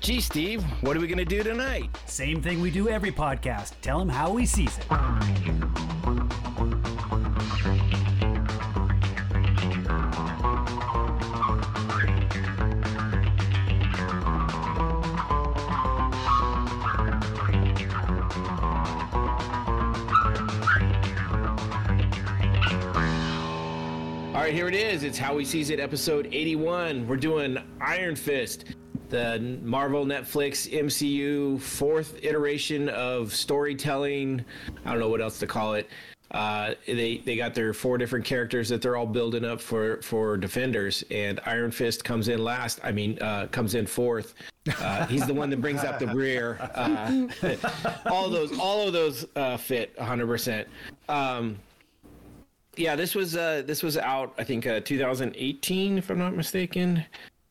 Gee, Steve, what are we going to do tonight? Same thing we do every podcast. Tell him how he sees it. All right, here it is. It's How He Sees It, episode 81. We're doing Iron Fist, the Marvel Netflix MCU fourth iteration of storytelling. I don't know what else to call it. Uh, they they got their four different characters that they're all building up for for defenders, and Iron Fist comes in last. I mean, uh, comes in fourth. Uh, he's the one that brings up the rear. Uh, all those all of those uh, fit 100. percent um, yeah, this was uh, this was out. I think uh, 2018, if I'm not mistaken.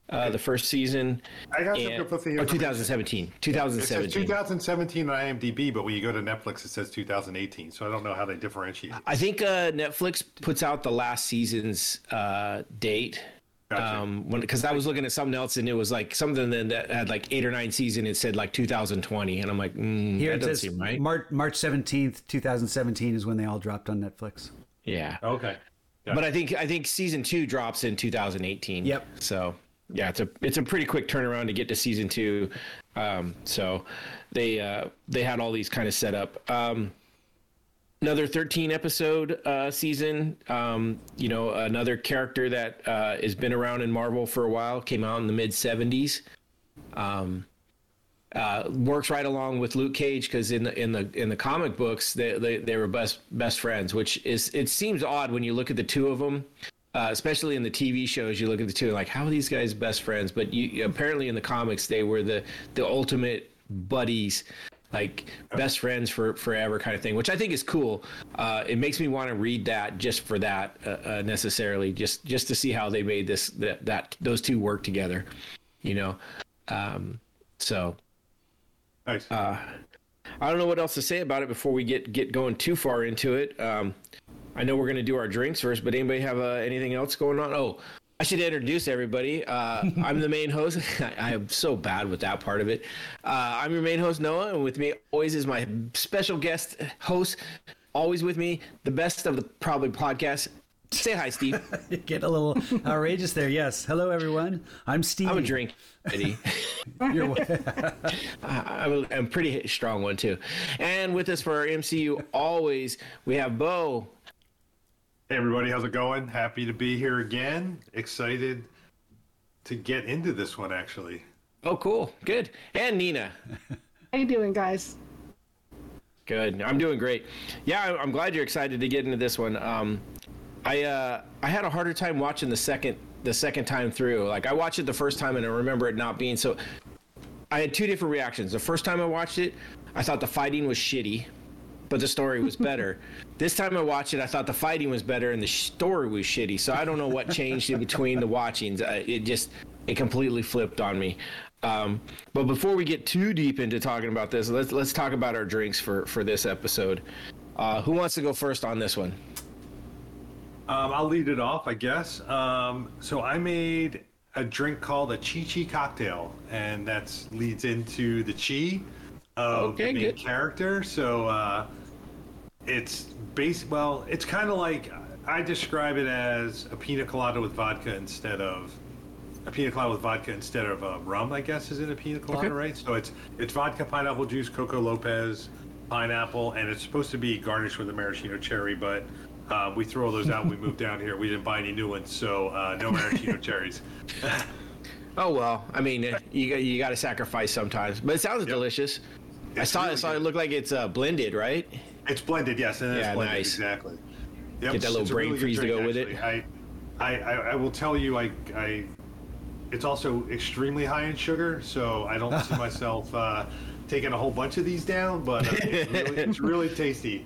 Uh, the first season. I got some and, conflicting or information. 2017. It says 2017. 2017 on IMDb, but when you go to Netflix, it says 2018. So I don't know how they differentiate. I think uh, Netflix puts out the last season's uh, date. Gotcha. Um, when because I was looking at something else and it was like something that- that had like eight or nine season. It said like 2020, and I'm like, mm, Here that it doesn't says seem right. March March seventeenth, two thousand seventeen is when they all dropped on Netflix. yeah, okay. but I think I think season two drops in 2018. Yep. So yeah, it's a it's a pretty quick turnaround to get to season two. Um, so they uh, they had all these kind of set up. Um, another 13 episode uh, season. Um, you know, another character that uh, has been around in Marvel for a while came out in the mid 70s. Um, uh, works right along with Luke Cage because in the in the in the comic books they, they they were best best friends, which is it seems odd when you look at the two of them, uh, especially in the TV shows. You look at the two and like how are these guys best friends? But you apparently in the comics they were the the ultimate buddies, like best friends for forever kind of thing, which I think is cool. Uh, it makes me want to read that just for that uh, uh, necessarily, just just to see how they made this that that those two work together, you know. Um, so Nice. uh, I don't know what else to say about it before we get get going too far into it. Um, I know we're going to do our drinks first, but anybody have uh, anything else going on? Oh, I should introduce everybody. Uh, I'm the main host. I, am so bad with that part of it. Uh, I'm your main host, Noah, and with me always is my special guest host, always with me, the best of the probably podcast. Say hi, Steve. Get a little outrageous there. Yes. Hello, everyone. I'm Steve. I'm a drink. Eddie. You're- I'm a, I'm a pretty strong one too. And with us for our MCU, always we have Bo. Hey, everybody. How's it going? Happy to be here again. Excited to get into this one, actually. Oh, cool, good. And Nina. How you doing, guys? Good. I'm doing great. Yeah, I- I'm glad you're excited to get into this one. Um, I uh, I had a harder time watching the second the second time through. Like I watched it the first time and I remember it not being so. I had two different reactions. The first time I watched it, I thought the fighting was shitty, but the story was better. this time I watched it, I thought the fighting was better and the story was shitty. So I don't know what changed in between the watchings. Uh, it just it completely flipped on me. Um, but before we get too deep into talking about this, let's let's talk about our drinks for for this episode. Uh, who wants to go first on this one? Um, I'll lead it off, I guess. Um, so I made a drink called a Chi Chi cocktail, and that leads into the Chi of Okay, the main good. character. So uh, it's base. Well, it's kind of like I describe it as a pina colada with vodka instead of a pina colada with vodka instead of uh, rum. I guess is in a pina colada, Okay. right? So it's it's vodka, pineapple juice, Coco Lopez, pineapple, and it's supposed to be garnished with a maraschino cherry, but. Uh, we throw those out. when We moved down here. We didn't buy any new ones, so uh, no maraschino cherries. Oh well, I mean, you got- you got to sacrifice sometimes, but it sounds delicious. I saw really it. Saw it good. look like it's uh, blended, right? It's blended, yes, and it's Yeah, blended nice. exactly. Yep, Get that little brain good freeze to drink, go with it. I, I, I, will tell you, I, I, it's also extremely high in sugar, so I don't see myself uh, taking a whole bunch of these down. But uh, it's, really, it's really tasty,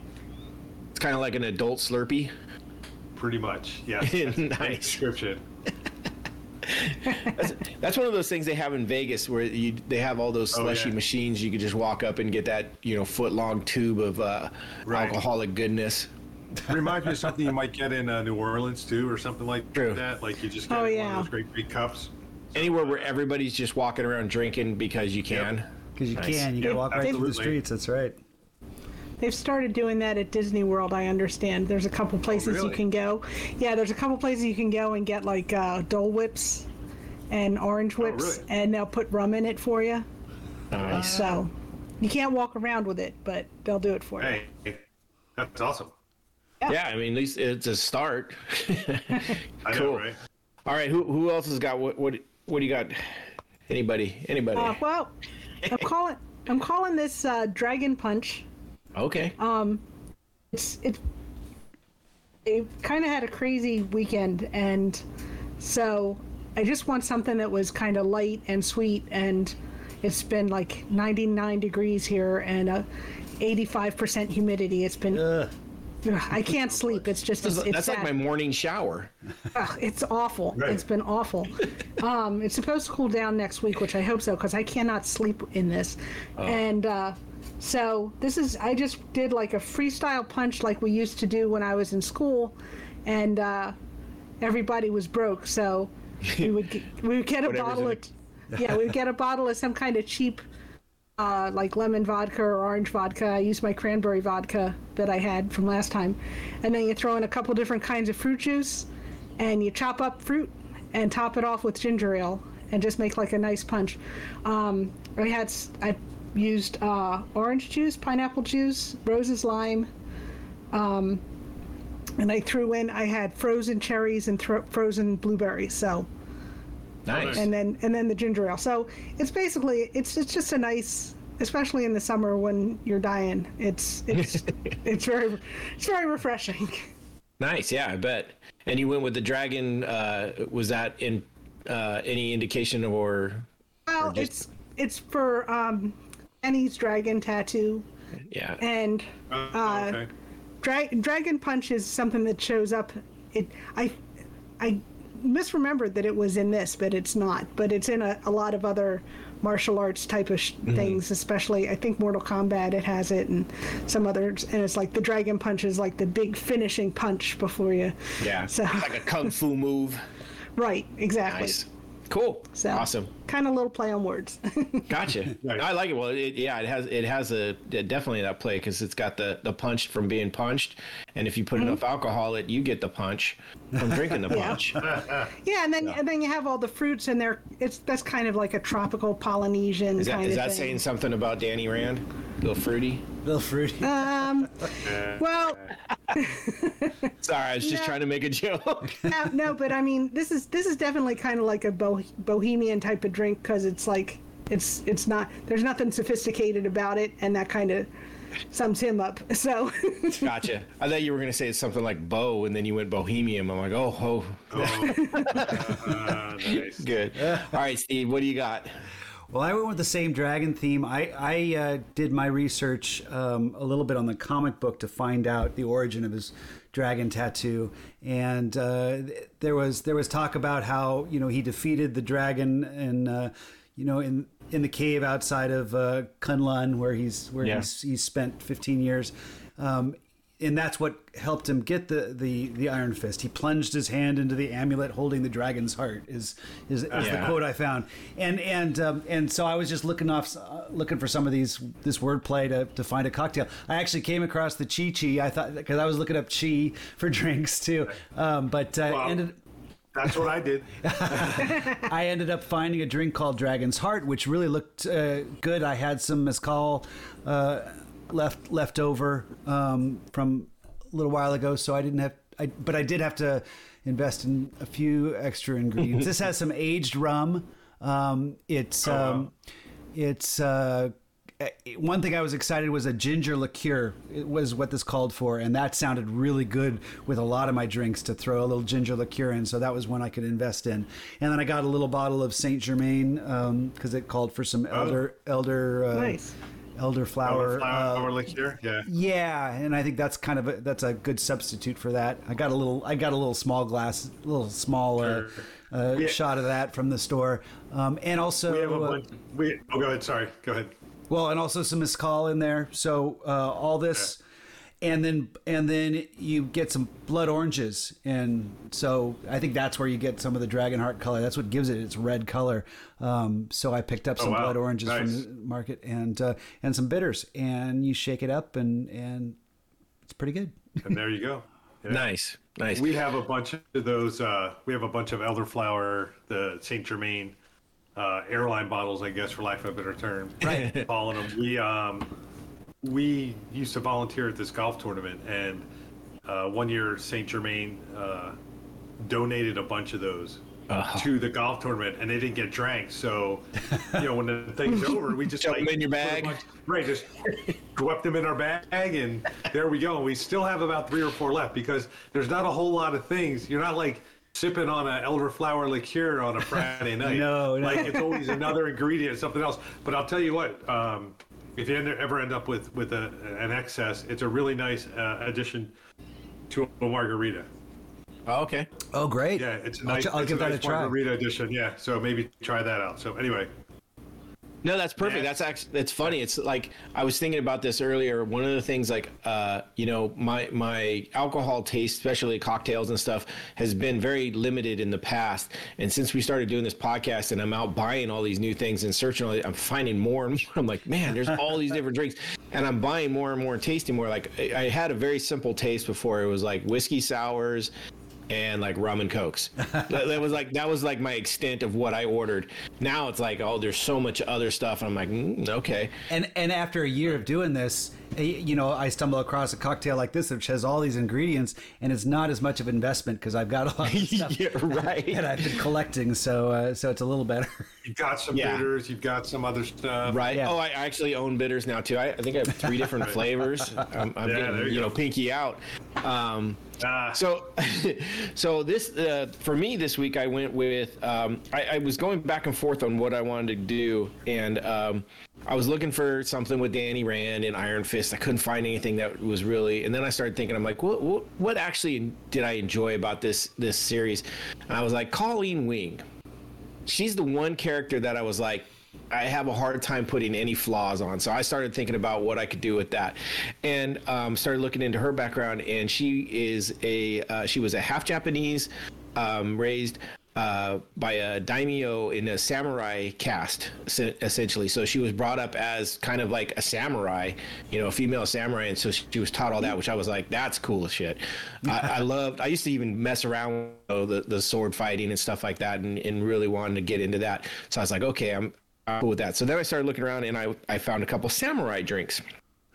It's kind of like an adult Slurpee. pretty much. Yeah, that's Nice. description. That's, that's one of those things they have in Vegas where you they have all those Oh, slushy yeah. machines. You can just walk up and get that you know foot long tube of uh, Right. alcoholic goodness. Reminds me of something you might get in uh, New Orleans too, or something like True. that. Like you just get Oh, one yeah. of those great big cups. anywhere where everybody's just walking around drinking because you can. Because you Nice. can, you Yep, can walk right through the streets. That's right. They've started doing that at Disney World. I understand. There's a couple places you really? can go. Yeah, there's a couple places you can go and get like uh, Dole whips and orange whips, really? and they'll put rum in it for you. Nice. So you can't walk around with it, but they'll do it for you. Hey, that's awesome. Yeah, I mean, at least it's a start. I know, Cool. right? All right, who who else has got what what what do you got? Anybody? Anybody? Uh, well, I'm calling. I'm calling this uh, Dragon Punch. Okay. Um, it's it it kind of had a crazy weekend and so i just want something that was kind of light and sweet and it's been like 99 degrees here and uh 85% humidity it's been Ugh. Ugh, i can't sleep it's just it's, That's, it's that's like my morning shower. Ugh, it's awful Right. it's been awful um it's supposed to cool down next week which i hope so because i cannot sleep in this and uh so this is i just did like a freestyle punch like we used to do when i was in school and uh everybody was broke so we would get, we would get a bottle of yeah we would get a bottle of some kind of cheap uh, like lemon vodka or orange vodka. I used my cranberry vodka that I had from last time. And then you throw in a couple different kinds of fruit juice and you chop up fruit and top it off with ginger ale and just make like a nice punch. Um, I had, I used uh, orange juice, pineapple juice, Rose's, lime, um, and I threw in, I had frozen cherries and thro- frozen blueberries. So, Nice. and then and then the ginger ale. So it's basically it's it's just a nice, especially in the summer when you're dying. It's it's it's very it's very refreshing. Nice. Yeah, I bet. And you went with the dragon. Uh, was that in uh, any indication or? Well, just- it's it's for um, Annie's dragon tattoo, Yeah. and Uh, Uh, okay. Dra- dragon punch is something that shows up. It I I misremembered that it was in this, but it's not. But it's in a, a lot of other martial arts type of sh- things, especially I think Mortal Kombat. It has it, and some others. And it's like the dragon punch is like the big finishing punch before you. Yeah. So like a kung fu move. right, exactly. Nice. Cool. So Awesome. Kind of little play on words. Gotcha. Nice. I like it. Well, it, yeah, it has it has a it definitely that play because it's got the the punch from being punched, and if you put enough alcohol, it you get the punch from drinking the Mm-hmm. Yeah. punch. yeah, and then and then you have all the fruits, and they're it's that's kind of like a tropical Polynesian Is that kind is of that thing. saying something about Danny Rand? A little fruity. little fruity. Um, well, Sorry, I was just No. trying to make a joke. no, no, but I mean, this is this is definitely kind of like a bo- bohemian type of drink because it's like it's it's not there's nothing sophisticated about it, and that kind of sums him up. So gotcha. I thought you were gonna say it's something like Bo, and then you went Bohemian. I'm like, oh, oh, Uh, nice. good. All right, Steve, what do you got? Well, I went with the same dragon theme. I, I uh, did my research um, a little bit on the comic book to find out the origin of his dragon tattoo, and uh, there was there was talk about how you know he defeated the dragon and uh, you know in in the cave outside of uh, Kunlun where he's where Yeah. he's he's spent 15 years. Um, and that's what helped him get the, the, the Iron Fist. He plunged his hand into the amulet holding the dragon's heart. Is is, is the Yeah. quote I found, and and um, and so I was just looking off, uh, looking for some of these this wordplay to, to find a cocktail. I actually came across the chi chi. I thought because I was looking up chi for drinks too, um, but uh, Wow. ended That's what I did. I ended up finding a drink called Dragon's Heart, which really looked uh, good. I had some mezcal uh, left left over um, from a little while ago, so I didn't have. I, but I did have to invest in a few extra ingredients. this has some aged rum. Um, it's um, it's. Uh, uh, one thing I was excited was a ginger liqueur. It was what this called for, and that sounded really good with a lot of my drinks to throw a little ginger liqueur in. So that was one I could invest in. And then I got a little bottle of Saint Germain because it called for some elder elder uh, Nice. Elder flower. Flower, uh, liqueur. Yeah. yeah, and I think that's kind of a, that's a good substitute for that. I got a little I got a little small glass, a little small uh, uh, Yeah. shot of that from the store, um, and also We have a uh, bunch. We, oh, go ahead. Sorry. Go ahead. well, and also some mezcal in there. So uh, all this, and then and then you get some blood oranges, and so I think that's where you get some of the dragon heart color. That's what gives it its red color. Um, so I picked up some wow. blood oranges Nice. from the market and uh, and some bitters, and you shake it up, and and it's pretty good. And there you go. Yeah. Nice, nice. We have a bunch of those. Uh, we have a bunch of elderflower, the Saint Germain uh, airline bottles, I guess, for lack of a better term. Right. Calling them. We um, we used to volunteer at this golf tournament, and uh, one year Saint Germain uh, donated a bunch of those. To the golf tournament, and they didn't get drank. So, you know, when the thing's over, we just Dump like them in your bag. bunch- right, just swept them in our bag, and there we go. We still have about three or four left because there's not a whole lot of things. You're not like sipping on an elderflower liqueur on a Friday night. No, no. like it's always another ingredient, something else. But I'll tell you what, um, if you ever end up with with a, an excess, it's a really nice uh, addition to a margarita. oh, okay. Oh, great! Yeah, it's a I'll nice, ch- I'll it's give a that nice a try. margarita edition. Yeah, so maybe try that out. So anyway, No, that's perfect. Yeah. That's actually that's funny. It's like I was thinking about this earlier. One of the things, like uh, you know, my my alcohol taste, especially cocktails and stuff, has been very limited in the past. And since we started doing this podcast, and I'm out buying all these new things and searching, all I'm finding more and more. I'm like, man, there's all these different drinks, and I'm buying more and more and tasting more. Like I I had a very simple taste before. It was like whiskey sours and like rum and cokes. that, that was like that was like my extent of what I ordered. Now it's like oh, there's so much other stuff. I'm like mm, okay. And and after a year of doing this, you know, I stumble across a cocktail like this which has all these ingredients, and it's not as much of investment because I've got all this stuff yeah, right. that I've been collecting. So uh, so it's a little better. you've got some Yeah. bitters, you've got some other stuff. Right. Yeah. Oh, I actually own bitters now too. I, I think I have three different flavors. I'm, I'm Yeah, getting there you, you know pinky out. Um, Ah. so, so this uh, for me this week I went with um, I, I was going back and forth on what I wanted to do, and um, I was looking for something with Danny Rand and Iron Fist. I couldn't find anything that was really, and then I started thinking, I'm like, what what, what actually did I enjoy about this this series? And I was like, Colleen Wing she's the one character that I was like, I have a hard time putting any flaws on. So I started thinking about what I could do with that, and um, started looking into her background. And she is a uh, she was a half Japanese, um, raised uh, by a daimyo in a samurai caste, es- essentially. So she was brought up as kind of like a samurai, you know, a female samurai, and so she was taught all that, which I was like, that's cool as shit. I, I loved. I used to even mess around with you know, the the sword fighting and stuff like that, and, and really wanted to get into that. So I was like, okay, I'm. I'm cool with that. So then I started looking around and I, I found a couple samurai drinks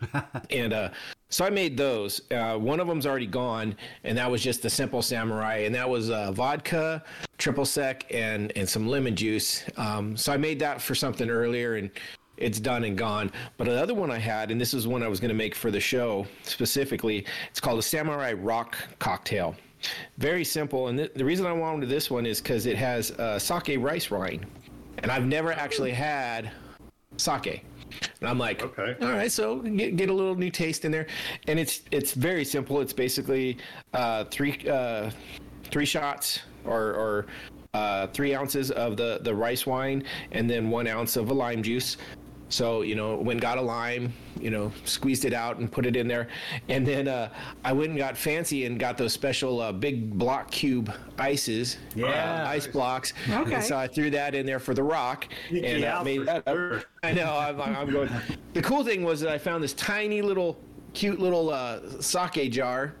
and uh, so I made those. Uh, one of them's already gone, and that was just the simple samurai, and that was uh, vodka, triple sec, and and some lemon juice. Um, so I made that for something earlier, and it's done and gone. But the other one I had, and this is one I was going to make for the show specifically. It's called a samurai rock cocktail. Very simple, and th- the reason I wanted this one is because it has uh, sake rice wine, and I've never actually had sake. And I'm like, Okay. all right, so get, get a little new taste in there, and it's it's very simple. It's basically uh, three uh, three shots or or uh, three ounces of the the rice wine, and then one ounce of a lime juice. So you know, when got a lime, you know, squeezed it out and put it in there, and then uh, I went and got fancy and got those special uh, big block cube ices, Yeah. uh, ice blocks. Okay. And so I threw that in there for the rock, and Yeah, uh, made that. up. sure. I know. I'm, I'm going. The cool thing was that I found this tiny little, cute little uh, sake jar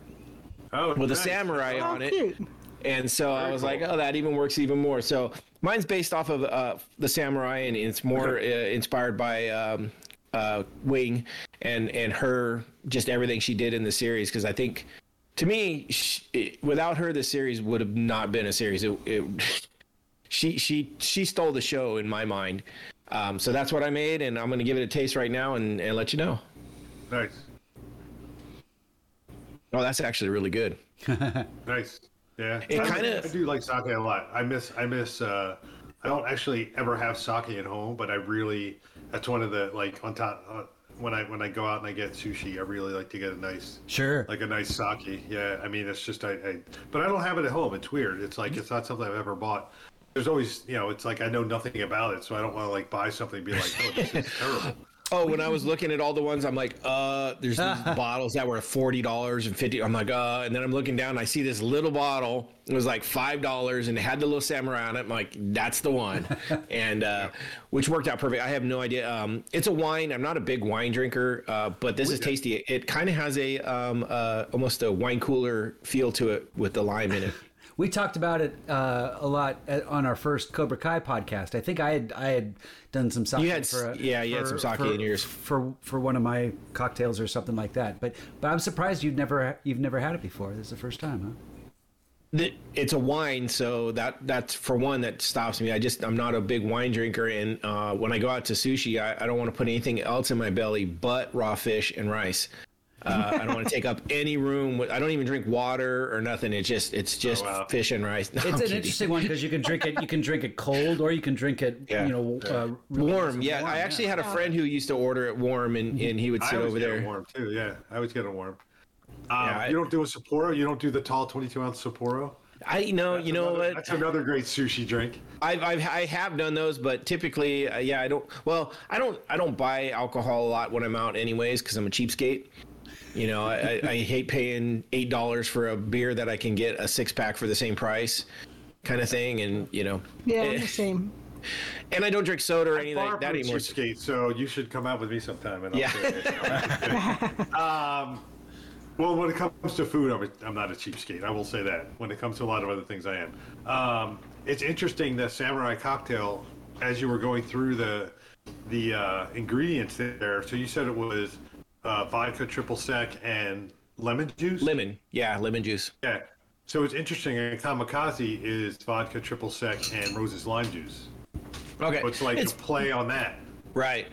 Oh, with a samurai Oh, on it. cute. And so I was cool. like, oh, that even works even more. So mine's based off of uh, the samurai, and it's more uh, inspired by um, uh, Wing and and her just everything she did in the series. Because I think, to me, sh it, without her, the series would have not been a series. It, it, she she she stole the show in my mind. Um, so that's what I made, and I'm gonna give it a taste right now and, and let you know. Nice, Oh, that's actually really good. nice. Yeah, It I- kinda- I do like sake a lot. I miss. I miss. uh I don't actually ever have sake at home, but I really. That's one of the like on top. Uh, when I when I go out and I get sushi, I really like to get a nice Sure. like a nice sake. Yeah, I mean it's just I, I but I don't have it at home. It's weird. It's like it's not something I've ever bought. There's always you know it's like I know nothing about it, so I don't want to like buy something and be like, oh, this is terrible. Oh, when I was looking at all the ones, I'm like, uh, there's these bottles that were forty dollars and fifty. I'm like, uh, and then I'm looking down, and I see this little bottle. It was like five dollars, and it had the little samurai on it. I'm like, that's the one, and uh, which worked out perfect. I have no idea. Um, it's a wine. I'm not a big wine drinker, uh, but this is tasty. It kind of has a um, uh, almost a wine cooler feel to it with the lime in it. We talked about it uh, a lot at, on our first Cobra Kai podcast. I think I had I had done some sake You had for a, yeah, you had some sake for- in yours. for for one of my cocktails or something like that. But but I'm surprised you've never you've never had it before. This is the first time, huh? It's a wine, so that that's for one that stops me. I just I'm not a big wine drinker, and uh, when I go out to sushi, I, I don't want to put anything else in my belly but raw fish and rice. Uh, I don't want to take up any room. With, I don't even drink water or nothing. It's just it's just wow. fish and rice. No, I'm It's an kidding. interesting one because you can drink it. You can drink it cold, or you can drink it. Yeah. You know, uh, warm. Yeah, and I actually had a friend who used to order it warm, and, and he would sit always over get there. it warm too. Yeah, I always get it warm. Um, Yeah, I- you don't do a Sapporo. You don't do the tall 22 ounce Sapporo. I know, you know Another- what? That's another great sushi drink. I've, I've I have done those, but typically, uh, yeah, I don't. Well, I don't I don't buy alcohol a lot when I'm out, anyways, because I'm a cheapskate. You know, I, I, I hate paying eight dollars for a beer that I can get a six pack for the same price, kind of thing. And you know, Yeah, eh, the same. and I don't drink soda or anything Far like that from anymore. cheapskate, so you should come out with me sometime. And I'll Yeah. show you. No, I'm kidding. um, well, when it comes to food, I'm, a, I'm not a cheapskate. I will say that. When it comes to a lot of other things, I am. Um, it's interesting the samurai cocktail. As you were going through the the uh, ingredients there, so you said it was uh, vodka, triple sec, and lemon juice. Lemon, yeah, lemon juice. Yeah. So it's interesting. A kamikaze is vodka, triple sec, and Rose's lime juice. Okay, So it's like it's a play on that. right.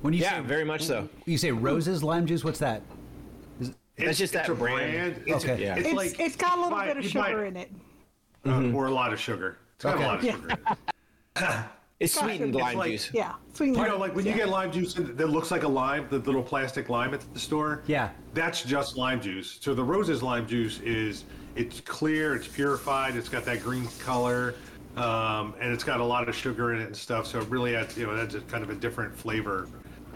When you Yeah, say very much so. you say Rose's lime juice, what's that? It's just that it's a brand. It's, Okay. Yeah. it's, It's, like it's got a little you bit of sugar buy- in it. uh, Mm-hmm. or a lot of sugar. It's got Okay. a lot of Yeah. sugar. It's sweetened It's lime like- juice. Yeah. Sweet You lime. know, like when you get lime juice that that looks like a lime, the little plastic lime at the store. Yeah. That's just lime juice. So the Rose's lime juice is it's clear, it's purified, it's got that green color, um, and it's got a lot of sugar in it and stuff. So it really adds, you know, that's kind of a different flavor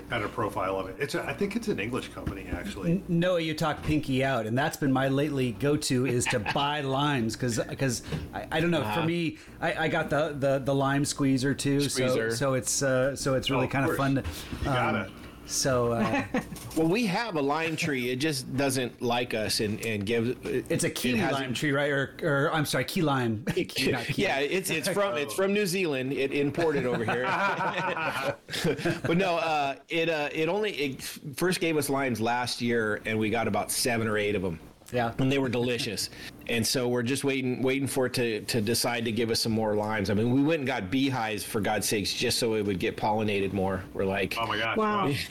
kind of profile of it. It's a, I think it's an English company actually. Noah, you talk pinky out, and that's been my lately go-to is to buy limes because because I, I don't know Uh-huh. for me I, I got the, the the lime squeezer too, Squeezer. so so it's uh, so it's really of kind of fun. To, You got um, it. So uh, Well, we have a lime tree. It just doesn't like us and and gives. it's a key it lime tree, right? Or, or I'm sorry, key lime. Key- key yeah, it's it's from it's from New Zealand. It imported over here. but no, uh, it uh, it only it first gave us limes last year, and we got about seven or eight of them. Yeah. and they were delicious. And so we're just waiting waiting for it to to decide to give us some more limes. I mean, we went and got beehives for God's sakes, just so it would get pollinated more. We're like, Oh my gosh! Wow.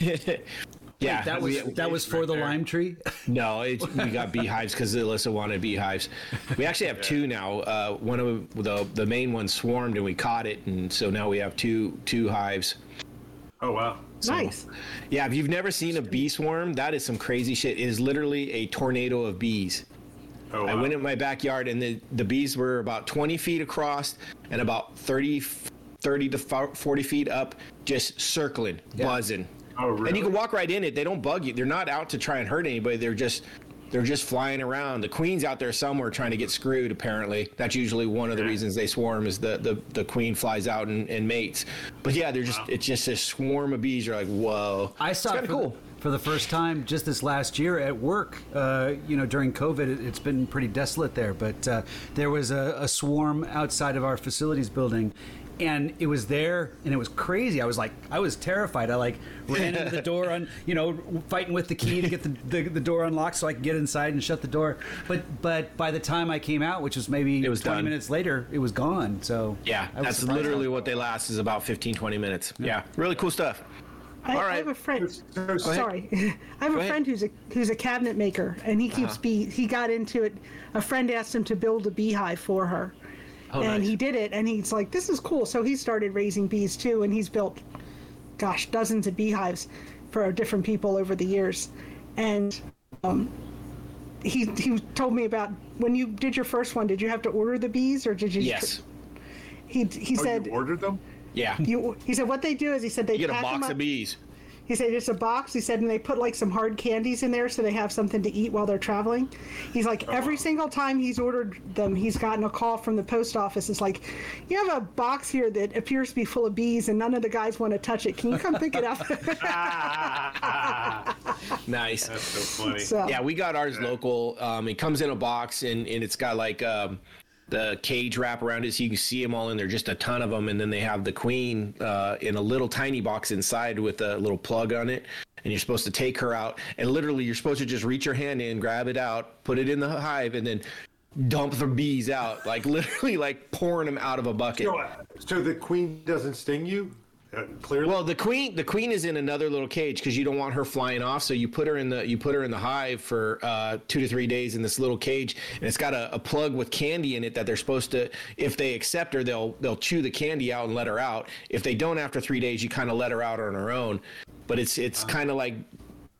yeah, That was we- that was for right the there. lime tree. no, it, we got beehives because Alyssa wanted beehives. We actually have two now. Uh, one of the the main one swarmed and we caught it, and so now we have two two hives. Oh wow! Nice. Yeah, if you've never seen a bee swarm, that is some crazy shit. It is literally a tornado of bees. Oh wow! I went in my backyard and the, the bees were about 20 feet across and about 30, 30 to 40 feet up, just circling, buzzing. Oh, really? And you can walk right in it. They don't bug you. They're not out to try and hurt anybody. They're just they're just flying around. The queen's out there somewhere trying to get screwed. Apparently, that's usually one of the reasons they swarm is the the, the queen flies out and, and mates. But yeah, they're just it's just a swarm of bees. You're like, whoa. I saw it's it for, of the- cool. for the first time just this last year at work. Uh, you know, during COVID, it, it's been pretty desolate there, but uh, there was a, a swarm outside of our facilities building. And it was there, and it was crazy. I was like, I was terrified. I like ran into the door on, you know, fighting with the key to get the, the, the door unlocked so I could get inside and shut the door. But but by the time I came out, which was maybe It was 20 done. minutes later, it was gone. So Yeah, I was that's literally what they last is about 15, 20 minutes. Yeah, really cool stuff. I, All I have a friend. Sorry, I have a ahead. Uh-huh. friend who's a who's a cabinet maker, and he keeps bee. He got into it. A friend asked him to build a beehive for her, Oh, and nice. he did it. And he's like, "This is cool." So he started raising bees too, and he's built, gosh, dozens of beehives for different people over the years. And um, he he told me about when you did your first one. Did you have to order the bees, or did you? Yes. He he Oh, said you ordered them? Yeah. you. He said what they do is he said they You get a pack 'em box up- of bees. He said it's a box. He said, and they put like some hard candies in there so they have something to eat while they're traveling. He's like, every single time he's ordered them, he's gotten a call from the post office. It's like, you have a box here that appears to be full of bees, and none of the guys want to touch it. Can you come pick it up? Nice. That's so funny. so, Yeah, we got ours local. Um, it comes in a box and, and it's got like um, the cage wrap around it so you can see them all in there, just a ton of them. And then they have the queen uh, in a little tiny box inside with a little plug on it. And you're supposed to take her out. And literally, you're supposed to just reach your hand in, grab it out, put it in the hive, and then dump the bees out. Like literally, like pouring them out of a bucket. So, uh, so the queen doesn't sting you? Uh, clearly. Well, the queen, the queen is in another little cage because you don't want her flying off. So you put her in the you put her in the hive for uh, two to three days in this little cage, and it's got a, a plug with candy in it that they're supposed to. If they accept her, they'll they'll chew the candy out and let her out. If they don't after three days, you kind of let her out on her own. But it's it's kind of like.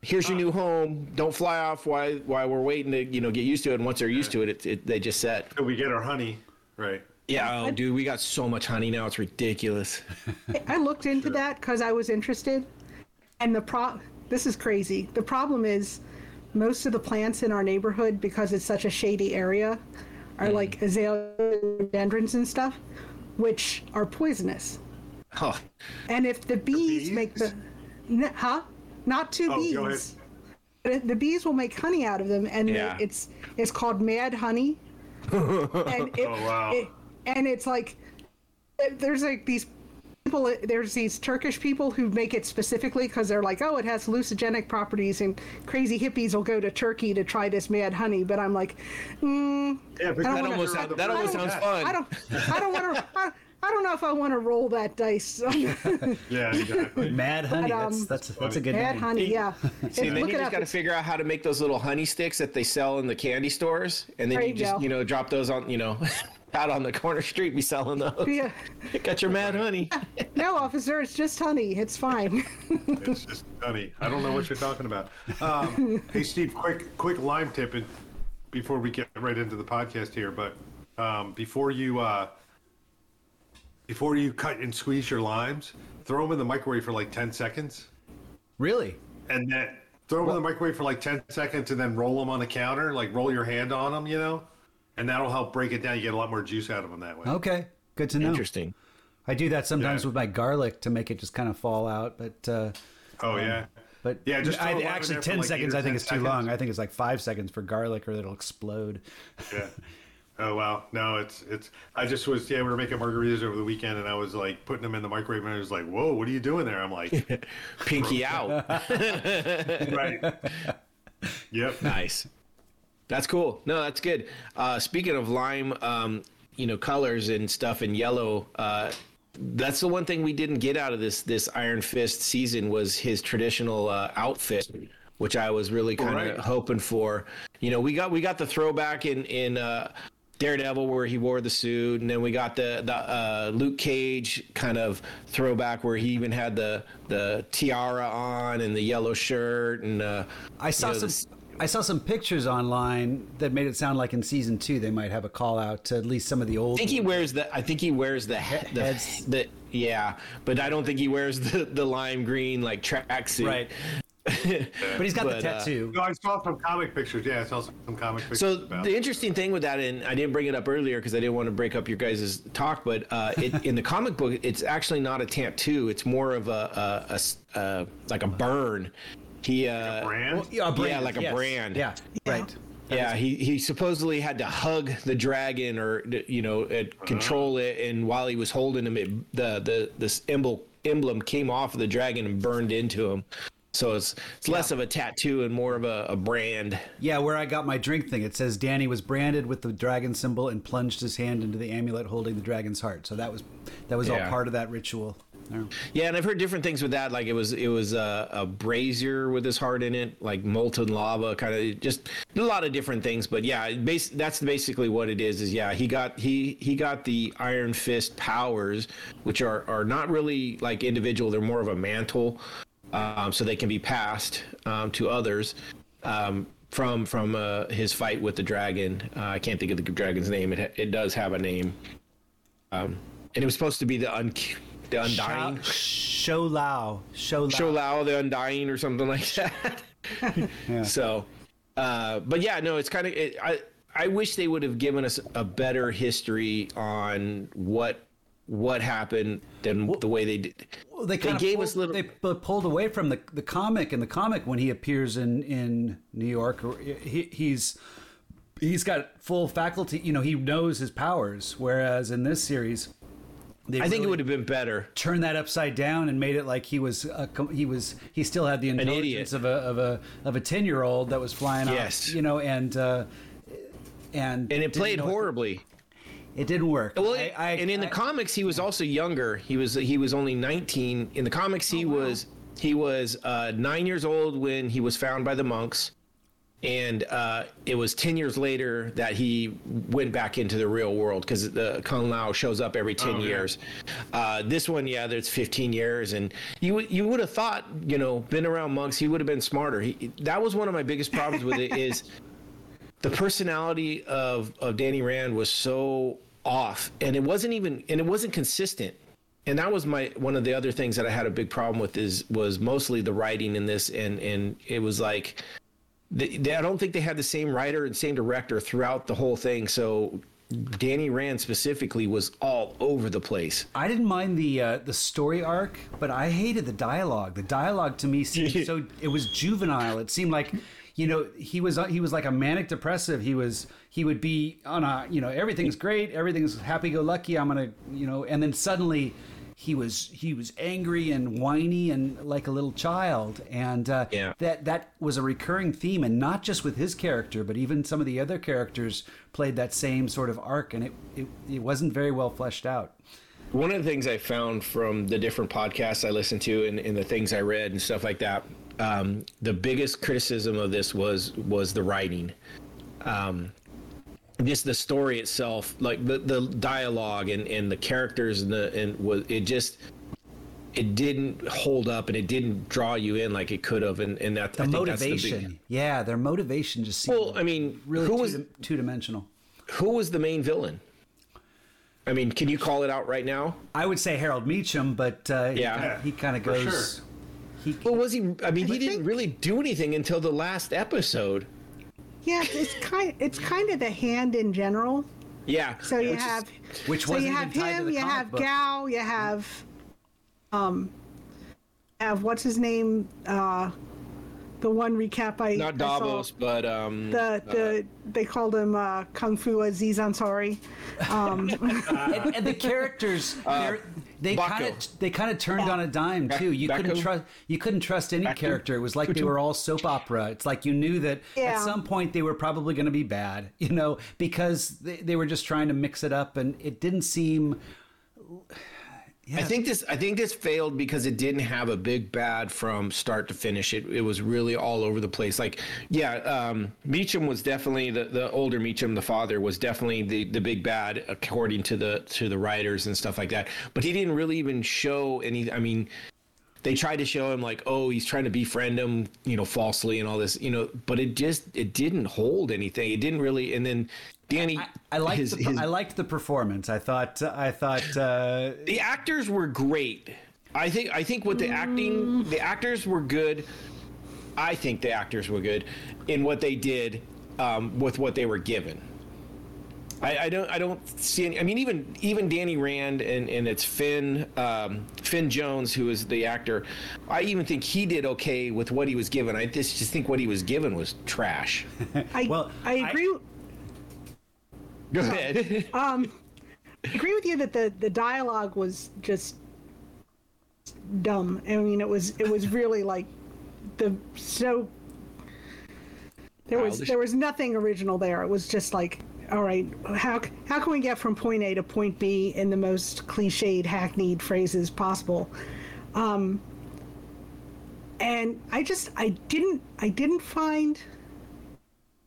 Here's your new home. Don't fly off while while we're waiting to you know get used to it. And once they're used to it, it, it they just set. So we get our honey, right? Yeah, oh, dude, we got so much honey now. It's ridiculous. I looked into that because I was interested, and the pro. This is crazy. The problem is, most of the plants in our neighborhood, because it's such a shady area, are mm. like azaleas, dendrons and stuff, which are poisonous. Oh, And if the bees, bees? make the, n- huh? Not two Oh, bees. go ahead. But The bees will make honey out of them, and Yeah. it's it's called mad honey. and it, Oh, wow. it- and it's like there's like these people. There's these Turkish people who make it specifically because they're like, oh, it has hallucinogenic properties, and crazy hippies will go to Turkey to try this mad honey. But I'm like, mm, Yeah, I don't that wanna- almost I- that almost I don't- sounds fun. I don't. I don't want to. I, I don't know if I want to roll that dice. Yeah, exactly. Mad honey. But, that's um, that's that's a good Mad name. honey, yeah. See, and then you it just got to figure out how to make those little honey sticks that they sell in the candy stores, and then you you just go. you know drop those on you know out on the corner street, be selling those. Yeah. Got your mad honey. No, officer, it's just honey. It's fine. It's just honey. I don't know what you're talking about. Um, hey, Steve, quick, quick lime tip, and before we get right into the podcast here, but um, before you uh, before you cut and squeeze your limes, throw them in the microwave for like 10 seconds, Really? and then throw them in the microwave for like 10 seconds, and then roll them on the counter, like roll your hand on them, you know, and that'll help break it down. You get a lot more juice out of them that way. Okay. Good to know. Interesting. I do that sometimes Yeah. with my garlic to make it just kind of fall out, but uh, Oh yeah. but Yeah, just throw I, a lime in actually ten like seconds. I think 10 it's too long. I think it's like five seconds for garlic, or it'll explode. Yeah. Oh wow. No, it's it's. I just was yeah. We were making margaritas over the weekend, and I was like putting them in the microwave, and I was like, "Whoa, what are you doing there?" I'm like, Pinky out. "Right." Yep. nice. That's cool. No, that's good. Uh, speaking of lime, um, you know, colors and stuff in yellow. Uh, that's the one thing we didn't get out of this this Iron Fist season was his traditional uh, outfit, which I was really kind of Right. hoping for. You know, we got we got the throwback in in uh, Daredevil where he wore the suit, and then we got the the uh, Luke Cage kind of throwback where he even had the the tiara on and the yellow shirt and. Uh, I saw you know, some. this- I saw some pictures online that made it sound like in season two they might have a call out to at least some of the old. I think he wears the. I think he wears the he, the, Heads. the yeah, but I don't think he wears the the lime green like tracksuit. Right. but he's got But, the uh, tattoo. No, I saw some comic pictures. Yeah, I saw some comic pictures. So about the interesting thing with that, and I didn't bring it up earlier because I didn't want to break up your guys' talk, but uh, it, in the comic book, it's actually not a tattoo. It's more of a uh, like a burn. He uh, brand. yeah, a brand, yeah, like a yes. brand. Yeah, right. Yeah, he, he supposedly had to hug the dragon or you know uh, control it, and while he was holding him, it, the the this emblem emblem came off of the dragon and burned into him. So it's it's less of a tattoo and more of a, a brand. Yeah, where I got my drink thing, it says Danny was branded with the dragon symbol and plunged his hand into the amulet holding the dragon's heart. So that was that was all part of that ritual. Yeah. Yeah, and I've heard different things with that. Like it was it was a, a brazier with his heart in it, like molten lava, kind of just a lot of different things. But yeah, that's basically what it is. Is yeah, he got he he got the Iron Fist powers, which are are not really like individual. They're more of a mantle, um, so they can be passed um, to others. Um, from from uh, his fight with the dragon, uh, I can't think of the dragon's name. It it does have a name, um, and it was supposed to be the un the undying. Shou-Lao. Show Lao. Shou-Lao the Undying or something like that. yeah. So, uh, but yeah, no, it's kind of it, I. I wish they would have given us a better history on what what happened than the way they did. Well, they, They kind of gave pulled, us little- They pulled away from the the comic. and the comic, when he appears in in New York, or he, he's he's got full faculty. You know, he knows his powers. Whereas in this series, they I think it would have been better. turned that upside down and made it like he was a, he was he still had the intelligence of a of a of a ten year old that was flying Yes. off. You know, and uh, and And it played horribly. It didn't work. Well, I- I- and in the comics, he was also younger. He was he was only 19. In the comics, Oh, he was he was uh, nine years old when he was found by the monks, and uh, it was 10 years later that he went back into the real world because the Kung Lao shows up every 10 Oh, yeah. years. Uh, this one, yeah, there's 15 years, and you would- you would have thought, you know, been around monks, he would have been smarter. He, that was one of my biggest problems with it is the personality of of Danny Rand was so off, and it wasn't even and it wasn't consistent. And that was my one of the other things that I had a big problem with is was mostly the writing in this, and and it was like. They, they, I don't think they had the same writer and same director throughout the whole thing. So Danny Rand specifically was all over the place. I didn't mind the uh, the story arc, but I hated the dialogue. The dialogue to me seemed so it was juvenile. It seemed like you know he was he was like a manic depressive. He was he would be on a you know everything's great, everything's happy go lucky. I'm gonna you know, and then suddenly he was he was angry and whiny and like a little child and uh, Yeah. that that was a recurring theme and not just with his character but even some of the other characters played that same sort of arc and it it, it wasn't very well fleshed out One of the things I found from the different podcasts I listened to and, and the things I read and stuff like that, um, the biggest criticism of this was was the writing. Um, just the story itself, like the, the dialogue and, and the characters and the and was it just it didn't hold up and it didn't draw you in like it could have and, and that the I think that's motivation the big, yeah their motivation just seemed well I mean really who two, was two-dimensional who was the main villain? I mean, can you call it out right now? i would say harold meachum but uh, Yeah. he, kind of goes sure. he Well, was he? I mean, he I didn't really do anything until the last episode. Yeah, it's kind it's kind of the hand in general. Yeah. So you which is- have Which so wasn't you even have tied to him, the you comic have book. Gao, you have um have what's his name? Uh the one recap I not I saw. Davos, but um. The the they called him uh, Kung Fu Aziz Ansari. Um, and, and the characters they're- they kind of they kind of turned on a dime too. You couldn't trust you couldn't trust any Baku? character. It was like they were all soap opera. It's like you knew that at some point they were probably going to be bad you know because they, they were just trying to mix it up and it didn't seem I think this. I think this failed because it didn't have a big bad from start to finish. It it was really all over the place. Like, yeah, um, Meachum was definitely the the older Meachum, the father was definitely the the big bad according to the to the writers and stuff like that. But he didn't really even show any. I mean. They tried to show him like, oh, he's trying to befriend him, you know, falsely and all this, you know, but it just it didn't hold anything. It didn't really. And then Danny, I, I liked his- the, his- I liked the performance I thought I thought uh, the actors were great. I think I think what the acting the actors were good. I think the actors were good in what they did um, with what they were given. I, I don't I don't see any. I mean, even even Danny Rand and and it's Finn um, Finn Jones who is the actor. I even think he did okay with what he was given. I just just think what he was given was trash. I Well, I I- agree. Go ahead. Um, I agree with you that the the dialogue was just dumb. I mean, it was it was really like the so there was Childish. there was nothing original there. It was just like, all right, how how can we get from point A to point B in the most cliched, hackneyed phrases possible? Um, and I just I didn't I didn't find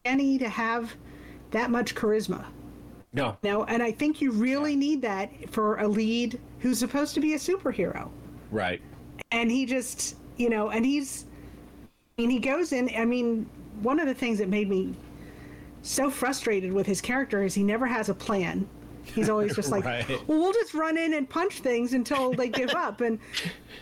any to have that much charisma. no. No, and I think you really need that for a lead who's supposed to be a superhero. Right. And he just, you know, and he's, I mean, he goes in. I mean, one of the things that made me so frustrated with his character is he never has a plan. He's always just like, Right. well, we'll just run in and punch things until they give up. And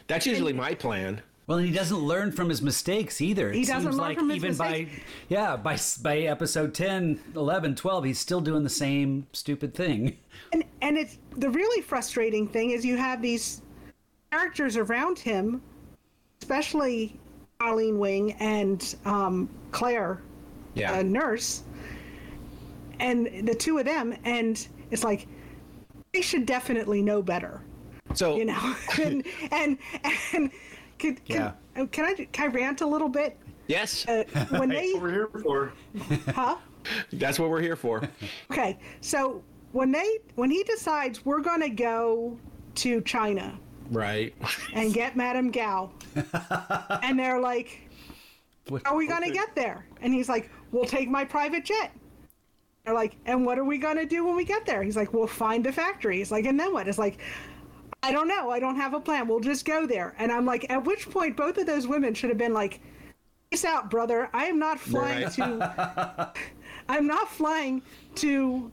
That's usually my plan. Well, and he doesn't learn from his mistakes either. It He doesn't seems learn like from his even mistakes. by yeah, by by episode 10, 11, 12, he's still doing the same stupid thing. and and it's the really frustrating thing is you have these characters around him, especially Colleen Wing and um, Claire, Yeah. a nurse, and the two of them, and it's like they should definitely know better, so you know. and and and could, Yeah. can, can I can I rant a little bit? yes, Uh, when they What we're here for. huh? that's what we're here for. Okay, so when they when he decides we're going to go to China Right. and get Madame Gao, and they're like, "How are we going to get there?" And he's like, "We'll take my private jet." They're like, "And what are we going to do when we get there?" He's like, "We'll find the factory." He's like, "And then what?" It's like. I don't know. I don't have a plan. We'll just go there. And I'm like, at which point, both of those women should have been like, "Peace out, brother. I am not flying Right. to. I'm not flying to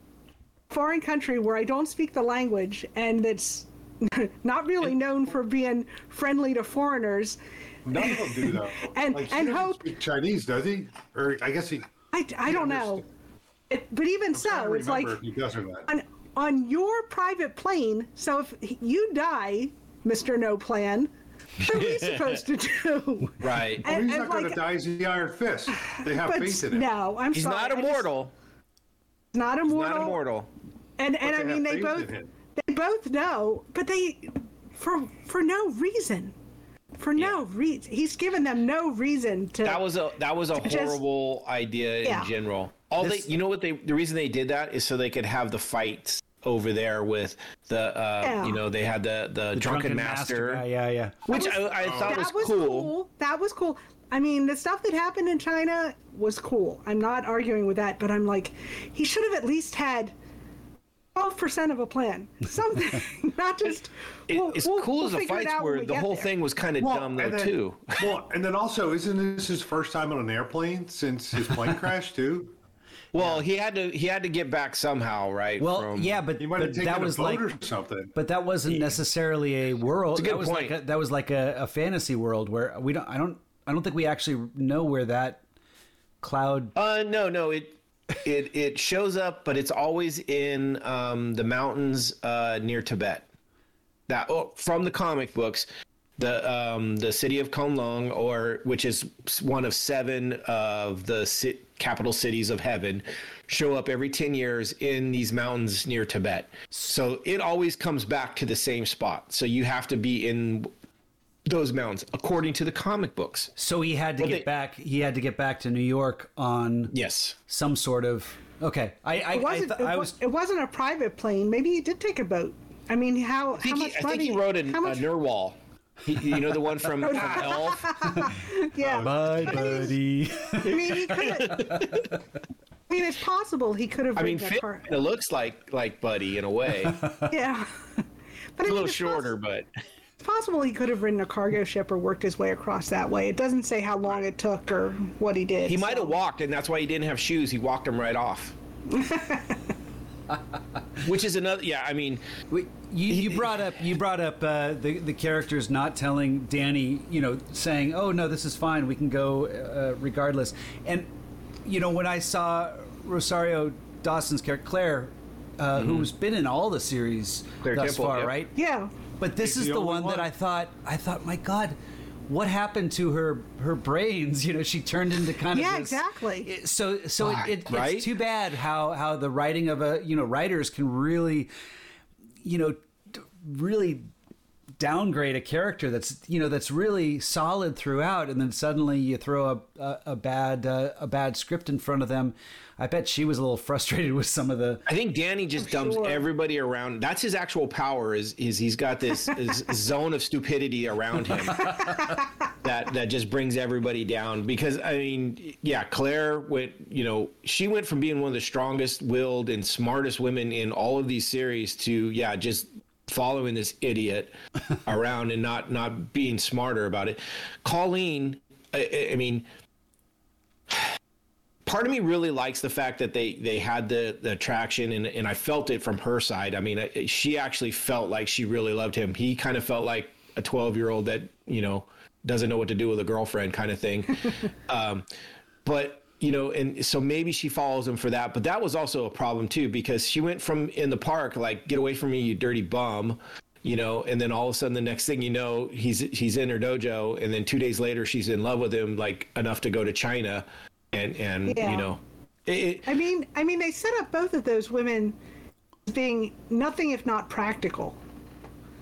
foreign country where I don't speak the language and that's not really known for being friendly to foreigners. None of them do though. And- like, and hope- speak Chinese, does he? Or I guess he. I, I don't know. It, but even I'm so, it's like remember if he does or not. on, on your private plane. So if you die, Mr. No Plan, what are we supposed to do? Right. Well, he's and not going to die as the Iron Fist. They have But faith in him. no, I'm He's sorry. not I just- immortal. not immortal. Not immortal. And and I mean they both they both know, but they for for no reason. For no reason. He's given them no reason to That was a that was a Just- horrible idea Yeah. in general. All This- they, you know what they, the reason they did that is so they could have the fights over there with the, uh, Yeah. you know, they had the the, drunken, master, guy, yeah, yeah. which was- I, I thought that was, cool. That was cool. I mean, the stuff that happened in China was cool. I'm not arguing with that, but I'm like, he should have at least had 12% of a plan. Something, not just. It, we'll- as we'll- cool we'll as the figure it fights were, the whole there. thing was kind of dumb though then, too. well, and then also, isn't this his first time on an airplane since his plane crash too? Well, he had to he had to get back somehow, right? Well, from- yeah, but, He might but have taken that a was boat like or something. But that wasn't necessarily a world. It's a good that was point. like a, that was like a, a fantasy world where we don't. I don't. I don't think we actually know where that cloud. Uh, no, no, it it it shows up, but it's always in um, the mountains uh, near Tibet. That oh, from the comic books, the um, the city of Kunlun, or which is one of seven of the ci- capital cities of heaven, show up every ten years in these mountains near Tibet. So it always comes back to the same spot. So you have to be in those mountains according to the comic books. So he had to Well, get they- back. He had to get back to New York on Yes. some sort of. Okay, I I, It wasn't, th- it, I was. it wasn't a private plane. Maybe he did take a boat. I mean, how, I how think, much he, I money? think he wrote a, how much, a Narwhal. He, you know the one from, from Elf. yeah. Bye, buddy. I mean, he could. I mean, it's possible he could have I mean, ridden a Finn car. kinda looks like like Buddy in a way. Yeah. But I mean, little it's shorter, but It's possible he could have ridden a cargo ship or worked his way across that way. It doesn't say how long it took or what he did. he might have walked, and that's why he didn't have shoes. He walked them right off. Which is another. Yeah, I mean, We- You, you brought up you brought up uh, the the characters not telling Danny, you know, saying, "Oh no, this is fine. We can go uh, regardless." And you know, when I saw Rosario Dawson's character Claire, uh, who's been in all the series Mm-hmm. Claire thus Temple, far, yep. right? Yeah. But this She's is the the, only one, that. I thought I thought, my God, what happened to her her brains? You know, she turned into kind of Yeah, this- exactly. it- So so it, it, Right? it's too bad how how the writing of a you know writers can really you know really downgrade a character that's you know that's really solid throughout and then suddenly you throw a a, a bad uh, a bad script in front of them i bet she was a little frustrated with some of the I think Danny just dumps sure. everybody around. That's his actual power. Is is he's got this, this zone of stupidity around him that that just brings everybody down. Because I mean, yeah, Claire went. You know, she went from being one of the strongest willed and smartest women in all of these series to yeah, just following this idiot around and not not being smarter about it. Colleen, I- I, I mean part of me really likes the fact that they they had the the attraction and and I felt it from her side. I mean, she actually felt like she really loved him. He kind of felt like a 12 year old that you know doesn't know what to do with a girlfriend kind of thing. um, but you know, and so maybe she follows him for that. But that was also a problem too because she went from in the park like get away from me, you dirty bum. You know, and then all of a sudden, the next thing you know, he's he's in her dojo, and then two days later, she's in love with him, like enough to go to China, and and Yeah. you know, it, it, I mean, I mean, they set up both of those women being nothing if not practical.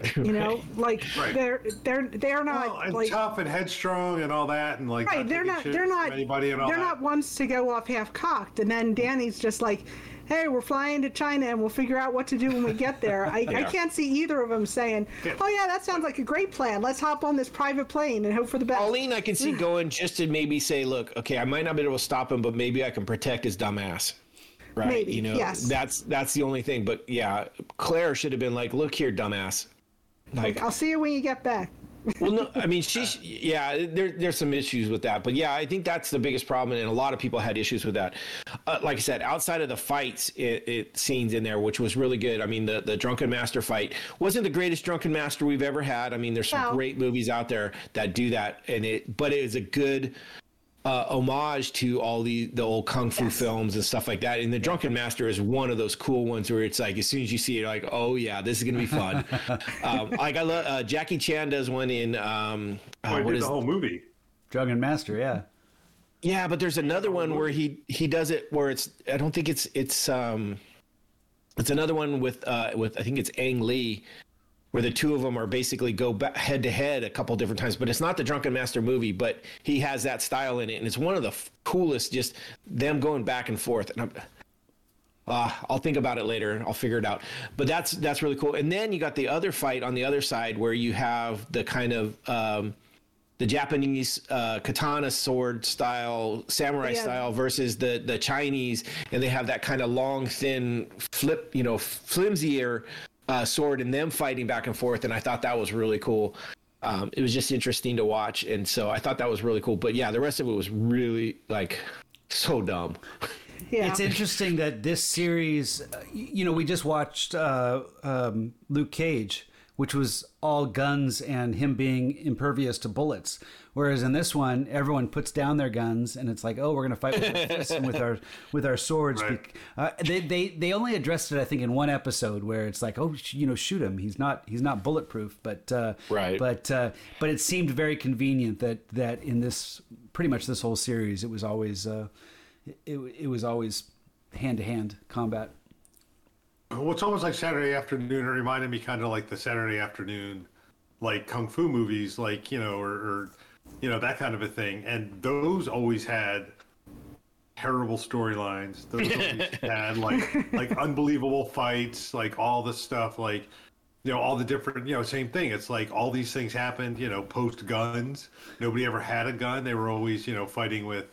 You know, like Right. they're they're they're not Well, and like tough and headstrong and all that, and like right. They're taking not they're not anybody and all they're that. not ones to go off half cocked. And then mm-hmm. Danny's just like, hey, we're flying to China and we'll figure out what to do when we get there. I, I can't see either of them saying, oh yeah, that sounds like a great plan. Let's hop on this private plane and hope for the best. Colleen, I can see going just to maybe say, look, okay, I might not be able to stop him, but maybe I can protect his dumb ass. Right. Maybe, you know, yes. that's that's the only thing. But yeah, Claire should have been like, look here, dumbass. Like, I'll see you when you get back. Well, no, I mean, she's yeah. There, there's some issues with that, but yeah, I think that's the biggest problem, and a lot of people had issues with that. Uh, like I said, outside of the fights, it, it scenes in there, which was really good. I mean, the the drunken master fight wasn't the greatest drunken master we've ever had. I mean, there's some No. great movies out there that do that, and it, but it is a good uh, homage to all the the old kung fu Yes. films and stuff like that. And the Drunken Master is one of those cool ones where it's like as soon as you see it, like, oh yeah, this is gonna be fun. um, like I love uh, Jackie Chan does one in um, uh, Oh, I what the whole movie. Drunken Master, yeah. yeah, but there's another one where he he does it where it's I don't think it's it's um it's another one with uh with I think it's Ang Lee where the two of them are basically go head to head a couple different times but it's not the Drunken Master movie but he has that style in it and it's one of the f- coolest just them going back and forth and I'm uh, I'll think about it later. I'll figure it out. But that's that's really cool. And then you got the other fight on the other side where you have the kind of um, the Japanese uh, katana sword style, samurai Yeah. style versus the the Chinese, and they have that kind of long, thin, flip, you know, flimsier uh, sword, and them fighting back and forth. And I thought that was really cool. Um, it was just interesting to watch, and so I thought that was really cool. But yeah, the rest of it was really like so dumb. Yeah. It's interesting that this series, uh, you know, we just watched uh, um, Luke Cage, which was all guns and him being impervious to bullets. Whereas in this one, everyone puts down their guns and it's like, oh, we're going to fight with our fists and with our with our swords. Right. Uh, they, they they only addressed it, I think, in one episode where it's like, oh, sh- you know, shoot him. He's not he's not bulletproof. But uh, Right. But uh, but it seemed very convenient that that in this pretty much this whole series, it was always. Uh, it, it was always hand to hand combat. Well, it's almost like Saturday afternoon. It reminded me kind of like the Saturday afternoon, like kung fu movies, like you know, or, or you know that kind of a thing. And those always had terrible storylines. Those always had like like unbelievable fights, like all the stuff, like you know all the different you know same thing. It's like all these things happened. You know, post guns. Nobody ever had a gun. They were always you know fighting with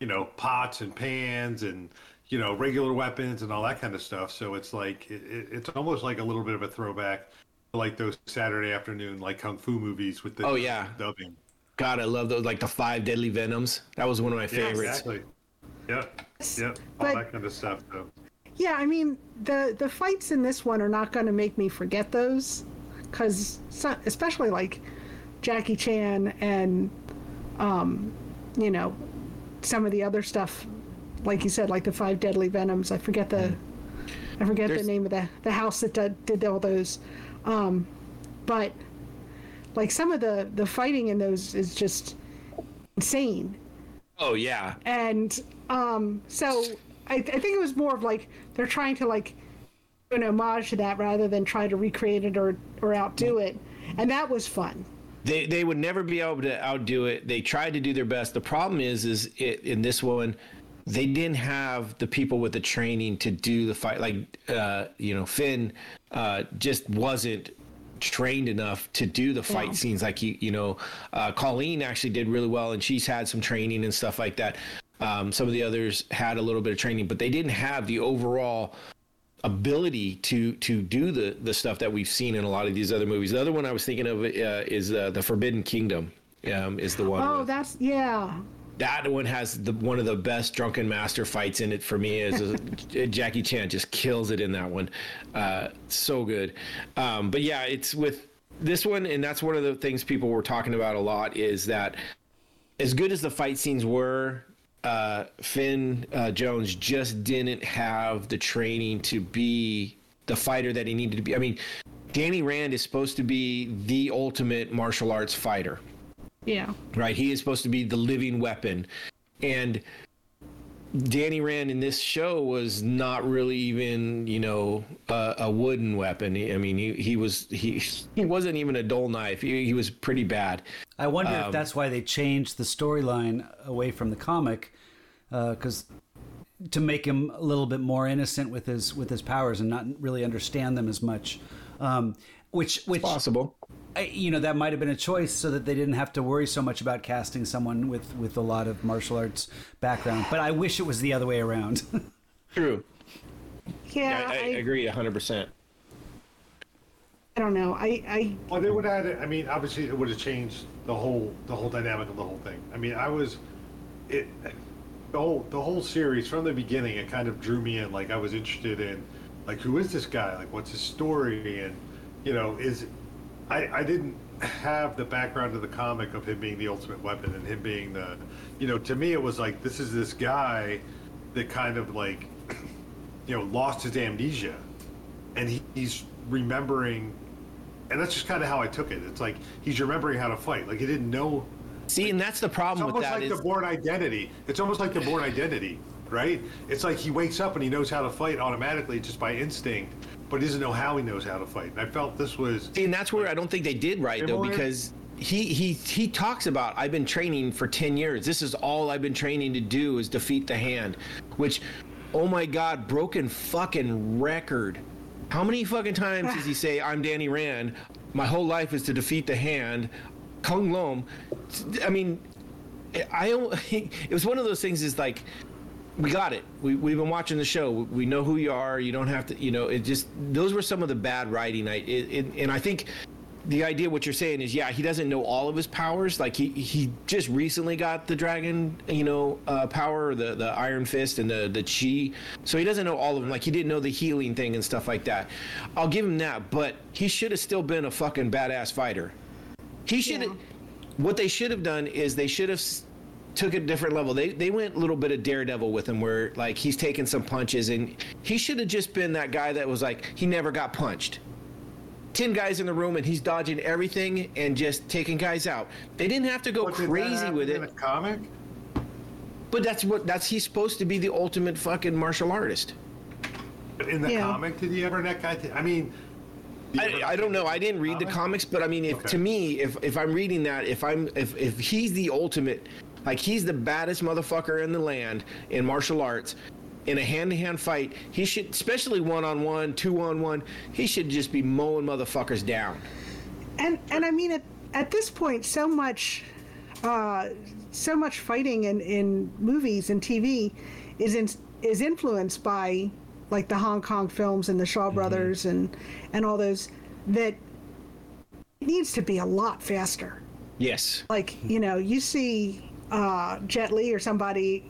you know pots and pans and you know regular weapons and all that kind of stuff so it's like it, it- it's almost like a little bit of a throwback like those saturday afternoon like kung fu movies with the Oh, yeah. dubbing God, I love those like the five deadly venoms. That was one of my yeah favorites. exactly yep yep all But- that kind of stuff so Yeah, I mean the the fights in this one are not going to make me forget those, because especially like Jackie Chan and, um, you know, some of the other stuff, like you said, like the Five Deadly Venoms. I forget the, I forget There's- the name of the the house that did, did all those, um, but like some of the the fighting in those is just insane Oh yeah, and um, so I, I think it was more of like they're trying to like do an homage to that rather than try to recreate it or or outdo it, and that was fun. they they would never be able to outdo it. They tried to do their best. The problem is, is it, in this one, they didn't have the people with the training to do the fight. Like uh, you know, Finn uh, just wasn't trained enough to do the fight Yeah. scenes like you you know uh, colleen actually did really well and she's had some training and stuff like that um, some of the others had a little bit of training but they didn't have the overall ability to to do the the stuff that we've seen in a lot of these other movies. The other one I was thinking of uh, is uh, the Forbidden Kingdom. Um, is the one. Oh, with- that's yeah. That one has the one of the best drunken master fights in it for me. Is Jackie Chan just kills it in that one, uh, so good. Um, but yeah, it's with this one, and that's one of the things people were talking about a lot is that as good as the fight scenes were, uh, Finn uh, Jones just didn't have the training to be the fighter that he needed to be. I mean, Danny Rand is supposed to be the ultimate martial arts fighter, Yeah. right? He is supposed to be the living weapon. And Danny Rand in this show was not really even, you know, a, a wooden weapon. I mean, he, he was he he wasn't even a dull knife. He, he was pretty bad. I wonder if that's why they changed the storyline away from the comic, because to make him a little bit more innocent with his with his powers and not really understand them as much. Um, which which Possible. I- you know that might have been a choice so that they didn't have to worry so much about casting someone with with a lot of martial arts background. But I wish it was the other way around. True. Yeah, I, I I, agree 100%. I don't know. I, I Well, they would add. I mean, obviously, it would have changed the whole the whole dynamic of the whole thing. I mean, I was it the whole the whole series from the beginning. It kind of drew me in. Like I was interested in like who is this guy? Like what's his story? And you know, is I I didn't have the background of the comic of him being the ultimate weapon and him being the you know to me it was like this is this guy that kind of like you know lost his amnesia and he, he's remembering and that's just kind of how I took it. It's like he's remembering how to fight. Like he didn't know. See, and that's the It's problem with almost that like is the Bourne Identity. It's almost like the Bourne Identity, right? It's like he wakes up and he knows how to fight automatically just by instinct, but he doesn't know how he knows how to fight. And I felt this was See, and that's where I don't think they did right though, because he he he talks about I've been training for ten years. This is all I've been training to do is defeat the hand, which, oh my god, broken fucking record. How many fucking times does he say I'm Danny Rand? My whole life is to defeat the hand, Kunlun. I mean, I don't. It was one of those things. Is like we got it. We, we've been watching the show. We know who you are. You don't have to, you know, it just, those were some of the bad writing. I, it, it, and I think the idea, what you're saying is, yeah, he doesn't know all of his powers. Like he, he just recently got the dragon, you know, uh, power, the, the iron fist and the, the chi. So he doesn't know all of them. Like he didn't know the healing thing and stuff like that. I'll give him that, but he should have still been a fucking badass fighter. He should have, what they should have done is they should have took it a different level. They they went a little bit of daredevil with him, where like he's taking some punches, and he should have just been that guy that was like he never got punched. Ten guys in the room, and he's dodging everything and just taking guys out. They didn't have to go But did that crazy happen with in it, a comic. but that's what that's he's supposed to be the ultimate fucking martial artist. But in the Yeah. comic, did he ever that guy? I mean, I, I don't know. I didn't read the comics, but I mean, if Okay. to me, if if I'm reading that, if I'm if if he's the ultimate, like he's the baddest motherfucker in the land in martial arts, in a hand-to-hand fight, he should, especially one-on-one, two-on-one, he should just be mowing motherfuckers down. and and I mean at at this point, so much, uh, so much fighting in in movies and TV is in, is influenced by like the Hong Kong films and the Shaw Brothers and and all those that it needs to be a lot faster. Yes. Like you know, you see uh, Jet Li or somebody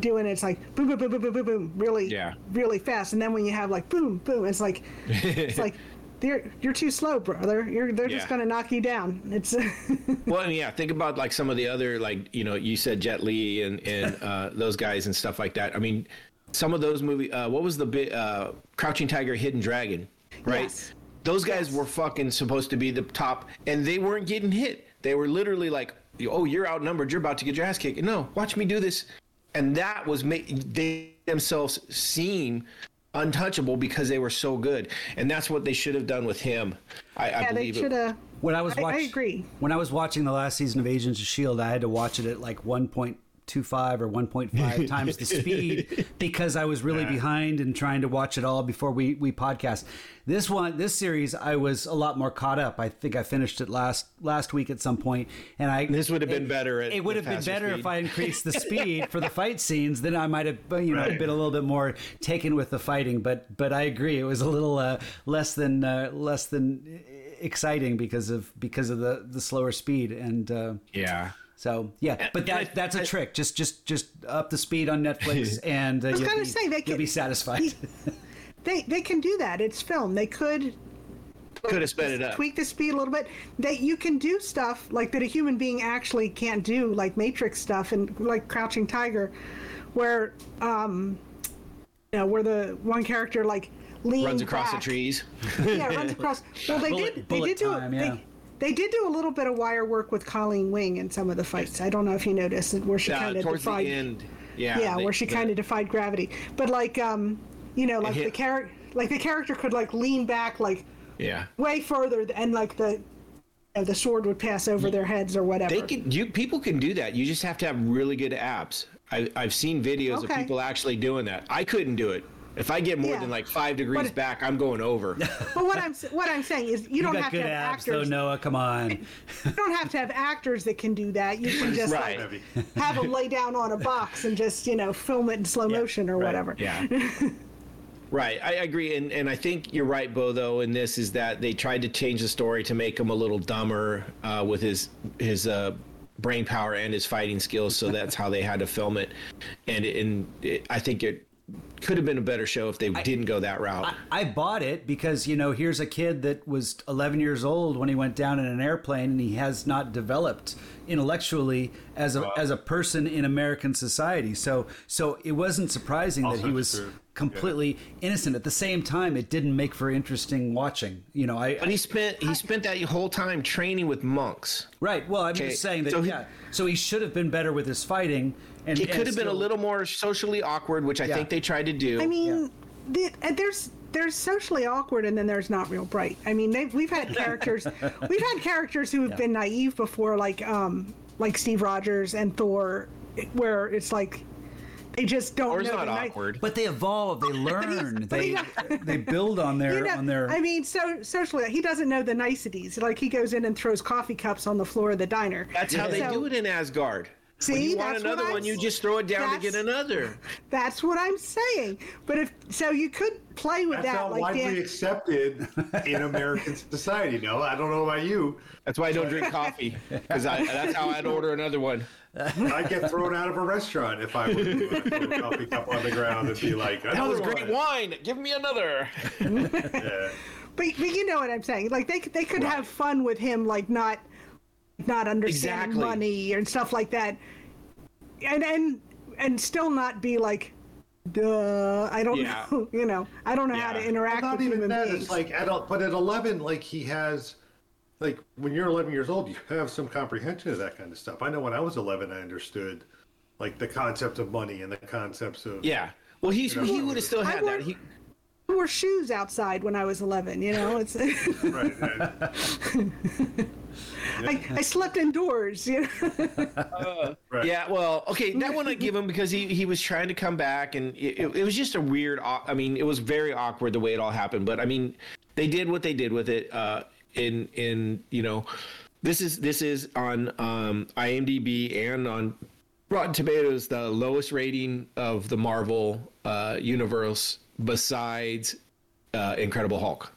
doing it, it's like boom, boom, boom, boom, boom, boom, boom, really, Yeah. really fast. And then when you have like boom, boom, it's like it's like they're you're too slow, brother. You're they're Yeah. just gonna knock you down. It's Well, yeah, think about like some of the other like you know you said Jet Li and and uh, those guys and stuff like that. I mean, some of those movie. Uh, what was the bit? Uh, Crouching Tiger, Hidden Dragon, right? Yes. Those guys were fucking supposed to be the top, and they weren't getting hit. They were literally like, "Oh, you're outnumbered. You're about to get your ass kicked." No, watch me do this, and that was ma- they themselves seem untouchable because they were so good, and that's what they should have done with him. I, I yeah, they believe it. should have. When I was I- I watching, agree. When I was watching the last season of Agents of Shield, I had to watch it at like 1.25 or 1.5 times the speed because I was really behind and trying to watch it all before we we podcast. This one, this series, I was a lot more caught up. I think I finished it last last week at some point, and I This would have been it- better at it would have been better speed. if I increased the speed for the fight scenes. Then I might have you know Right. been a little bit more taken with the fighting. But but I agree, it was a little uh, less than uh, less than exciting because of because of the the slower speed and. Uh, Yeah. So yeah, but And I- that that's a I- trick. Just just just up the speed on Netflix, and uh, was you'll, gonna be, say, they you'll could- be satisfied. They they can do that. It's film. They could Could have sped it up. tweak the speed a little bit. That you can do stuff like that a human being actually can't do, like Matrix stuff and like Crouching Tiger, where um, you know, where the one character like leans Runs across back. the trees. Yeah, runs across. Well, they Bullet- did. They bullet did do time, it. yeah. They, they did do a little bit of wire work with Colleen Wing in some of the fights. I don't know if you noticed where she Uh, kind of towards defied. the end. Yeah. yeah, they- where she kind of defied gravity. But like, um, you know, like the character, like the character could like lean back like Yeah. way further, and like the the sword would pass over their heads or whatever. They can. You people can do that. You just have to have really good abs. I, I've seen videos of people actually doing that. I couldn't do it. If I get more Yeah. than like five degrees But- back, I'm going over. but what I'm what I'm saying is, you, You don't got have to have abs, though, actors. Noah. Come on. You don't have to have actors that can do that. You can just Right. like have them lay down on a box and just you know film it in slow motion or right. whatever. Yeah. right. I agree. And and I think you're right, Bo, though, in this is that they tried to change the story to make him a little dumber uh, with his his uh, brain power and his fighting skills. So that's how they had to film it. And and it, I think it could have been a better show if they didn't go that route. I bought it because you know here's a kid that was 11 years old when he went down in an airplane and he has not developed intellectually as a as a person in American society. So so it wasn't surprising that he was true. completely innocent. At the same time, it didn't make for interesting watching. You know, I, But he spent he spent that whole time training with monks. right. Well, I'm Okay, just saying that. so he- yeah. So he should have been better with his fighting. And He could have been a little more socially awkward, which I Yeah. think they tried to do. I mean, the, and there's there's socially awkward and then there's not real bright. I mean, they've, we've had characters we've had characters who have been naive before, like um like Steve Rogers and Thor, where it's like they just don't Thor's know not the ni- awkward. But they evolve. They learn. they they build on their You know, on their. I mean, so socially, he doesn't know the niceties. Like he goes in and throws coffee cups on the floor of the diner. That's how they So- do it in Asgard. When you want another one, you just throw it down to get another. That's what I'm saying. But if so, you could play with That's that, not like widely Dan, accepted in American society. No, I don't know about you. That's why I don't drink coffee because that's how I'd order another one. I'd get thrown out of a restaurant if I would do it. Throw a coffee cup on the ground and be like, That was great one." wine. Give me another. Yeah. But, but you know what I'm saying. Like they they could have fun with him, like not not understanding Exactly. money and stuff like that, and and and still not be like, duh. I don't Yeah. know. You know, I don't know how to Yeah. interact Not with even human that. beings. It's like adult, but at 11, like he has, like when you're 11 years old, you have some comprehension of that kind of stuff. I know when I was 11, I understood like the concept of money and the concepts of Yeah. Well, he's, he would have still I had that. would- He, wore shoes outside when I was 11. You know, it's right. right. I, I slept indoors. You know, Right. Yeah, well, okay, that one I give him because he, he was trying to come back, and it, it, it was just a weird. I mean, it was very awkward the way it all happened. But I mean, they did what they did with it. Uh, in in you know, this is this is on um, IMDb and on Rotten Tomatoes the lowest rating of the Marvel uh, universe besides uh, Incredible Hulk.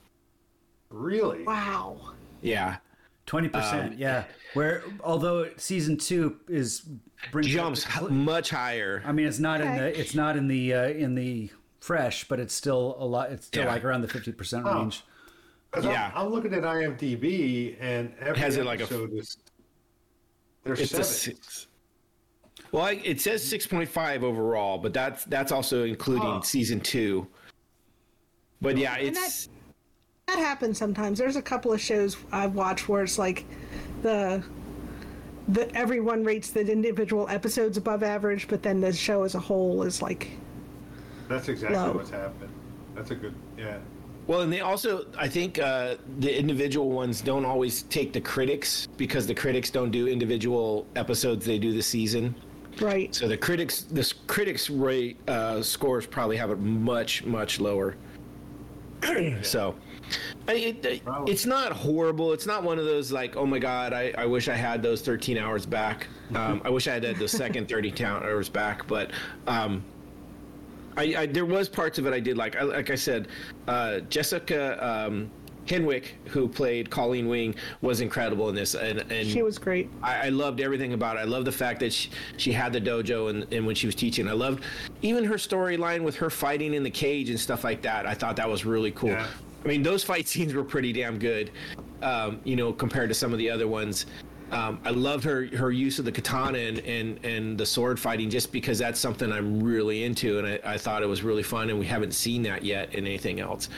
Really? wow. Yeah, Twenty percent, yeah. Where although season two is brings jumps h- much higher. I mean, it's not in the it's not in the uh, in the fresh, but it's still a lot. It's still Yeah. like around the fifty percent range. 'Cause Yeah. I'm, I'm looking at IMDb and every Has it like a- episode is there's It's a six. Well, I, it says six point five overall, but that's that's also including Oh. season two. But yeah, it's That happens sometimes. There's a couple of shows I've watched where it's like the the everyone rates the individual episodes above average, but then the show as a whole is like That's exactly Low. what's happened. That's a good, yeah. well, and they also I think uh, the individual ones don't always take the critics because the critics don't do individual episodes; they do the season. right. So the critics the critics rate uh, scores probably have it much much lower. so. I, it, it- it's not horrible. It's not one of those like, oh my god, I, I wish I had those 13 hours back. Um, I wish I had had the second 30 hours back. But um, I, I there was parts of it I did like. I, like I said, uh, Jessica um, Henwick, who played Colleen Wing, was incredible in this, and and She was great. I, I loved everything about it. I love the fact that she, she had the dojo and, and when she was teaching. I loved even her storyline with her fighting in the cage and stuff like that. I thought that was really cool. Yeah. I mean, those fight scenes were pretty damn good, um, you know, compared to some of the other ones. Um, I loved her her use of the katana and, and, and the sword fighting just because that's something I'm really into, and I, I thought it was really fun, and we haven't seen that yet in anything else.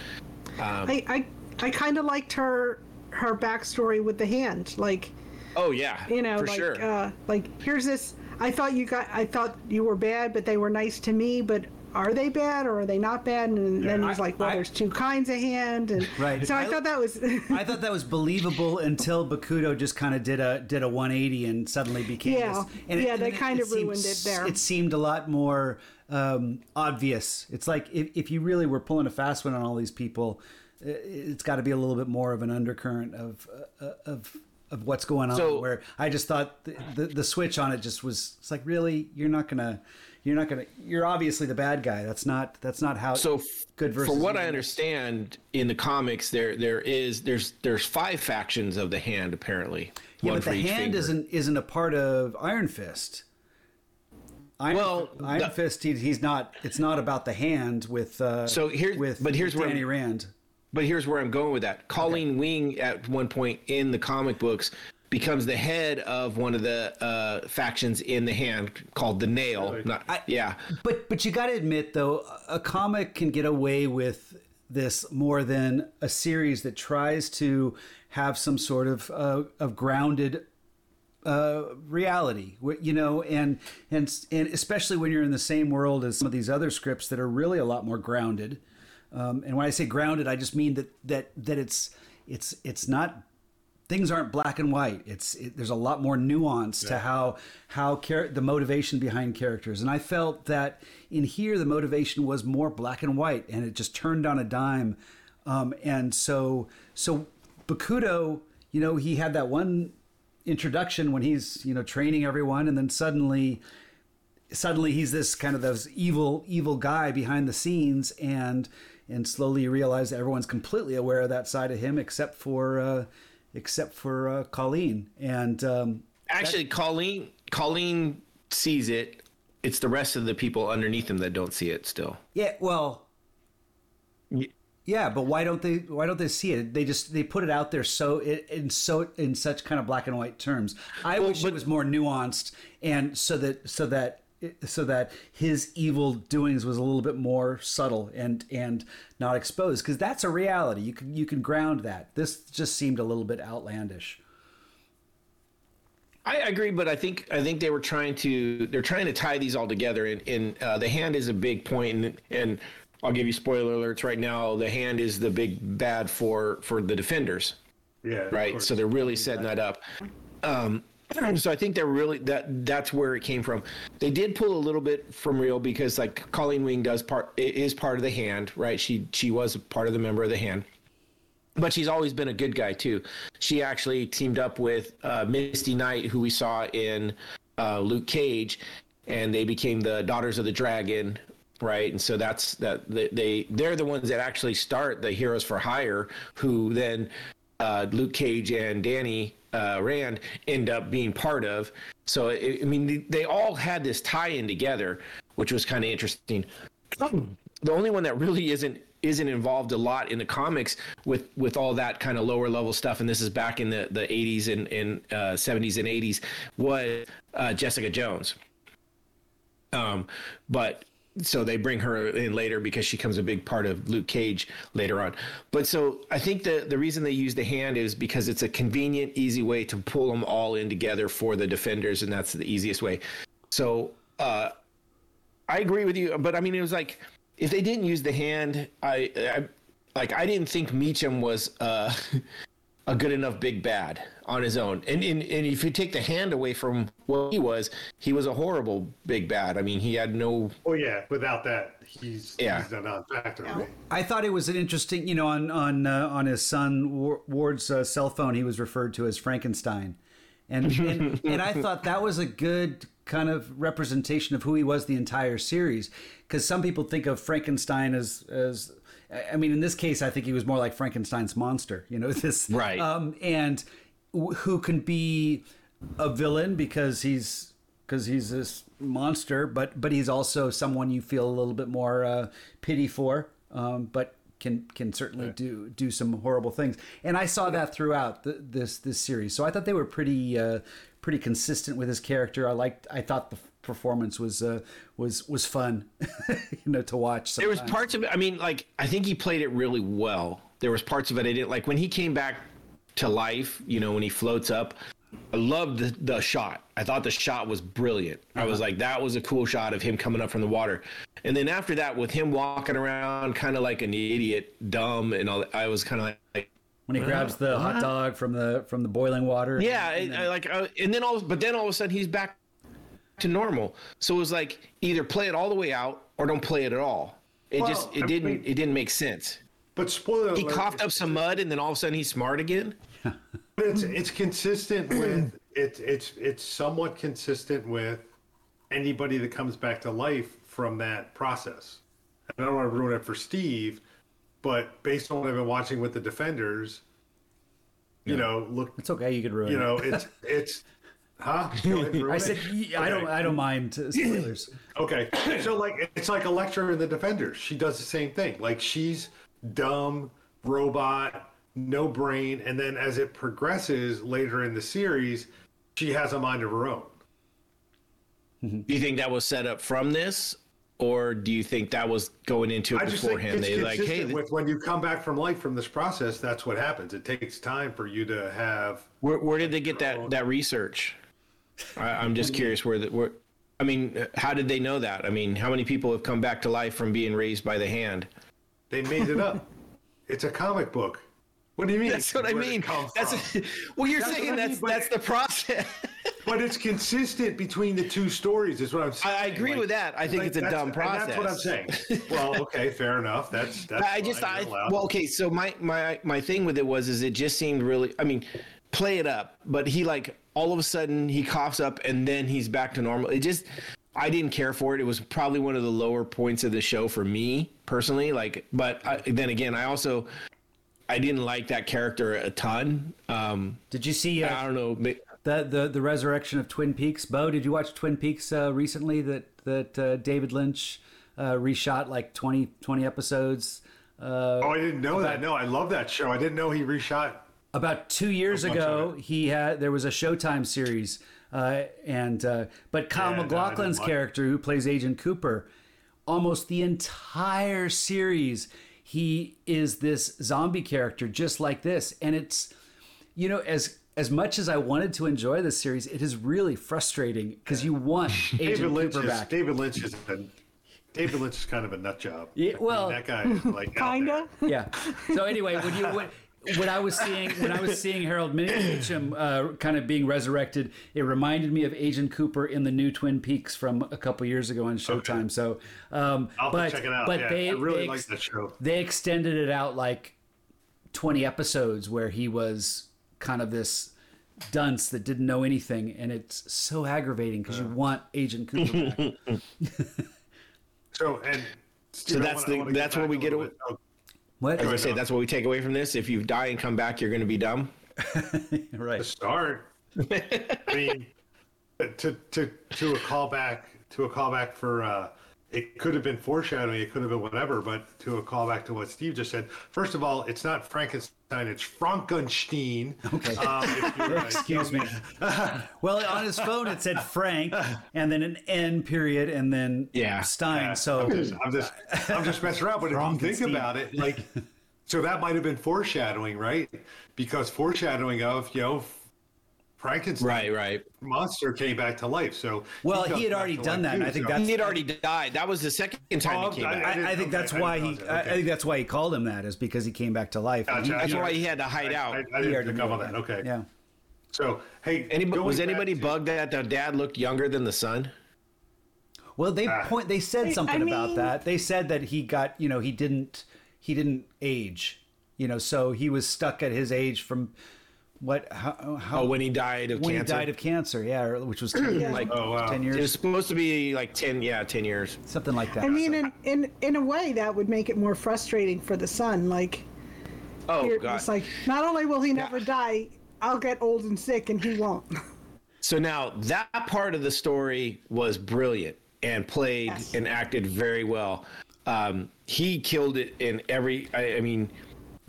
I I, I kind of liked her her backstory with the hand. Like Oh yeah, you know, for like sure. uh, like here's this. I thought you got. I thought you were bad, but they were nice to me. But are they bad or are they not bad? And then he's I- like, well, I- there's two kinds of hand, and Right. So I, I- thought that was. I thought that was believable until Bakuto just kind of did a did a 180 and suddenly became Yeah. this. And Yeah, they and kind of seemed ruined it there. It seemed a lot more um, obvious. It's like if, if you really were pulling a fast one on all these people, it's got to be a little bit more of an undercurrent of uh, of of what's going on. So- where I just thought the, the the switch on it just was it's like really you're not gonna you're not gonna you're obviously the bad guy. That's not that's not how so good versus for what I understand in the comics, there there is there's there's five factions of the hand apparently. Yeah, but the hand finger. isn't isn't a part of Iron Fist. Iron, Well, Iron the- Fist, he, he's not. It's not about the hand with. Uh, So here- with but here's where- Danny Rand. But here's where I'm going with that. Colleen Wing at one point in the comic books becomes the head of one of the uh, factions in the hand called the Nail. Really? Not, I- yeah. But but you got to admit though, a comic can get away with this more than a series that tries to have some sort of uh, of grounded uh, reality, you know, and and and especially when you're in the same world as some of these other scripts that are really a lot more grounded. Um, and when I say grounded, I just mean that that that it's it's it's not things aren't black and white. It's it, there's a lot more nuance to how how char- the motivation behind characters. And I felt that in here the motivation was more black and white, and it just turned on a dime. Um, and so so Bakuto, you know, he had that one introduction when he's you know training everyone, and then suddenly suddenly he's this kind of this evil evil guy behind the scenes and and slowly you realize that everyone's completely aware of that side of him except for uh except for uh colleen and um Actually, Colleen Colleen sees it. It's the rest of the people underneath him that don't see it still. yeah well yeah but why don't they why don't they see it they just they put it out there so it in so in such kind of black and white terms i Well, wish but- it was more nuanced and so that so that so that his evil doings was a little bit more subtle and and not exposed because that's a reality you can you can ground that this just seemed a little bit outlandish I agree, but I think I think they were trying to they're trying to tie these all together, and, and uh, the hand is a big point, and, and I'll give you spoiler alerts right now. The hand is the big bad for for the defenders, Yeah. right? So they're really setting that up. Um, so I think they're really that that's where it came from. They did pull a little bit from real because like Colleen Wing does part is part of the hand, right? She she was part of the member of the hand but she's always been a good guy too. She actually teamed up with uh, Misty Knight, who we saw in uh, Luke Cage, and they became the Daughters of the Dragon, right? And so that's that they, they they're the ones that actually start the Heroes for Hire, who then uh, Luke Cage and Danny uh, Rand end up being part of. So it, I mean, they, all had this tie-in together, which was kind of interesting. the only one that really isn't isn't involved a lot in the comics with with all that kind of lower level stuff and this is back in the the 80s and, and uh, 70s and 80s was uh, jessica jones um but so they bring her in later because she becomes a big part of luke cage later on. But so i think the the reason they use the hand is because it's a convenient easy way to pull them all in together for the defenders and that's the easiest way. So uh I agree with you, but I mean, it was like if they didn't use the hand, I, I like I didn't think Meachum was uh, a good enough big bad on his own. And, and and if you take the hand away from what he was, he was a horrible big bad. I mean, he had no. Oh yeah. Without that, he's Yeah. he's a non-factor. right? I thought it was an interesting, you know, on on uh, on his son Ward's uh, cell phone, he was referred to as Frankenstein, and and, and I thought that was a good kind of representation of who he was the entire series, because some people think of Frankenstein as as I- I mean, in this case, I think he was more like Frankenstein's monster. You know, this Right. um, and w- who can be a villain because he's because he's this monster, but but he's also someone you feel a little bit more uh, pity for, um, but can can certainly do do some horrible things. And I saw that throughout the, this this series, so I thought they were pretty uh, pretty consistent with his character. I liked. I thought the performance was uh, was was fun, you know, to watch. There was parts of it. I mean, like I think he played it really well. There was parts of it I didn't like when he came back to life. You know, when he floats up. I loved the, the shot. I thought the shot was brilliant. I was like, that was a cool shot of him coming up from the water. And then after that, with him walking around kind of like an idiot, dumb, and all, that, I was kind of like, when he grabs the hot dog from the from the boiling water. yeah, I, I like, uh, and then all, but then all of a sudden he's back to normal. So it was like either play it all the way out or don't play it at all. It Well, just, I it didn't, mean- it didn't make sense. But spoiler He alert, coughed up some mud, and then all of a sudden he's smart again. It's it's consistent with it's it's it's somewhat consistent with anybody that comes back to life from that process. And I don't want to ruin it for Steve, but based on what I've been watching with the defenders, you know, look, It's okay. You could ruin you it. know, it's it's huh? Go ahead and ruin I said y- I don't. I don't mind uh, spoilers. Okay, so like it's like Elektra in the Defenders. She does the same thing. Like she's dumb, robot, no brain, and then as it progresses later in the series, she has a mind of her own. Do you think that was set up from this, or do you think that was going into it think beforehand? They like, hey, with when you come back from life from this process. That's what happens. It takes time for you to have. where, where did they get that that research? I, I'm just curious where the where. I mean, uh, how did they know that? I mean, how many people have come back to life from being raised by the hand? They made it up. it's a comic book. What do you mean? That's what I mean. That's from? well, you're That's saying what I that's mean, that's the process. But it's consistent between the two stories, is what I'm saying. I agree Like- with that. I think like it's a dumb process. That's what I'm saying. Well, okay, fair enough. That's that's. I just I well okay so my my my thing with it was is it just seemed really I mean play it up but he like all of a sudden he coughs up and then he's back to normal it just I didn't care for it it was probably one of the lower points of the show for me personally like but I, then again I also I didn't like that character a ton um Did you see I uh, don't know ma- the, the the resurrection of Twin Peaks? Bo, did you watch Twin Peaks uh, recently? That that uh, David Lynch uh, reshot like 20, 20 episodes. Uh, Oh, I didn't know that. No, I love that show. I didn't know he reshot. about two years ago, he had there was a Showtime series, uh, and uh, but Kyle Yeah, MacLachlan's didn't character, who plays Agent Cooper, almost the entire series, he is this zombie character, just like this, and it's you know as as much as I wanted to enjoy this series, it is really frustrating because you want David Agent Lynch Cooper is back. David Lynch is a, David Lynch is kind of a nut job. Yeah, I mean, well- that guy is like Kinda. yeah. So anyway, when you when, when I was seeing when I was seeing Harold Meachum uh, kind of being resurrected, it reminded me of Agent Cooper in the new Twin Peaks from a couple years ago on Showtime. So, um, I'll but check it out. but yeah, they I really they, like ex- that show. they extended it out like twenty episodes where he was kind of this dunce that didn't know anything, and it's so aggravating because you want Agent Cooper back. So and so that's the that's where we get away what? I was gonna say that's what we take away from this if you die and come back you're gonna be dumb right. To start. I mean, to to to a callback to a callback for uh, it could have been foreshadowing, it could have been whatever, but to a callback to what Steve just said. First of all, it's not Frankenstein, it's Frankenstein. Okay. Um, if you're, Excuse me. well, on his phone it said Frank, and then an N period, and then Yeah. Stein. Yeah, so I'm just, I'm just, I'm just messing around. But if you think about it, like, so that might have been foreshadowing, right? Because foreshadowing of you know Frankenstein right right monster came back to life. So Well, he comes had already done that, too, I think so- that's- he had already died that was the second time Oh, he came I- back I I, I think okay, that's I why he. know that. I, I think that's why he called him that is because he came back to life. Gotcha. That's Yeah. why he had to hide I, out. I, I didn't already pick up on that. Okay. Yeah. So hey, Anybody, was anybody to- bugged that the dad looked younger than the son? Well, they Ah. point. They said I- something I about that. They said that he got. You know, he didn't. He didn't age. You know, so he was stuck at his age from what how, how Oh, when he died of when cancer. he died of cancer, yeah, which was 10, Yeah. like Oh wow. ten it was supposed to be like ten, yeah, ten years. something like that. I mean, in, in in a way, that would make it more frustrating for the son. Like, Oh you're, god. it's like not only will he never die, I'll get old and sick, and he won't. So now that part of the story was brilliant and played Yes. and acted very well. Um, he killed it in every. I, I mean,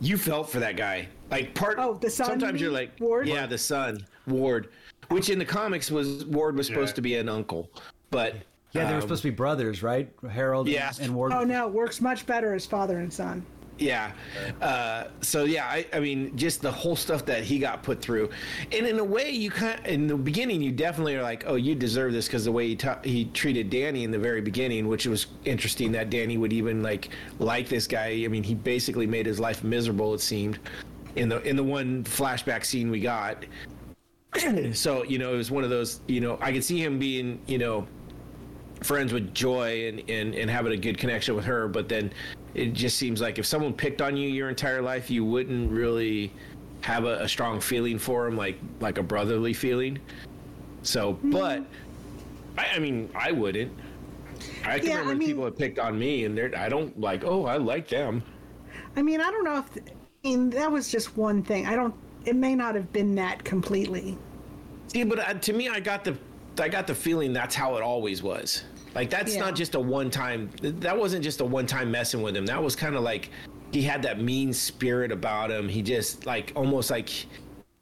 you felt for that guy. Like part. Oh, the son, Sometimes you you're like Ward? Yeah, the son Ward, which in the comics was Ward was supposed Yeah. to be an uncle, but yeah, they were um, supposed to be brothers, right? Harold and- Yeah. and Ward. Oh no, it works much better as father and son. Yeah. Uh, so yeah, I, I mean, just the whole stuff that he got put through, and in a way, you kind in the beginning, you definitely are like, oh, you deserve this because the way he ta- he treated Danny in the very beginning, which was interesting that Danny would even like like this guy. I mean, he basically made his life miserable. It seemed in the in the one flashback scene we got. so you know, it was one of those. You know, I could see him being, you know friends with Joy and, and, and having a good connection with her, but then it just seems like if someone picked on you your entire life, you wouldn't really have a, a strong feeling for them, like like a brotherly feeling. So, but I, I mean, I wouldn't. I can Yeah, I remember mean- people that picked on me, and they're I don't like. Oh, I like them. I mean, I don't know if I mean that was just one thing. I don't. It may not have been that completely. See, but uh, to me, I got the I got the feeling that's how it always was. Like that's Yeah. not just a one time. That wasn't just a one time messing with him. That was kind of like he had that mean spirit about him. He just like almost like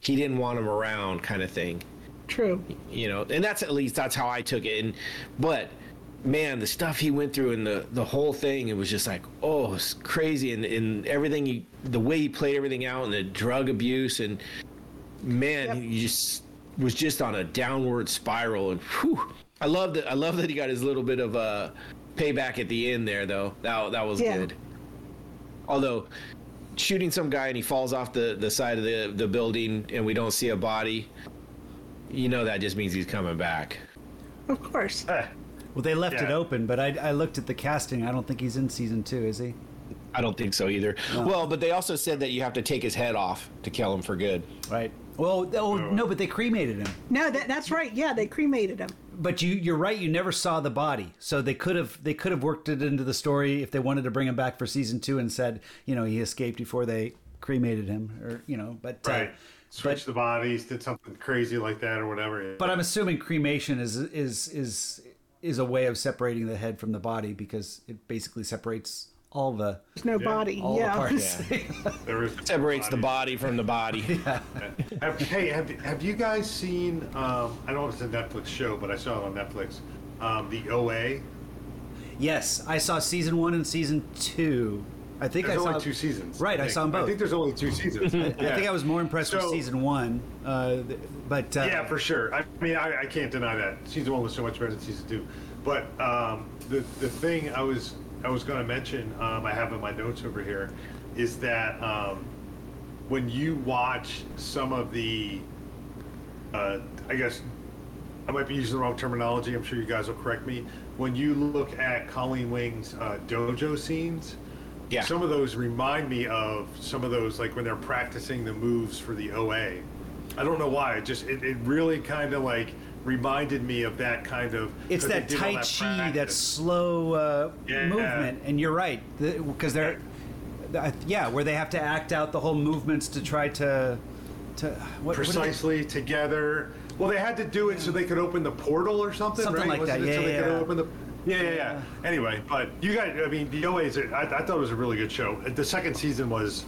he didn't want him around, kind of thing. True. You know, and that's at least that's how I took it. And but man, the stuff he went through and the the whole thing, it was just like oh, it's crazy. And and everything, he, the way he played everything out, and the drug abuse, and man, Yep. he just was just on a downward spiral. And whew, I love that. I love that he got his little bit of uh, payback at the end there, though. That that was Yeah. good. Although shooting some guy and he falls off the the side of the the building and we don't see a body, you know that just means he's coming back. Of course. Eh, Well, they left it open, but I, I looked at the casting. I don't think he's in season two, is he? I don't think so either. Well, but they also said that you have to take his head off to kill him for good. Right. Well, oh, no, but they cremated him. No, that, that's right. Yeah, they cremated him. But you, you're right. You never saw the body, so they could have they could have worked it into the story if they wanted to bring him back for season two and said, you know, he escaped before they cremated him, or you know. But uh, right. Switch the bodies, did something crazy like that or whatever. But I'm assuming cremation is is is is a way of separating the head from the body because it basically separates all the There's no body. all yeah. the parts. there was Separates the body from the body. Have, hey, have, have you guys seen? Um, I don't know if it's a Netflix show, but I saw it on Netflix. Um, the OA. yes, I saw season one and season two. I think There's I saw only two seasons. Right, I think. saw 'em both. I think there's only two seasons. I think I was more impressed with So- season one, uh, th- but uh, Yeah, for sure. I mean, I, I can't deny that season one was so much better than season two. But um, the the thing I was I was going to mention, um, I have in my notes over here, is that um, when you watch some of the, uh, I guess I might be using the wrong terminology. I'm sure you guys will correct me. When you look at Colleen Wing's uh, dojo scenes, Yeah. some of those remind me of some of those like when they're practicing the moves for the OA. I don't know why. It just it, it really kind of like reminded me of that kind of. It's that Tai that Chi, that slow uh, Yeah. movement, and you're right because they're, th- yeah, where they have to act out the whole movements to try to, to what, what precisely together. Well, they had to do it so they could open the portal or something, Something right? like Wasn't that. it Yeah, so they yeah, could yeah. open the. Yeah, yeah, yeah. Anyway, but you guys, I mean, the OA is. I, I thought it was a really good show. The second season was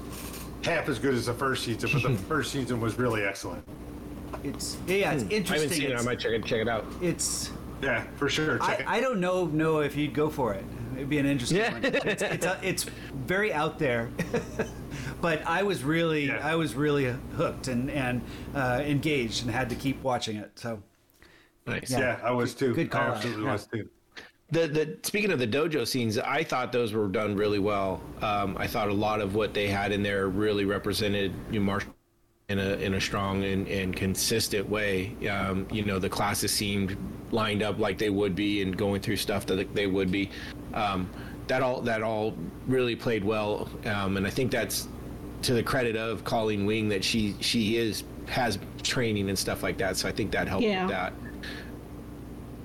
half as good as the first season, but the first season was really excellent. It's yeah, it's I haven't interesting. seen it. I might check it check it out. it's Yeah, for sure. Check I, it. I don't know know if you'd go for it. It'd be an interesting Yeah. one. It's it's, a, it's very out there, but I was really Yeah. I was really hooked and and uh, engaged and had to keep watching it. So Nice. Yeah. yeah, I was too. Good call I out. absolutely Yeah. was too. The the speaking of the dojo scenes, I thought those were done really well. Um, I thought a lot of what they had in there really represented you know, martial in a in a strong and, and consistent way. Um, you know, the classes seemed lined up like they would be and going through stuff that they would be. Um, that all that all really played well, um, and I think that's to the credit of Colleen Wing that she she is has training and stuff like that. So I think that helped Yeah. with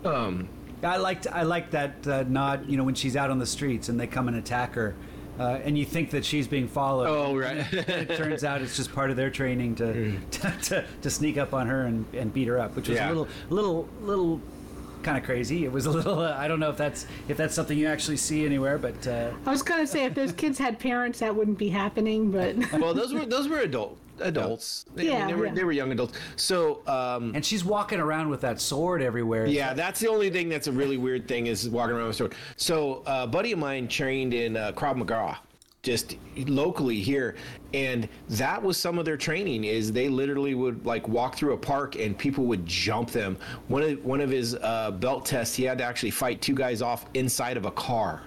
that. Um, I liked I liked that uh, nod. You know, when she's out on the streets and they come and attack her, uh, and you think that she's being followed. oh right. it turns out it's just part of their training to to, to, to sneak up on her and, and beat her up, which was Yeah. a little little little kind of crazy. It was a little. Uh, I don't know if that's if that's something you actually see anywhere, but uh, I was gonna say if those kids had parents, that wouldn't be happening. But well, those were those were adult adults. They, I mean, Yeah, they were yeah. they were young adults. So um, and she's walking around with that sword everywhere. Yeah, that's the only thing that's a really weird thing is walking around with a sword. So, uh, a buddy of mine trained in uh, Krav Maga, just locally here, and that was some of their training. Is they literally would like walk through a park and people would jump them. One of one of his uh, belt tests, he had to actually fight two guys off inside of a car.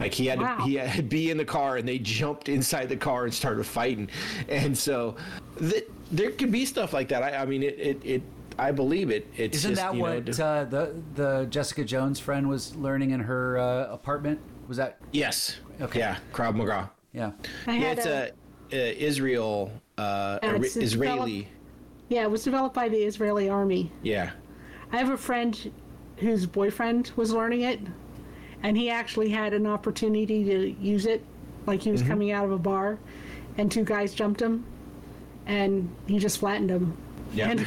Like he had Wow. to he had to be in the car and they jumped inside the car and started fighting, and so th- there could be stuff like that. I, I mean, it, it it I believe it. It's Isn't just, that you know, what d- uh, the the Jessica Jones friend was learning in her uh, apartment? Was that Yes. Okay. Yeah, Krav Maga. yeah? I Yeah, had it's a, a, uh Israel, uh, Yeah, it's Israeli. yeah, it was developed by the Israeli army. Yeah. I have a friend whose boyfriend was learning it, and he actually had an opportunity to use it. Like he was coming out of a bar, and two guys jumped him, and he just flattened him. Yeah. And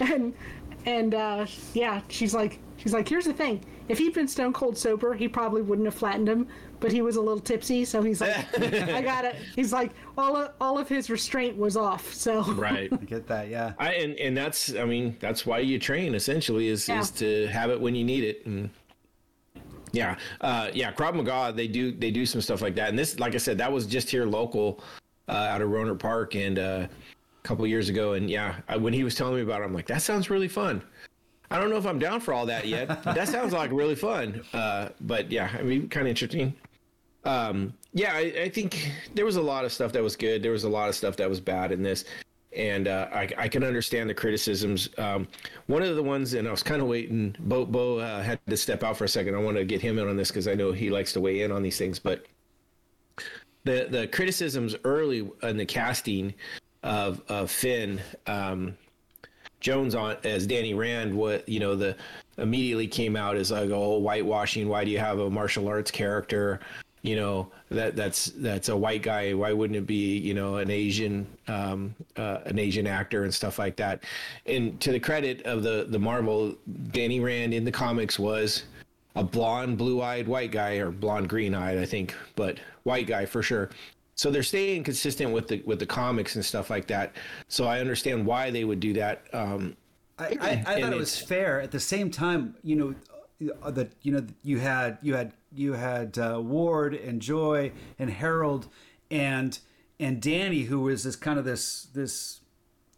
and, and uh, yeah, she's like, she's like, here's the thing: if he'd been stone cold sober, he probably wouldn't have flattened him. But he was a little tipsy, so he's like, I got it. He's like, all of, all of his restraint was off. So Right. I get that. Yeah. I and, and that's I mean that's why you train essentially is Yeah. is to have it when you need it and yeah uh, yeah Krav Maga they do they do some stuff like that. And this like I said that was just here local uh, out of Rohnert Park and uh, a couple years ago. And yeah I, when he was telling me about it I'm like that sounds really fun. I don't know if I'm down for all that yet. That sounds like really fun. Uh, but yeah I mean kind of interesting. Um, yeah, I, I think there was a lot of stuff that was good. There was a lot of stuff that was bad in this, and uh, I, I can understand the criticisms. Um, one of the ones, and I was kind of waiting. Bo, Bo uh, had to step out for a second. I want to get him in on this because I know he likes to weigh in on these things. But the the criticisms early in the casting of of Finn. Um, Jones on as Danny Rand, what you know, the immediately came out as like, oh, whitewashing. Why do you have a martial arts character? You know that that's that's a white guy. Why wouldn't it be you know an Asian um, uh, an Asian actor and stuff like that? And to the credit of the the Marvel, Danny Rand in the comics was a blonde, blue-eyed white guy or blonde, green-eyed, I think, but white guy for sure. So they're staying consistent with the with the comics and stuff like that. So I understand why they would do that. Um, I, I, I thought it was fair. At the same time, you know, that you know you had you had you had uh, Ward and Joy and Harold and and Danny, who was this kind of this this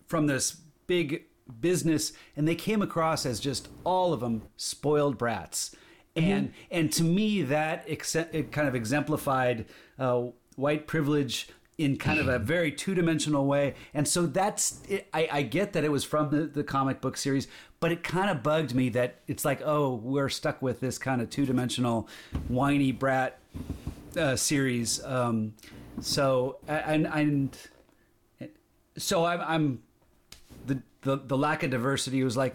from this big business, and they came across as just all of them spoiled brats. And and to me, that ex- it kind of exemplified uh, white privilege in kind of a very two-dimensional way. And so that's it, I, I get that it was from the, the comic book series but it kind of bugged me that it's like oh we're stuck with this kind of two-dimensional whiny brat uh, series. Um, so and and so I'm, I'm the, the the lack of diversity was like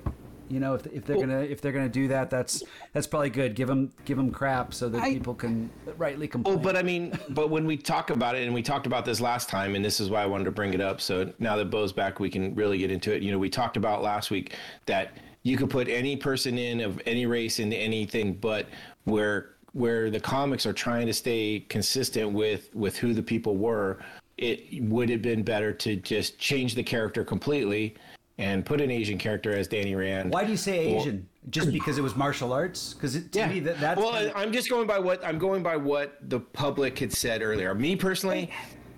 you know if, if they're gonna if they're gonna do that that's that's probably good give them give them crap so that I- people can rightly complain well, but I mean, but when we talk about it, and we talked about this last time, and this is why I wanted to bring it up. So now that Bo's back, we can really get into it. You know, we talked about last week that you could put any person in of any race into anything, but where where the comics are trying to stay consistent with with who the people were, it would have been better to just change the character completely and put an Asian character as Danny Rand. why do you say Or- asian just because it was martial arts because to me that that's well, kind of- I'm just going by what I'm going by what the public had said earlier. Me personally,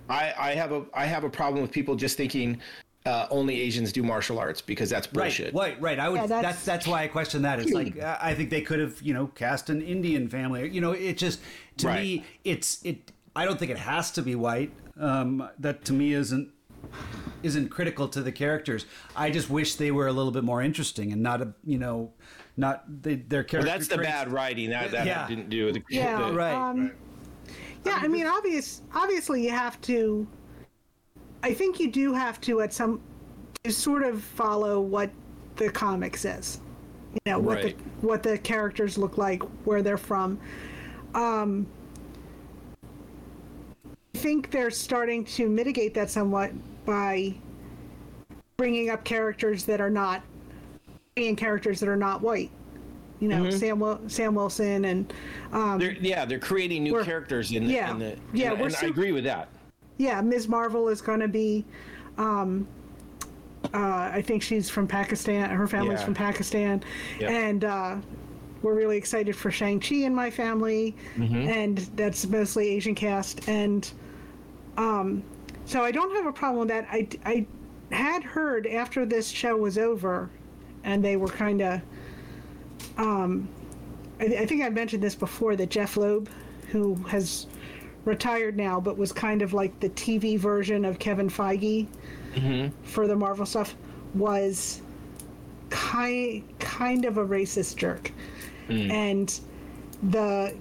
I, I have a I have a problem with people just thinking uh, only Asians do martial arts because that's bullshit. Right, right, right. I would. Yeah, that's, that's- that's why I question that. It's like uh, I think they could have, you know, cast an Indian family. You know, it just to Right. me, it's it. I don't think it has to be white. Um, that to me isn't isn't critical to the characters. I just wish they were a little bit more interesting and not a, you know, not they, their Well, character. that's the traits- bad writing. That that Yeah. didn't do with the Yeah, the- Right. Um, Yeah, I mean, obvious. Obviously, you have to. I think you do have to at some to sort of follow what the comic says. You know, what Right. the what the characters look like, where they're from. Um, I think they're starting to mitigate that somewhat by bringing up characters that are not being characters that are not white. You know, Mm-hmm. Sam Wil- Sam Wilson and um, They're, yeah, they're creating new characters in the, yeah, in the yeah, and, we're and I agree with that. yeah, Ms. Marvel is going to be. Um, uh, I think she's from Pakistan. Her family's Yeah. from Pakistan, Yep. and uh, we're really excited for Shang Chi in my family, and that's mostly Asian cast. And um, so I don't have a problem with that. I I had heard after this show was over, and they were kind of. Um, I, I think I mentioned this before that Jeff Loeb, who has retired now, but was kind of like the TV version of Kevin Feige for the Marvel stuff, was kind kind of a racist jerk, and the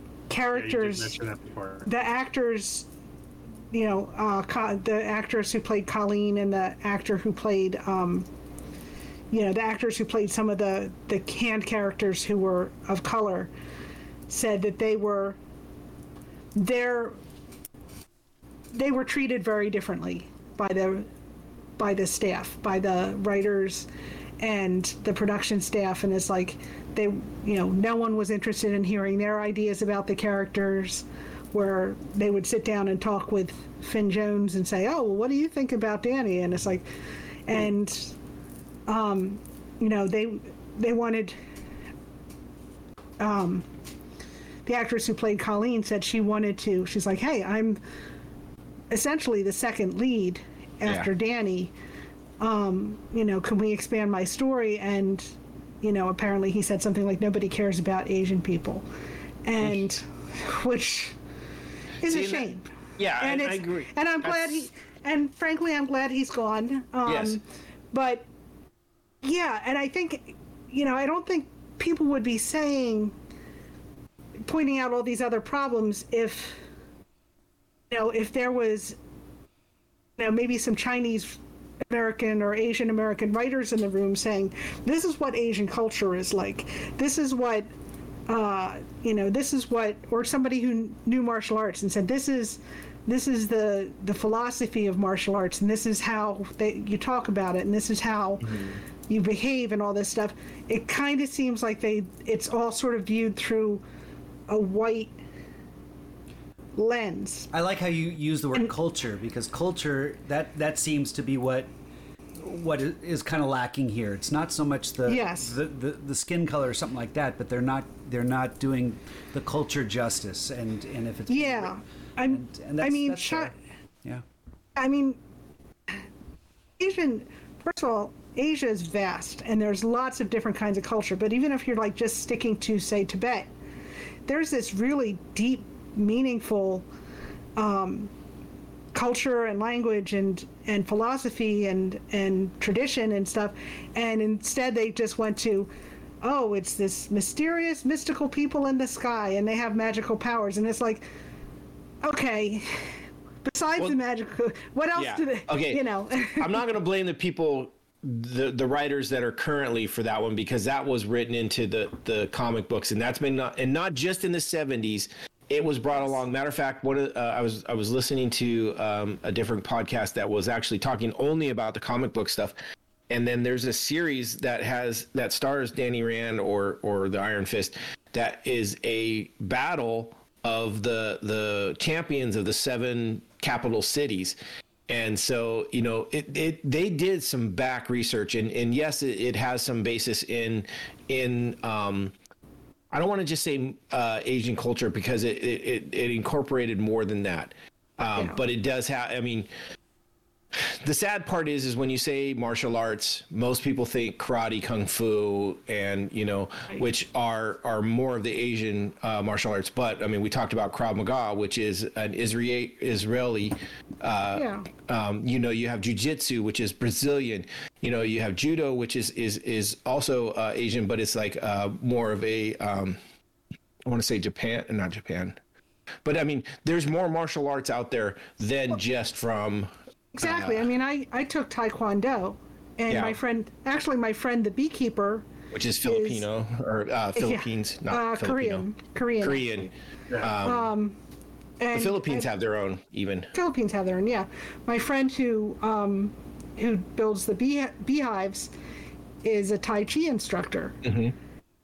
Yeah, you did characters mention that before. the actors, you know, uh, Co- the actress who played Colleen and the actor who played, um, you know, the actors who played some of the the canned characters who were of color, said that they were, they're, they were treated very differently by the, by the staff, by the writers, and the production staff, and it's like they, you know, no one was interested in hearing their ideas about the characters where they would sit down and talk with Finn Jones and say, "Oh, well, what do you think about Danny?" And it's like, and um, you know, they they wanted um, the actress who played Colleen said she wanted to. She's like, "Hey, I'm essentially the second lead after Yeah. Danny. Um, you know, can we expand my story?" And you know, apparently he said something like, "Nobody cares about Asian people," and which is See, a that- shame. Yeah, and I, I agree. and I'm glad he, and frankly, I'm glad he's gone. Um, Yes. But yeah, and I think, you know, I don't think people would be saying, pointing out all these other problems if, you know, if there was, you know, maybe some Chinese American or Asian American writers in the room saying, this is what Asian culture is like. This is what, uh, you know, this is what, or somebody who knew martial arts and said, this is, this is the the philosophy of martial arts, and this is how they, you talk about it, and this is how you behave, and all this stuff. It kind of seems like they, it's all sort of viewed through a white lens. I like how you use the word culture because culture that that seems to be what what is kind of lacking here. It's not so much the, Yes. the, the the skin color or something like that, but they're not they're not doing the culture justice. And and if it's Yeah, I'm. and, and I mean, Chi- yeah, I mean, Asian. First of all, Asia is vast, and there's lots of different kinds of culture. But even if you're like just sticking to, say, Tibet, there's this really deep, meaningful um, culture and language and and philosophy and and tradition and stuff. And instead, they just went to. Oh, it's this mysterious, mystical people in the sky, and they have magical powers, and it's like, okay. Besides Well, the magical, what else yeah. do they? Okay. You know. I'm not going to blame the people, the the writers that are currently for that one because that was written into the the comic books, and that's been not and not just in the 70s. It was brought along. Matter of fact, one of, uh, I was I was listening to um, a different podcast that was actually talking only about the comic book stuff, and then there's a series that has that stars Danny Rand or or the Iron Fist that is a battle of the the champions of the seven capital cities. And so you know it, it they did some back research and and yes it, it has some basis in in um i don't want to just say uh asian culture because it it, it, incorporated more than that um Yeah. but it does have i mean the sad part is is when you say martial arts most people think karate kung fu and you know which are are more of the asian uh, martial arts. But i mean we talked about krav maga which is an israeli israeli uh, Yeah. um, you know you have jiu-jitsu which is brazilian. You know you have judo which is is is also uh, asian but it's like uh, more of a um, i want to say japan and not japan. But i mean there's more martial arts out there than just from Exactly. Uh, I mean, I, I took Taekwondo, and Yeah. my friend, actually, my friend, the beekeeper, which is Filipino or uh, Philippines, yeah, not uh, Filipino. Korean, Korean, Korean. and The Philippines have their own even. Philippines have their own. Yeah, my friend who um, who builds the bee beehives is a Tai Chi instructor. Mm-hmm.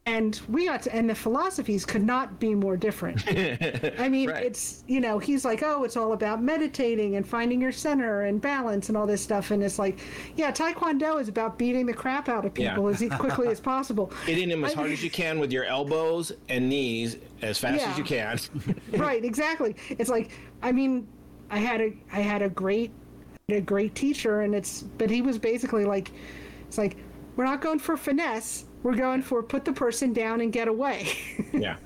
And we got to, and the philosophies could not be more different. I mean, Right. it's, you know, he's like, oh, it's all about meditating and finding your center and balance and all this stuff. And it's like, yeah, Taekwondo is about beating the crap out of people Yeah. as quickly as possible. Hitting them as I- hard as you can with your elbows and knees as fast Yeah. as you can. right exactly it's like i mean i had a i had a great a great teacher and it's but he was basically like it's like we're not going for finesse we're going for put the person down and get away yeah.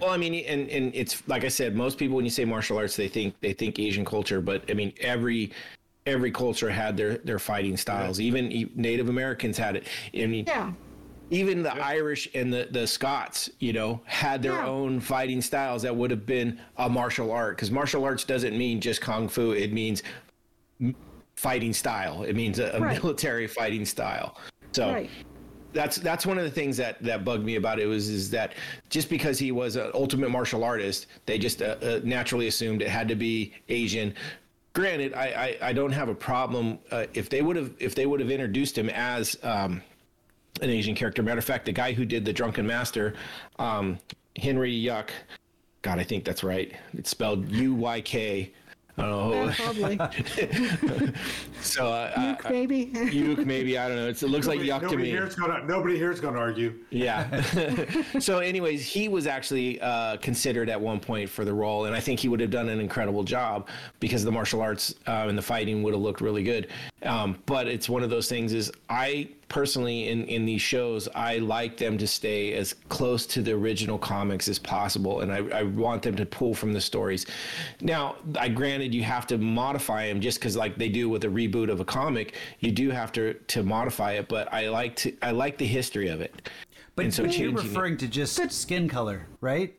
Well, I mean, and and it's like I said, most people when you say martial arts, they think they think Asian culture, but I mean every every culture had their their fighting styles. Even e- Native Americans had it. I mean, yeah even the Irish and the, the Scots, you know, had their Yeah. own fighting styles that would have been a martial art. Because martial arts doesn't mean just kung fu; it means fighting style. It means a, a Right. military fighting style. So right that's that's one of the things that that bugged me about it was is that just because he was an ultimate martial artist, they just uh, uh, naturally assumed it had to be Asian. Granted, I I, I don't have a problem uh, if they would have if they would have introduced him as um, an Asian character. Matter of fact, the guy who did the Drunken Master, um, Henry Yuck, God, I think that's right. It's spelled U Y K. I don't know. Probably so uh, I- Nuke, maybe Yuke, maybe I don't know. It's, it looks like yuck to me. here is gonna nobody here is gonna argue. Yeah. so, anyways, he was actually uh, considered at one point for the role, and I think he would have done an incredible job because the martial arts uh, and the fighting would have looked really good. Um, but it's one of those things. Is I personally in in these shows, I like them to stay as close to the original comics as possible, and I, I want them to pull from the stories. Now, I granted you have to modify them just because, like they do with a reboot of a comic, you do have to to modify it. But I like to I like the history of it. But And so you're changing it- referring to just skin color, right?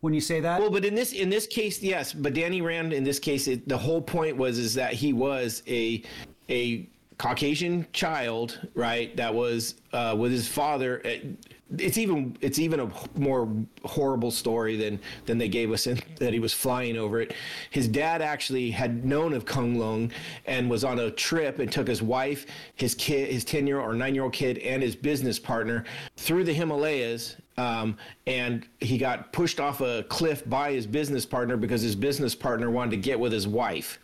When you say that, Well, but in this in this case, yes. But Danny Rand, in this case, it, the whole point was is that he was a a Caucasian child, right? That was uh, with his father. It's even it's even a more horrible story than than they gave us in that he was flying over it. His dad actually had known of Kunlun and was on a trip and took his wife, his kid, his ten year old or nine year old kid, and his business partner through the Himalayas um, and he got pushed off a cliff by his business partner because his business partner wanted to get with his wife.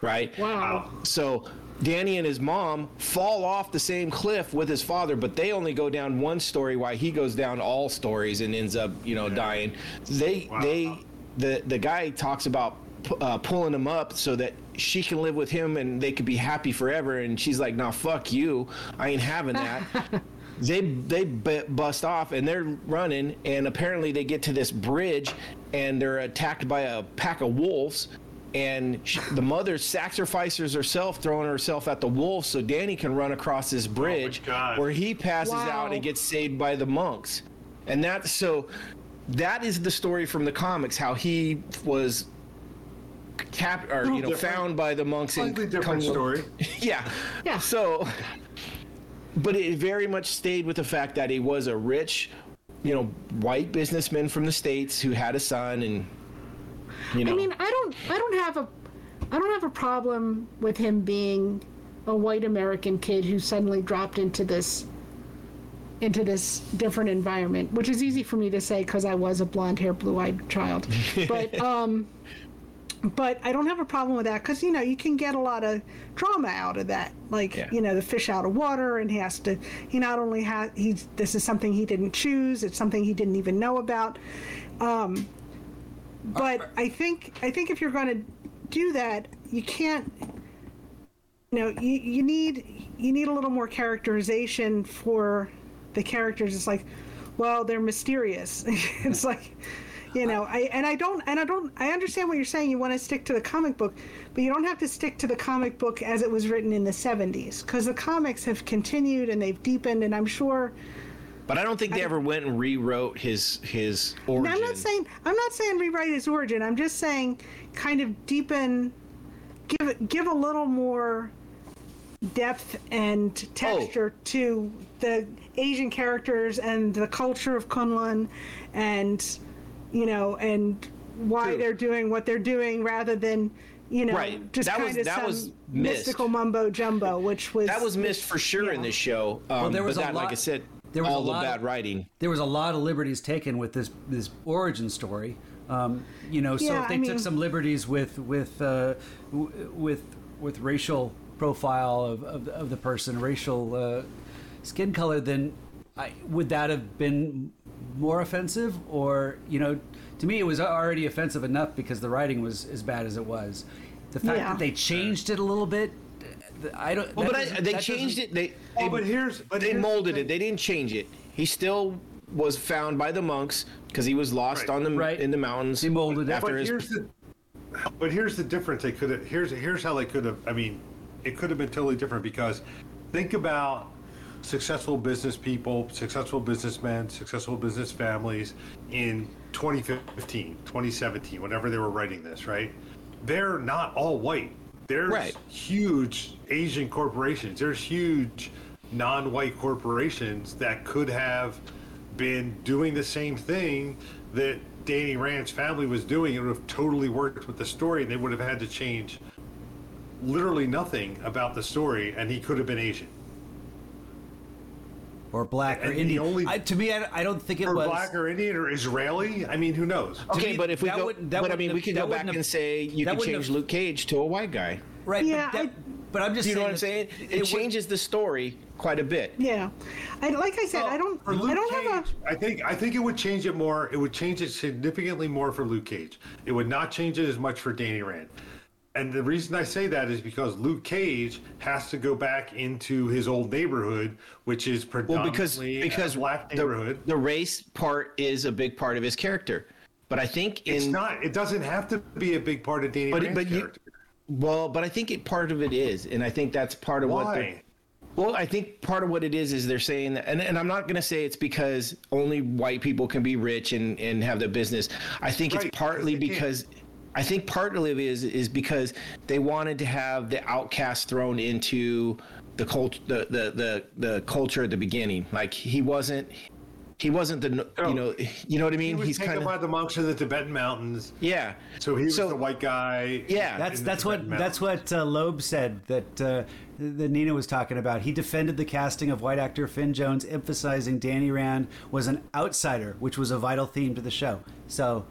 Right? wow So Danny and his mom fall off the same cliff with his father, but they only go down one story while he goes down all stories and ends up, you know, dying. They they the the guy talks about uh, pulling him up so that she can live with him and they could be happy forever. And she's like, "Nah, fuck you. I ain't having that." they they bu- bust off and they're running and apparently they get to this bridge and they're attacked by a pack of wolves and sh the mother sacrifices herself throwing herself at the wolves so danny can run across this oh bridge God. where he passes Wow. out and gets saved by the monks and that so that is the story from the comics how he was cap or you know different. found by the monks in Slightly different Kung- story. yeah. Yeah. So, but it very much stayed with the fact that he was a rich, you know, white businessman from the states who had a son, and you know, I mean, I don't, I don't have a, I don't have a problem with him being a white American kid who suddenly dropped into this, into this different environment, which is easy for me to say because I was a blonde-haired, blue-eyed child. But, um, but I don't have a problem with that because you know you can get a lot of drama out of that, like Yeah. you know the fish out of water, and he has to. He not only has he's this is something he didn't choose; it's something he didn't even know about. Um, but I think I think if you're going to do that, you can't. You know, you, you need you need a little more characterization for the characters. It's like, well, they're mysterious. it's like, you know, I and I don't and I don't I understand what you're saying. You want to stick to the comic book, but you don't have to stick to the comic book as it was written in the 70s because the comics have continued and they've deepened, and I'm sure. But I don't think they ever went and rewrote his his origin. I'm not saying I'm not saying rewrite his origin. I'm just saying kind of deepen, give it give a little more depth and texture to the Asian characters and the culture of Kunlun, and you know, and why True. they're doing what they're doing, rather than you know Right. just That was- kind of that some was missed. mystical mumbo jumbo, which was That was missed for sure in this show. Um, there was but a that, lot- like I said, there was a all the lot bad of- writing. there was a lot of liberties taken with this this origin story. Um, you know, so Yeah, if they I took mean- some liberties with with uh, w- with with racial profile of, of, of the person, racial uh, skin color, then I, would that have been more offensive? Or you know, to me, it was already offensive enough because the writing was as bad as it was. The fact Yeah. that they changed it a little bit, I don't. Well, but I, they changed it. They, Oh, they but here's but they here's molded thing. it. They didn't change it. He still was found by the monks because he was lost Right. on the Right. in the mountains. They molded it. after But his. here's the but here's the difference. They could have here's here's how they could have. I mean, it could have been totally different because think about successful business people, successful businessmen, successful business families in 2015, 2017, whenever they were writing this, right? They're not all white. There's Right. huge Asian corporations. There's huge non-white corporations that could have been doing the same thing that Danny Rand's family was doing. It would have totally worked with the story, and they would have had to change literally nothing about the story, and he could have been Asian. Or black or And the Indian. only- I, to me, I, I don't think it Or was black or Indian or Israeli. I mean, who knows? okay, me, but if we that go, wouldn't- that but I mean, have- we could go back have- and say you that can change have- Luke Cage to a white guy. right. Yeah, but, that, I- but I'm just you know what I'm saying? that It, would- changes the story quite a bit. Yeah, I, like I said, I don't, For Luke I don't Cage, have I think I think it would change it more. It would change it significantly more for Luke Cage. It would not change it as much for Danny Rand. And the reason I say that is because Luke Cage has to go back into his old neighborhood, which is Well, because predominantly because black the, neighborhood. the race part is a big part of his character, but I think in it's not. It doesn't have to be a big part of Danny but Rand's but you, well, but I think it, part of it is, and I think that's part of what. Why? Well, I think part of what it is is they're saying that, and, and I'm not going to say it's because only white people can be rich and, and have the business. I think Right, it's partly because they can't. because I think partly of it is is because they wanted to have the outcast thrown into the cult the, the the the culture at the beginning. Like he wasn't he wasn't the Oh. you know you know what I He mean? was He's taken kind by the monks of the Tibetan mountains. yeah. So he was So- the white guy. Yeah. That's in the that's what Tibetan that's mountains. what uh, Loeb said that uh, that Nina was talking about. He defended the casting of white actor Finn Jones, emphasizing Danny Rand was an outsider, which was a vital theme to the show. So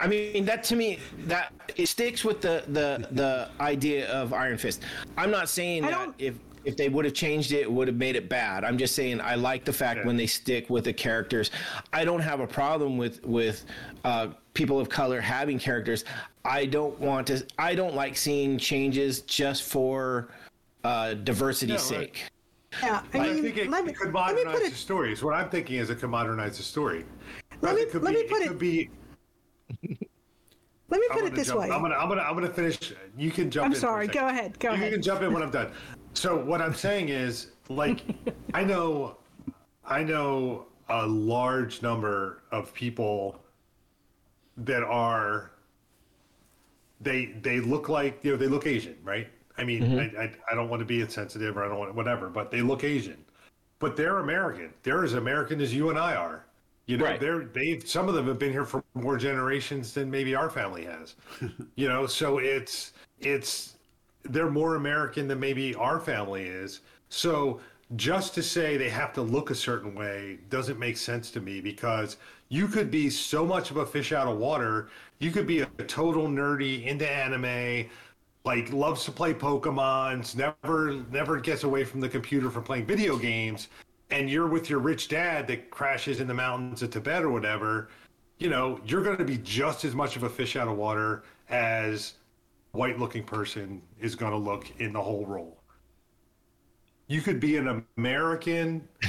I mean, that to me, that it sticks with the the the idea of Iron Fist. I'm not saying I that if if they would have changed it, it would have made it bad. I'm just saying I like the fact Yeah. when they stick with the characters. I don't have a problem with with uh, people of color having characters. I don't want to. I don't like seeing changes just for uh, diversity's No, I- sake. Yeah, I I mean, think it let me, could let me modernize put the it. story. Is what I'm thinking is it could modernize the story. Let me- it could let be, me put it- could be. Let me put it this jump- way. I'm gonna, I'm gonna, I'm gonna finish. You can jump. I'm in sorry. Go ahead. Go you ahead. You can jump in when I'm done. So what I'm saying is, like, I know, I know a large number of people that are. They they look like you know they look Asian, right? I mean, Mm-hmm. I, I I don't want to be insensitive or I don't want whatever, but they look Asian, but they're American. They're as American as you and I are. You know, Right. they're they've some of them have been here for more generations than maybe our family has. you know, so it's it's they're more American than maybe our family is. So just to say they have to look a certain way doesn't make sense to me because you could be so much of a fish out of water. You could be a total nerdy into anime, like loves to play Pokemons, never never gets away from the computer for playing video games, and you're with your rich dad that crashes in the mountains of Tibet or whatever. You know, you're going to be just as much of a fish out of water as white looking person is going to look in the whole role. You could be an American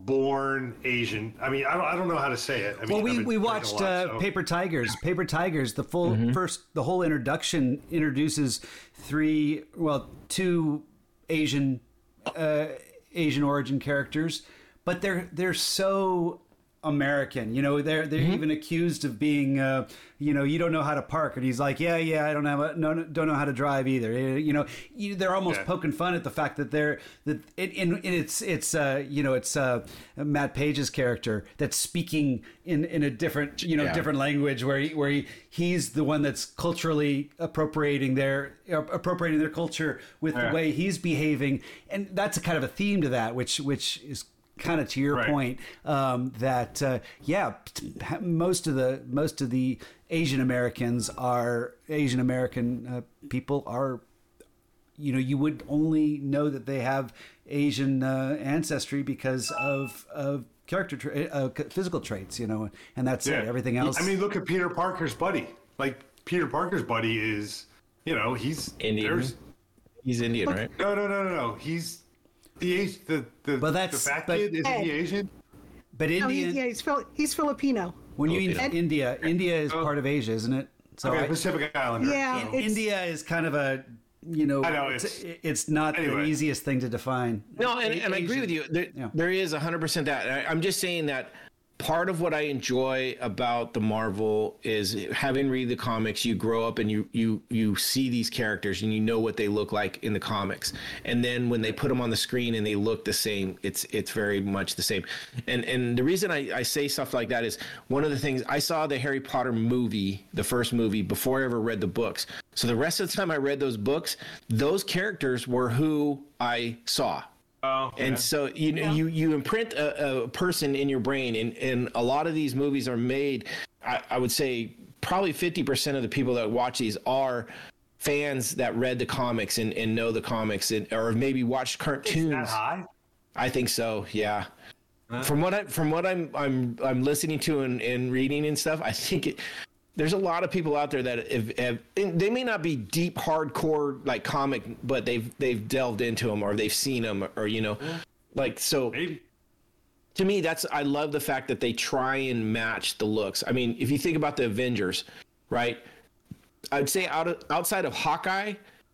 born Asian. I mean, I don't, I don't know how to say it. I mean, well, we, we watched lot, uh, so- Paper Tigers. Paper Tigers. The full first, the whole introduction introduces three, well, two Asian, uh, Asian origin characters, but they're they're so American. You know, they're they're Mm-hmm. even accused of being, uh, you know, you don't know how to park, and he's like, yeah, yeah, I don't have a, no, no, don't know how to drive either. Uh, You know, you, they're almost Yeah. poking fun at the fact that they're that it, in, in it's it's uh, you know it's uh, Matt Page's character that's speaking in in a different you know Yeah. different language where he, where he, he's the one that's culturally appropriating their appropriating their culture with the way he's behaving, and that's a kind of a theme to that, which which is kind of to your Right. point um, that uh, yeah, most of the most of the Asian Americans are Asian American uh, people are you know you would only know that they have Asian uh, ancestry because of of character tra- uh, physical traits you know and that's it everything else I mean, look at Peter Parker's buddy. Like Peter Parker's buddy is, you know, he's Indian. He's Indian, right? No, no, no, no, no. He's the Asian. The the, But that's- the fat but- kid. Isn't he Asian? but No, Indian he's, yeah, he's, Fili- he's Filipino. when you Filipino. in India India is oh. part of Asia isn't it so Okay, I- Pacific Islander. Yeah, so- India is kind of a you know, I know, it's, it's- it's not the easiest thing to define. No, and, and I agree with you. There, Yeah. there is 100% that. I, I'm just saying that part of what I enjoy about the Marvel is having read the comics, you grow up and you you you see these characters and you know what they look like in the comics. And then when they put them on the screen and they look the same, it's it's very much the same. And and the reason I, I say stuff like that is one of the things I saw the Harry Potter movie, the first movie, before I ever read the books. So the rest of the time I read those books, those characters were who I saw. Oh, And yeah. so you know you you imprint a, a person in your brain, and and a lot of these movies are made. I, I would say probably fifty percent of the people that watch these are fans that read the comics and, and know the comics, and or maybe watched Is that cartoons. high? I think so. Yeah. From what I from what I'm I'm I'm listening to and, and reading and stuff, I think it, there's a lot of people out there that have and they may not be deep hardcore like comic, but they've they've delved into them or they've seen them or you know, like so Maybe. to me that's i love the fact that they try and match the looks. I mean if you think about the avengers right i'd say out of, outside of hawkeye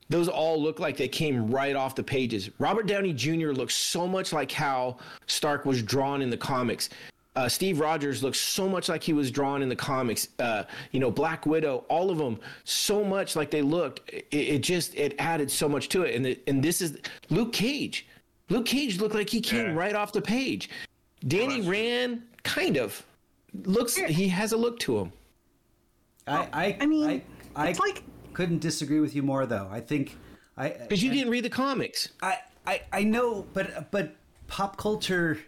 those all look like they came right off the pages. Robert downey jr looks so much like how stark was drawn in the comics uh, Steve Rogers looks so much like he was drawn in the comics. Uh, you know, Black Widow, all of them, so much like they looked. It, it just it added so much to it. And the, and this is Luke Cage. Luke Cage looked like he came Yeah. right off the page. Danny Rand, kind of looks. He has a look to him. I, I, I mean, I, I it's like- couldn't disagree with you more though. I think I, Because you didn't read the comics. I, I, I know, but but pop culture, d-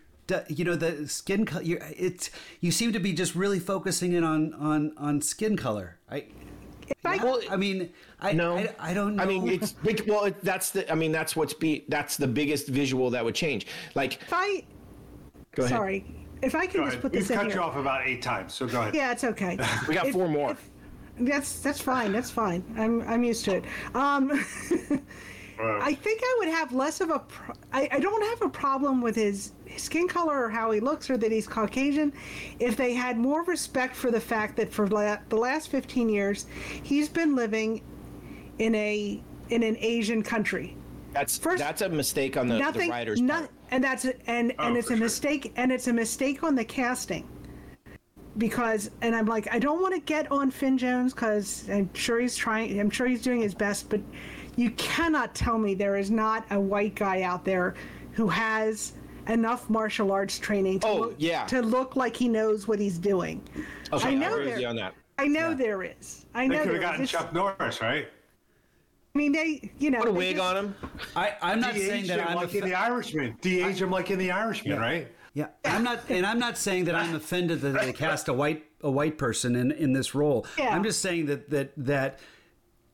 you know, the skin color. It's you seem to be just really focusing in on on on skin color. I, I- Well, I mean, I No, I, I don't know. I mean, it's big. Well, it, that's the. I mean, that's what's be. That's the biggest visual that would change. Like, If I, go ahead. sorry, if I can Go just ahead. put We've in cut here. you off about eight times, so go ahead. Yeah, it's okay. We got If- four more. if- That's that's fine. That's fine. I'm I'm used to it. Um, I think I would have less of a. Pro- I, I don't have a problem with his, his skin color or how he looks or that he's Caucasian, if they had more respect for the fact that for la- the last 15 years, he's been living in a in an Asian country. That's First- that's a mistake on the, the writers' no- part. and that's a, and and Oh, it's a sure. mistake and it's a mistake on the casting because and I'm like I don't want to get on Finn Jones because I'm sure he's trying I'm sure he's doing his best but you cannot tell me there is not a white guy out there who has enough martial arts training to, Oh, look, yeah. to look like he knows what he's doing. Okay, I I know agree there- on that. I know there is. I They could have gotten It's- Chuck Norris, right? I mean they you know Put a wig just- on him. I, I'm not saying De-age that him I'm like a in The Irishman. De-age him like in The Irishman, right? Yeah, I'm not, and I'm not saying that I'm offended that they cast a white a white person in in this role. Yeah. I'm just saying that that that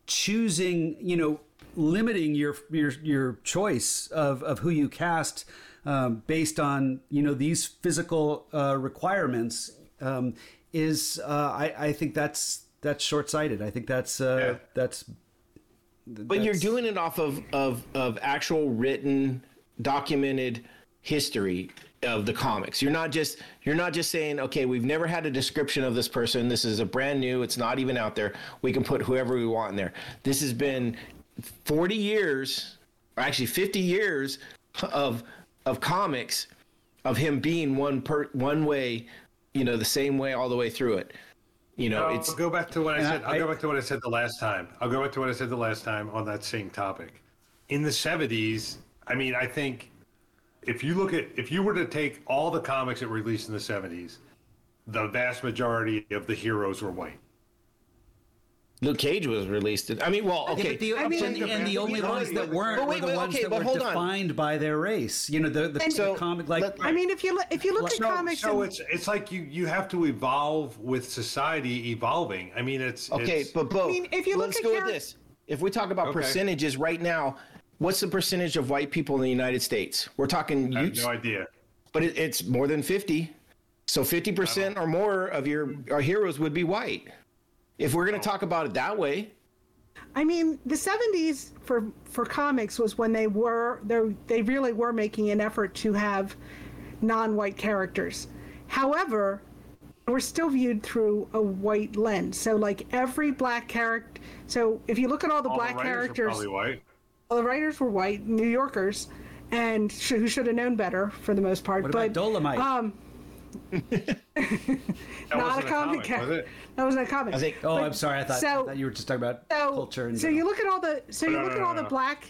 choosing, you know, limiting your your your choice of of who you cast um, based on you know these physical uh, requirements um, is uh, I I think that's that's short sighted. I think that's uh, Yeah. that's. But you're doing it off of, of, of actual written, documented history of the comics. You're not just you're not just saying, okay, we've never had a description of this person. This is a brand new. It's not even out there. We can put whoever we want in there. This has been 40 years, or actually 50 years of of comics of him being one per one way you know, the same way all the way through it. You know, I'll it's go back to what I said. I'll I- go back to what I said the last time. I'll go back to what I said the last time on that same topic. In the '70s, I mean, I think if you look at if you were to take all the comics that were released in the '70s, the vast majority of the heroes were white. Luke Cage was released. in- I mean, well, okay. the, I mean- and, the, and the only you know, ones that weren't but wait, were the ones okay, that were hold on. defined by their race. You know, the the, And- the So, comic like let- I mean, if you look, if you look at So, comics, so and- it's it's like you you have to evolve with society evolving. I mean, it's Okay, it's, but Bo, mean, if you look let's at go char- with this. If we talk about Okay. percentages right now, what's the percentage of white people in the United States? We're talking, I have no idea. but it, it's more than fifty. So fifty percent or more of your our heroes would be white. If we're going to talk about it that way, I mean, the '70s for for comics was when they were they they really were making an effort to have non-white characters. However, we're still viewed through a white lens. So, like every black character. So, if you look at all the All black the writers are characters, probably white. well, the writers were white, New Yorkers, and sh- who should have known better for the most part. what but about Dolemite? um, That not a comic was character. it? That wasn't a comic. I think. oh, but- I'm sorry. I thought, I so- thought you were just talking about so, culture. And so you look at all the so you No, look no, at all the black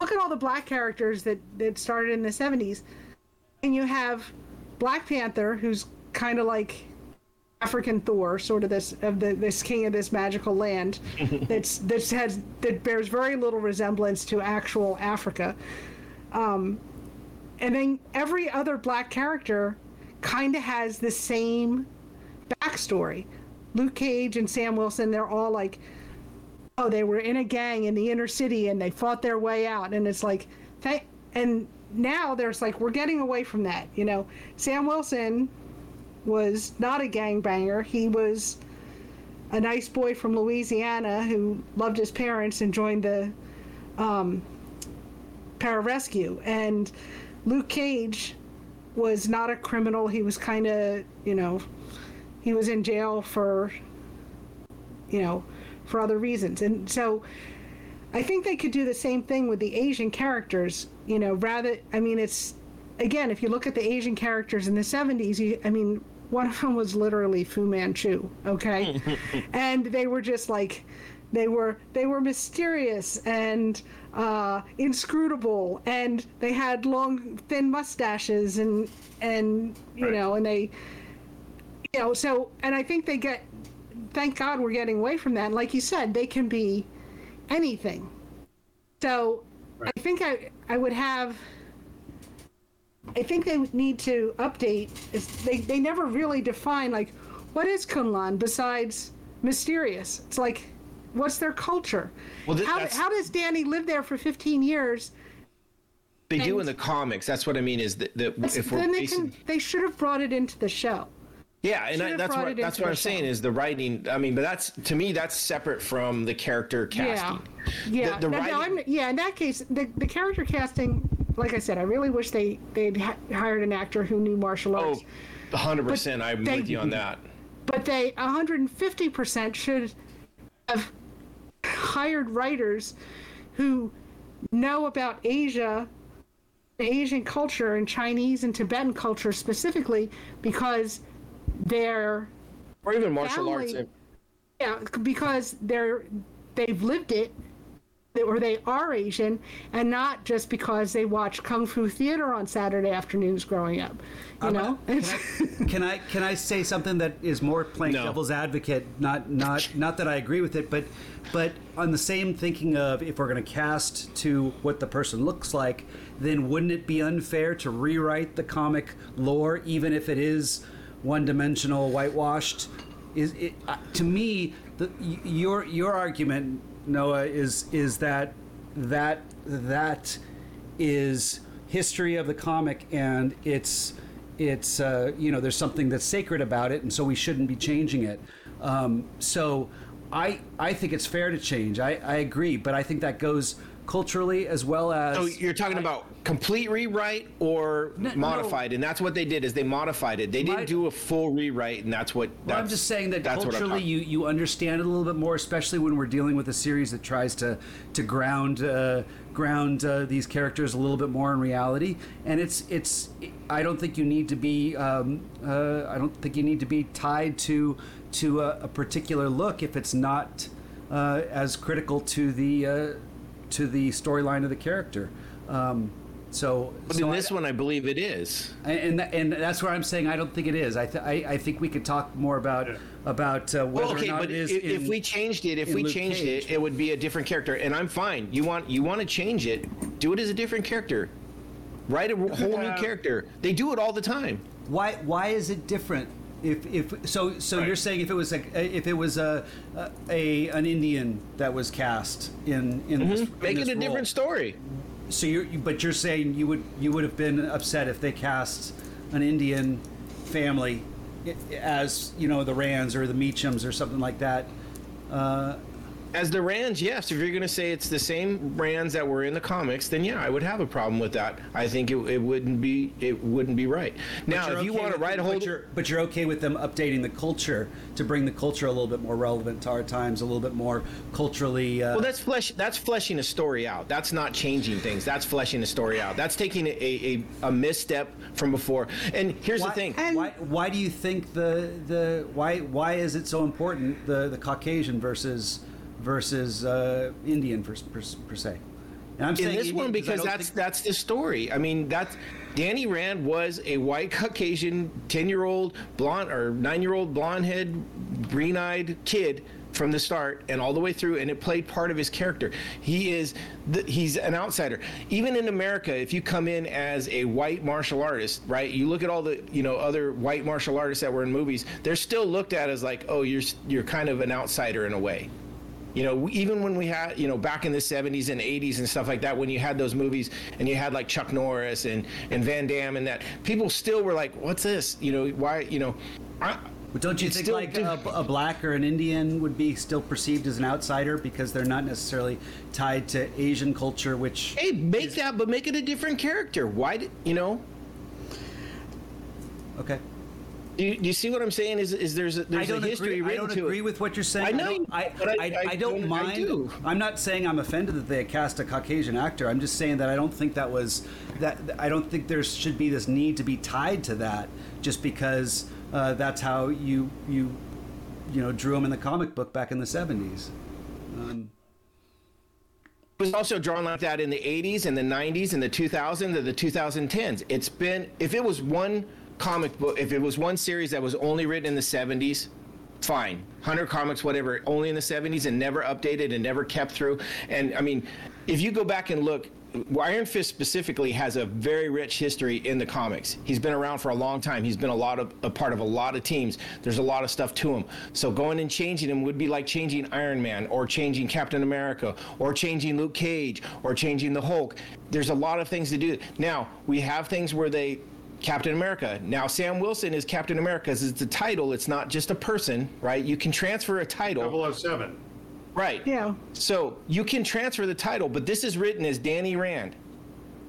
look at all the black characters that that started in the 70s and you have black panther who's kind of like african thor sort of this of the this king of this magical land that's that's has that bears very little resemblance to actual africa um and then every other black character kind of has the same backstory. Luke cage and sam wilson they're all like oh they were in a gang in the inner city and they fought their way out. And it's like and now there's like we're getting away from that you know? Sam wilson was not a gangbanger. He was a nice boy from louisiana who loved his parents and joined the um, pararescue. And luke cage was not a criminal he was kind of you know he was in jail for you know, for other reasons. And so I think they could do the same thing with the Asian characters, you know, rather, I mean, it's, again, if you look at the Asian characters in the 70s, you, I mean, one of them was literally Fu Manchu, okay? and they were just like, they were they were mysterious and uh, inscrutable, and they had long, thin mustaches, and and you Right. know, and they, you know, so and I think they get thank God we're getting away from that. And like you said, they can be anything. So I think I I would have. I think they need to update. They they never really define like what is Kunlun besides mysterious. It's like what's their culture? Well, th- how how does Danny live there for 15 years? They do in the comics. That's what I mean. Is that, that if we're then they basing, can they should have brought it into the show. yeah, and I, that's what that's what I'm the saying is the writing. I mean, but that's to me that's separate from the character casting. Yeah, yeah. The, the no, no, writing, I'm, yeah. In that case, the, the character casting, like I said, I really wish they they'd ha- hired an actor who knew martial arts. oh, arts. 100. percent I'm they- with you on that. But they 150 percent should have hired writers who know about Asia, Asian culture, and Chinese and Tibetan culture specifically, because they're Or even martial arts. yeah, because they're they've lived it, or they are Asian, and not just because they watch kung fu theater on Saturday afternoons growing up. You know, It's- can I can I say something that is more playing No. devil's advocate? Not not not that I agree with it, but but on the same thinking of if we're going to cast to what the person looks like, then wouldn't it be unfair to rewrite the comic lore, even if it is one dimensional, whitewashed? Is it uh, to me the, your your argument, Noah, is is that that that is history of the comic and it's it's uh, you know there's something that's sacred about it and so we shouldn't be changing it. Um, so I I think it's fair to change. I, I agree but I think that goes culturally as well as. So you're talking about complete rewrite or no. modified, and that's what they did is they modified it. They didn't My- do a full rewrite, and that's what. Well, I'm just saying that that's culturally, you, you understand it a little bit more, especially when we're dealing with a series that tries to to ground uh, ground uh, these characters a little bit more in reality. And it's it's I don't think you need to be um, uh, I don't think you need to be tied to to a, a particular look if it's not uh, as critical to the uh, to the storyline of the character. Um, so, But so in I- this one, I believe it is. and and, and that's where I'm saying I don't think it is. I th- I, I think we could talk more about about uh, whether Well, okay, or not but it is. if, if we changed it, if we Luke changed Cage. it, it would be a different character, and I'm fine. You want you want to change it, do it as a different character. Write a whole new character. They do it all the time. why why is it different? If if so so you're saying if it was like if it was a a, an Indian that was cast in in this, in Mm-hmm. Make this it a role. different story. So you're but you're saying you would you would have been upset if they cast an Indian family as you know the Rands or the Meachams or something like that. Uh, As the Rands, yes. If you're going to say it's the same Rands that were in the comics, then yeah, I would have a problem with that. I think it, it wouldn't be it wouldn't be right. Now, if you're you okay want to write a whole, but you're, but you're okay with them updating the culture to bring the culture a little bit more relevant to our times, a little bit more culturally. Uh, well, that's flesh. That's fleshing a story out. That's not changing things. That's fleshing a story out. That's taking a, a, a misstep from before. And here's why, the thing. Why, why do you think the the why why is it so important the the Caucasian versus versus uh, Indian per, per, per se? And I'm in saying this Indian one because that's think- that's the story. I mean, that's Danny Rand was a white Caucasian, ten year old blonde or nine year old blonde head, green eyed kid from the start and all the way through, and it played part of his character. He is the, he's an outsider. Even in America, if you come in as a white martial artist, right? You look at all the you know other white martial artists that were in movies. They're still looked at as like, oh, you're you're kind of an outsider in a way. You know, even when we had, you know, back in the 70s and 80s and stuff like that, when you had those movies and you had like Chuck Norris and, and Van Damme and that, people still were like, what's this? You know, why, you know, I, But don't you it's think still like a, a black or an Indian would be still perceived as an outsider because they're not necessarily tied to Asian culture, which hey, make that, but make it a different character. Why, did, you know, okay. Do you, do you see what I'm saying? Is, is there's a, there's I don't a history agree. I don't agree it. with what you're saying. I know, don't, I, but I- I, I I don't don't- I mind. do. I'm not saying I'm offended that they cast a Caucasian actor. I'm just saying that I don't think that was that. I don't think there should be this need to be tied to that just because uh, that's how you you you know drew him in the comic book back in the 70s. It was also drawn like that in the 80s and the 90s and the 2000s and the 2010s. It's been, if it was one comic book, if it was one series that was only written in the 70s, fine. 100 comics, whatever, only in the 70s and never updated and never kept through. And I mean, if you go back and look, Iron Fist specifically has a very rich history in the comics. He's been around for a long time. He's been a lot of a part of a lot of teams. There's a lot of stuff to him. So going and changing him would be like changing Iron Man or changing Captain America or changing Luke Cage or changing the Hulk. There's a lot of things to do. Now, we have things where they Captain America. Now Sam Wilson is Captain America. It's the title. It's not just a person, right? You can transfer a title. 007. Right. Yeah. So you can transfer the title, but this is written as Danny Rand,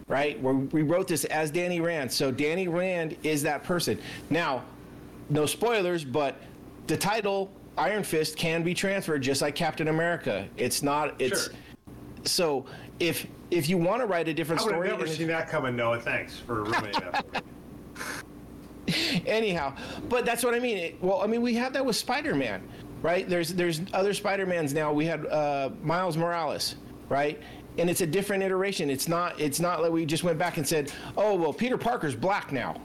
right? Where we wrote this as Danny Rand. So Danny Rand is that person. Now, no spoilers, but the title Iron Fist can be transferred just like Captain America. It's not. It's Sure. so if if you want to write a different I would have story, never seen that coming, Noah. Thanks for ruining that. anyhow but that's what i mean. It- well i mean we have that with spider-man right? There's there's other spider-mans now. We had uh, miles morales right? And it's a different iteration. It's not it's not like we just went back and said oh well peter parker's black now.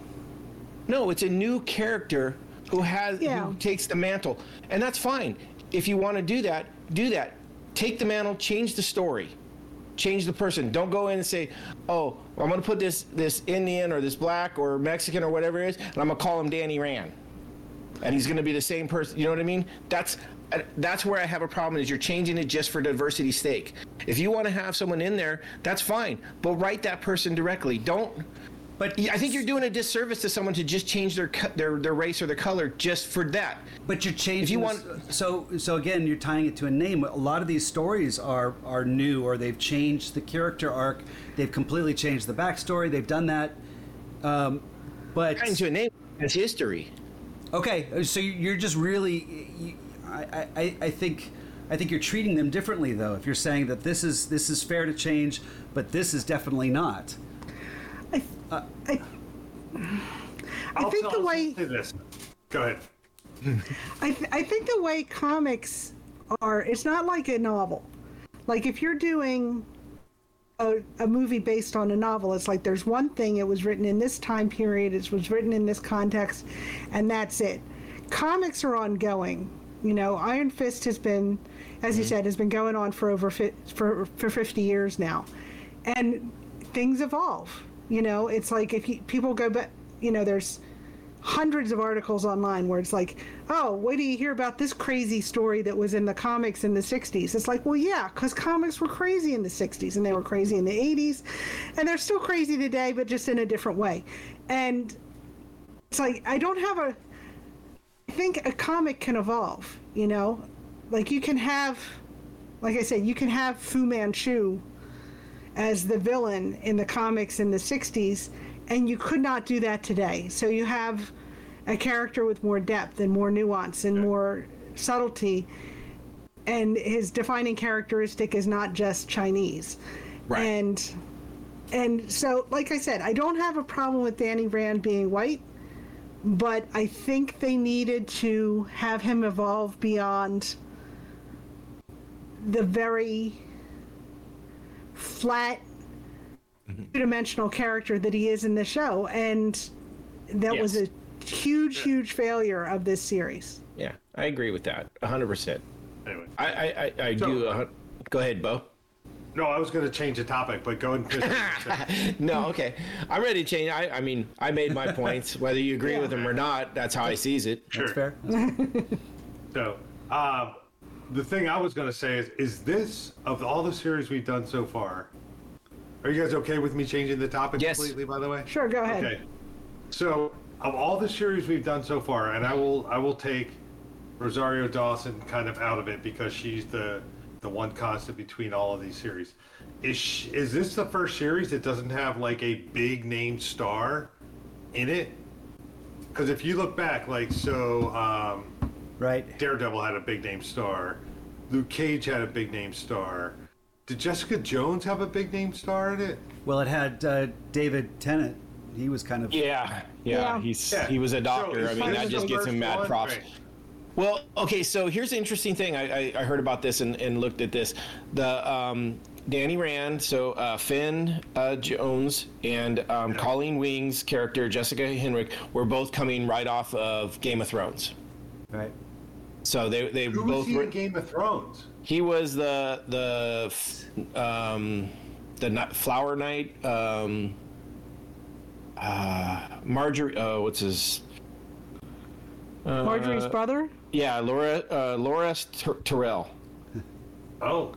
No it's a new character who has Yeah. who takes the mantle. And that's fine. If you want to do that do that. Take the mantle change the story change the person. Don't go in and say, "Oh, I'm going to put this this Indian or this black or Mexican or whatever it is, and I'm going to call him Danny Rand." And he's going to be the same person. You know what I mean? That's that's where I have a problem is you're changing it just for diversity's sake. If you want to have someone in there, that's fine, but write that person directly. Don't But I think you're doing a disservice to someone to just change their their their race or their color just for that. But you're changing. If you this- so so again, you're tying it to a name. A lot of these stories are are new, or they've changed the character arc. They've completely changed the backstory. They've done that. Um, but Tying to a name as history. okay, so you're just really. You, I, I I think. I think you're treating them differently, though. If you're saying that this is this is fair to change, but this is definitely not. Uh, I, I, I think the way this. Go ahead. I, th- I think the way comics are, it's not like a novel. Like if you're doing a, a movie based on a novel, it's like there's one thing, it was written in this time period, it was written in this context, and that's it. Comics are ongoing. You know, Iron Fist has been, as you mm-hmm. said, has been going on for over fi- for for 50 years now, and things evolve. You know, it's like if you, people go back, you know, there's hundreds of articles online where it's like, oh, wait do you hear about this crazy story that was in the comics in the 60s? It's like, well, yeah, because comics were crazy in the 60s and they were crazy in the 80s and they're still crazy today, but just in a different way. And it's like, I don't have a. I think a comic can evolve, you know? Like you can have, like I said, you can have Fu Manchu as the villain in the comics in the 60s and you could not do that today. So you have a character with more depth and more nuance and more subtlety and his defining characteristic is not just chinese. Right. and and so like i said i don't have a problem with danny rand being white but i think they needed to have him evolve beyond the very flat two-dimensional character that he is in the show and that was a huge huge failure of this series Yeah, I agree with that. 100%. Anyway. I I I, I So- do. A, hun- go ahead, Bo. No, I was going to change the topic, but go ahead and finish. No, okay. I'm ready to change. I, I mean, I made my points. Whether you agree with them or not, that's how I sees it. That's fair. So, um, the thing I was going to say is, is this of all the series we've done so far? Are you guys okay with me changing the topic Yes. completely? By the way, sure go ahead Okay. So, of all the series we've done so far, and I will I will take Rosario Dawson kind of out of it because she's the the one constant between all of these series. Is sh is this the first series that doesn't have like a big name star in it? Because if you look back, like so, um, Right. Daredevil had a big name star, Luke Cage had a big name star. Did Jessica Jones have a big name star in it? Well, it had uh, David Tennant. He was kind of. Yeah, yeah. Yeah. He's Yeah. he was a doctor. is I mean, that just gets him mad one? props. Right. Well, okay, so here's the interesting thing. I, I, I heard about this and, and looked at this. The um, Danny Rand, so uh, Finn uh, Jones and um, Colleen Wing's character Jessica Henwick were both coming right off of Game of Thrones. Right. So they they Who was both he were. in Game of Thrones? He was the the um, the Flower Knight. Um, uh, Margaery. Uh, what's his? margaery's brother Yeah, Laura. Uh, Laura Ter- Tyrell. Oh,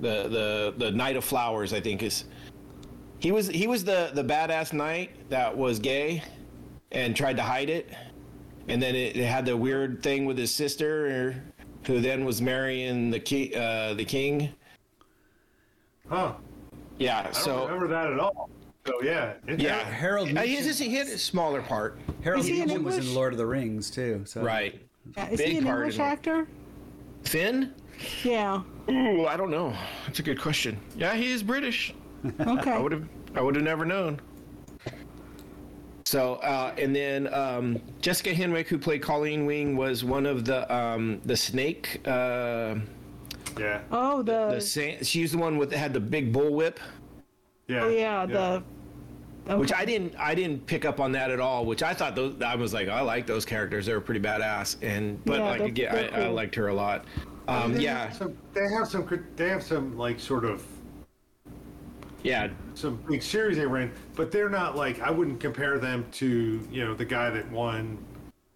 the the the Knight of Flowers, I think is. He was he was the the badass knight that was gay, and tried to hide it, and then it, it had the weird thing with his sister, who then was marrying the ki- uh, the king. huh. Yeah, so I don't so remember that at all. So yeah, it- yeah, Harold Uh, he just he had a smaller part. Harold Is he in Meachum was in Lord of the Rings too. So. Right. yeah, is Big he an part english in it. actor Finn? yeah Ooh, I don't know. That's a good question. Yeah, he is British. okay I would have I would have never known. So uh, and then um, Jessica Henwick, who played Colleen Wing, was one of the um, the snake. Uh, yeah, oh the, the sa- she's the one with had the big bullwhip, yeah, oh yeah, the okay. which I didn't I didn't pick up on that at all. Which I thought those I was like I like those characters. They were pretty badass. And but Yeah, like they're- again, they're I, I liked her a lot. Um, They yeah, have some, they have some. They have some like sort of yeah, some big series they ran, but they're not like I wouldn't compare them to you know the guy that won,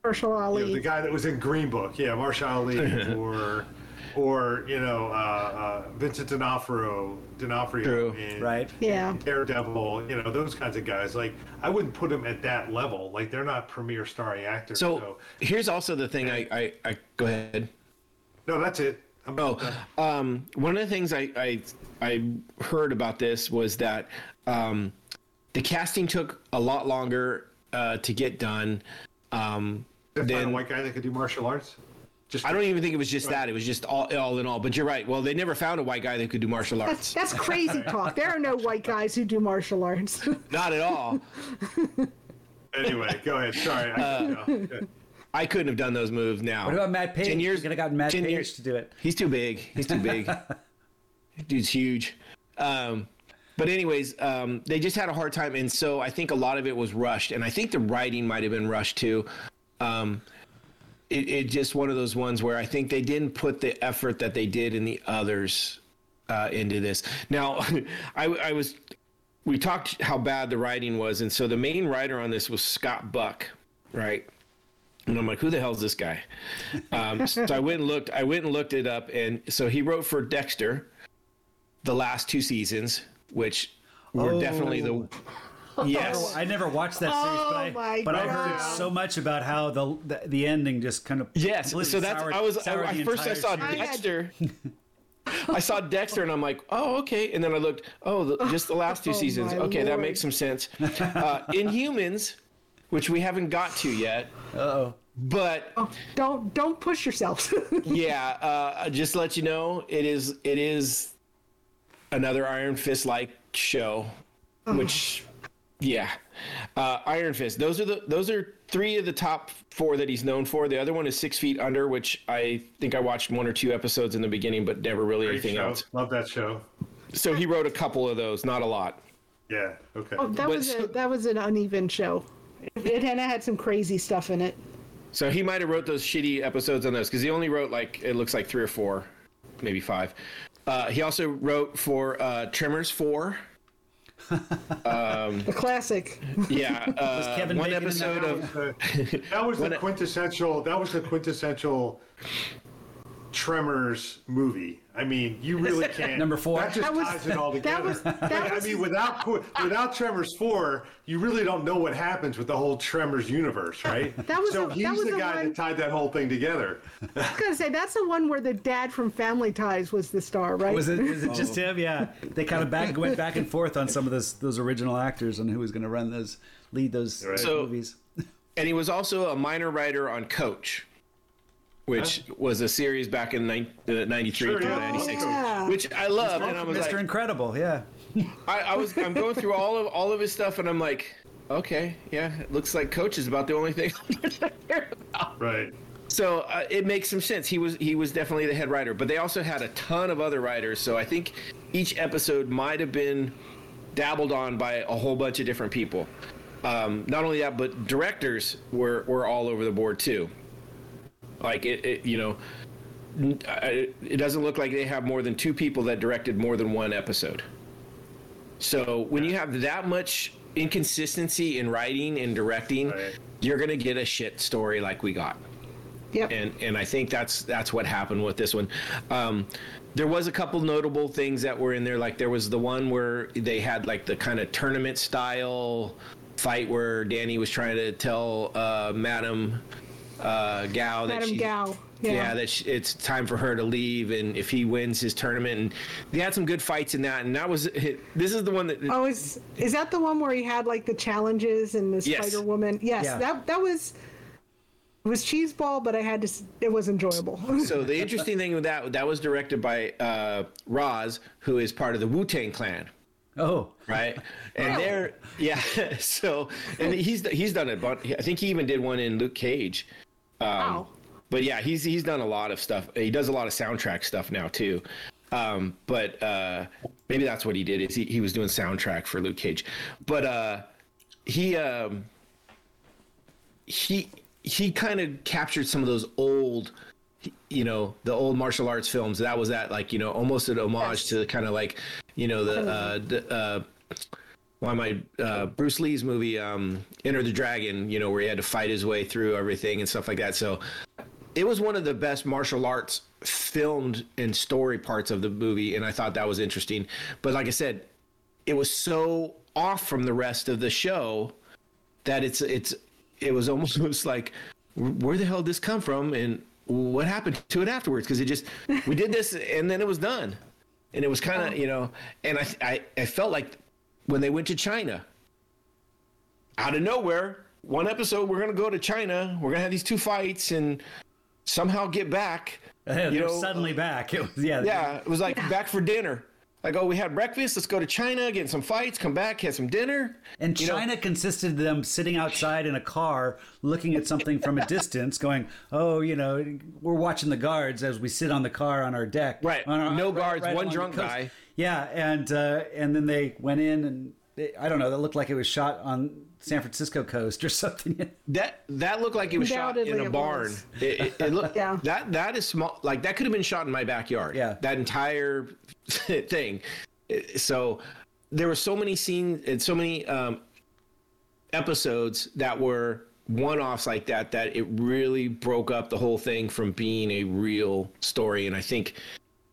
Mahershala you know, the guy that was in Green Book, yeah, Mahershala Ali, or or you know uh, uh, Vincent D'Onofrio, D'Onofrio True. in, Right. Yeah. Daredevil, you know those kinds of guys. Like I wouldn't put them at that level. Like they're not premier starring actors. So, So, here's also the thing. I, I, I go ahead. no, that's it. I'm Oh, um, one of the things I, I I heard about this was that um, the casting took a lot longer uh, to get done. Um, Did they a then white guy that could do martial arts. Just I don't even think it was just that. It was just all all in all. But you're right. Well, they never found a white guy that could do martial arts. that's crazy talk. There are no white guys who do martial arts. Not at all. anyway. Go ahead. Sorry. I, no. I couldn't have done those moves now. What about Matt Page? Ten years. Could have gotten Matt Page years- to do it. He's too big. He's too big. Dude's huge. Um, but anyways, um, they just had a hard time, and so I think a lot of it was rushed, and I think the writing might have been rushed too. Um, it, it just one of those ones where I think they didn't put the effort that they did in the others uh, into this. Now, I, I was we talked how bad the writing was, and so the main writer on this was Scott Buck, right? And I'm like, who the hell is this guy? Um, so I went and looked. I went and looked it up, and so he wrote for Dexter, the last two seasons, which were Oh. definitely the yes. I never watched that series, Oh but I my but I heard so much about how the the, the ending just kind of Yes, so that's soured- I was I, I first I saw series. Dexter. I saw Dexter and I'm like, oh okay, and then I looked, oh, the, just the last two Oh, seasons. my Okay, that makes some sense. Uh, Inhumans, which we haven't got to yet, Uh-oh. but don't don't push yourself. yeah, uh, just to let you know, it is it is another Iron Fist like show, which yeah, uh, Iron Fist. Those are the those are three of the top four that he's known for. The other one is Six Feet Under, which I think I watched one or two episodes in the beginning, but never really Great anything show. else. Love that show. So he wrote a couple of those, not a lot. Yeah. Okay. Oh, that But was a, that was an uneven show. It, and it had some crazy stuff in it. So he might have wrote those shitty episodes on those because he only wrote like it looks like three or four, maybe five. Uh, he also wrote for uh, Tremors four. The classic. Yeah, uh, Kevin one Bacon in episode that of Uh, that was the quintessential. That was the quintessential Tremors movie. I mean, you really can't. Number four. That just That was- ties it all that together. was- that Like, was- I mean, without without Tremors four, you really don't know what happens with the whole Tremors universe, right? That was so the- he's that was the the guy one- that tied that whole thing together. I was gonna say that's the one where the dad from Family Ties was the star, right? Was it was it just oh. him? Yeah, they kind of back went back and forth on some of those those original actors and who was going to run those lead those Right. So- movies. and he was also a minor writer on Coach, which was a series back in nine- uh, 93 Sure, through yeah. 96, Yeah. which I love. And I was Mr. like, Incredible, yeah. I, I was, I'm going through all of all of his stuff, and I'm like, okay, yeah, it looks like Coach is about the only thing I'm gonna care about. Right. So uh, it makes some sense. He was he was definitely the head writer, but they also had a ton of other writers. So I think each episode might have been dabbled on by a whole bunch of different people. Um, not only that, but directors were were all over the board too. Like it, it you know, n- I- it doesn't look like they have more than two people that directed more than one episode. So when you have that much inconsistency in writing and directing, Right. you're gonna get a shit story like we got yep. and and I think that's that's what happened with this one. Um, there was a couple notable things that were in there, like there was the one where they had like the kind of tournament style fight where Danny was trying to tell uh, Madam uh, Gao that Madam she, Gao. yeah, Yeah. that she, it's time for her to leave, and if he wins his tournament, and they had some good fights in that, and that was this is the one that Oh, is is that the one where he had like the challenges and the Yes. Spider Woman? Yes, Yeah. that that was it was cheeseball, but I had to. It was enjoyable. So the interesting thing with that that was directed by uh, RZA, who is part of the Wu Tang Clan. Oh, right? And they're yeah. So and he's he's done it, but I think he even did one in Luke Cage. Wow. But yeah, he's he's done a lot of stuff. He does a lot of soundtrack stuff now too. Um, but uh, maybe that's what he did. Is he, he was doing soundtrack for Luke Cage, but uh, he um, he he kind of captured some of those old you know the old martial arts films that was that like you know almost an homage Yes. to kind of like you know the uh, the, uh I uh, Bruce Lee's movie um Enter the Dragon you know where he had to fight his way through everything and stuff like that. So it was one of the best martial arts filmed and story parts of the movie, and I thought that was interesting. But like I said, it was so off from the rest of the show that it's it's it was almost like where the hell did this come from and what happened to it afterwards? Because it just we did this and then it was done. And it was kind of you know and I, I i felt like when they went to china. Out of nowhere one episode we're gonna go to china we're gonna have these two fights and somehow get back They're you know suddenly back. It was, yeah, yeah it was like back for dinner like oh we had breakfast let's go to china get in some fights come back have some dinner And You know- China consisted of them sitting outside in a car, looking at something from a distance, going, "Oh, you know, we're watching the guards as we sit on the car on our deck." Right. Our- No guards, one drunk guy. Yeah, and uh, and then they went in, and they, I don't know. That looked like it was shot on San Francisco coast or something. That that looked like it was shot in a it barn. It, it, it looked Yeah. that that is small. Like that could have been shot in my backyard. Yeah. that entire thing. So there were so many scenes and so many um, episodes that were one-offs like that that it really broke up the whole thing from being a real story. And I think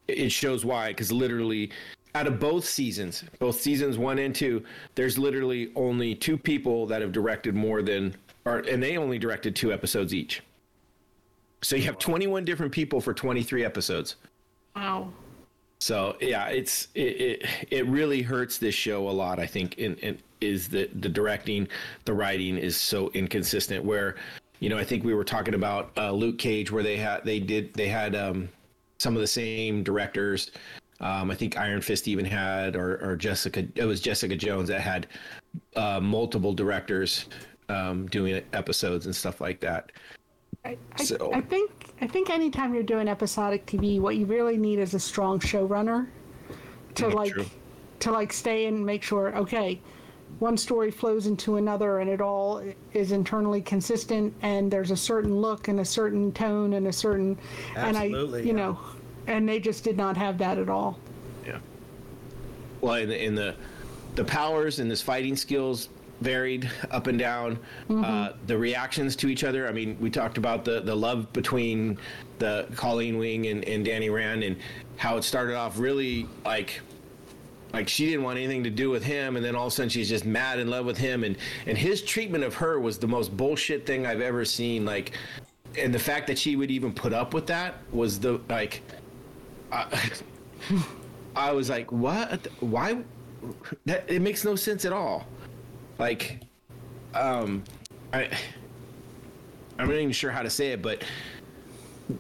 it shows why because literally out of both seasons both seasons one and two there's literally only two people that have directed more than or and they only directed two episodes each so you have 21 different people for 23 episodes Wow. so yeah it's it it, it really hurts this show a lot i think in, in is the the directing the writing is so inconsistent where you know i think we were talking about uh, luke cage where they had they did they had um some of the same directors um, I think Iron Fist even had, or, or Jessica, it was Jessica Jones that had uh, multiple directors um, doing episodes and stuff like that. I, I, So- I think I think anytime you're doing episodic TV, what you really need is a strong showrunner to like true. to like stay and make sure okay, one story flows into another and it all is internally consistent and there's a certain look and a certain tone and a certain and I you yeah. know and they just did not have that at all. Yeah. Well, in the, in the the powers and his fighting skills varied up and down. Uh, the reactions to each other. I mean, we talked about the the love between the Colleen Wing and, and Danny Rand and how it started off really like like she didn't want anything to do with him and then all of a sudden she's just mad in love with him and and his treatment of her was the most bullshit thing i've ever seen like and the fact that she would even put up with that was the like I, I was like what? Why? That it makes no sense at all. Like um i i'm not even sure how to say it but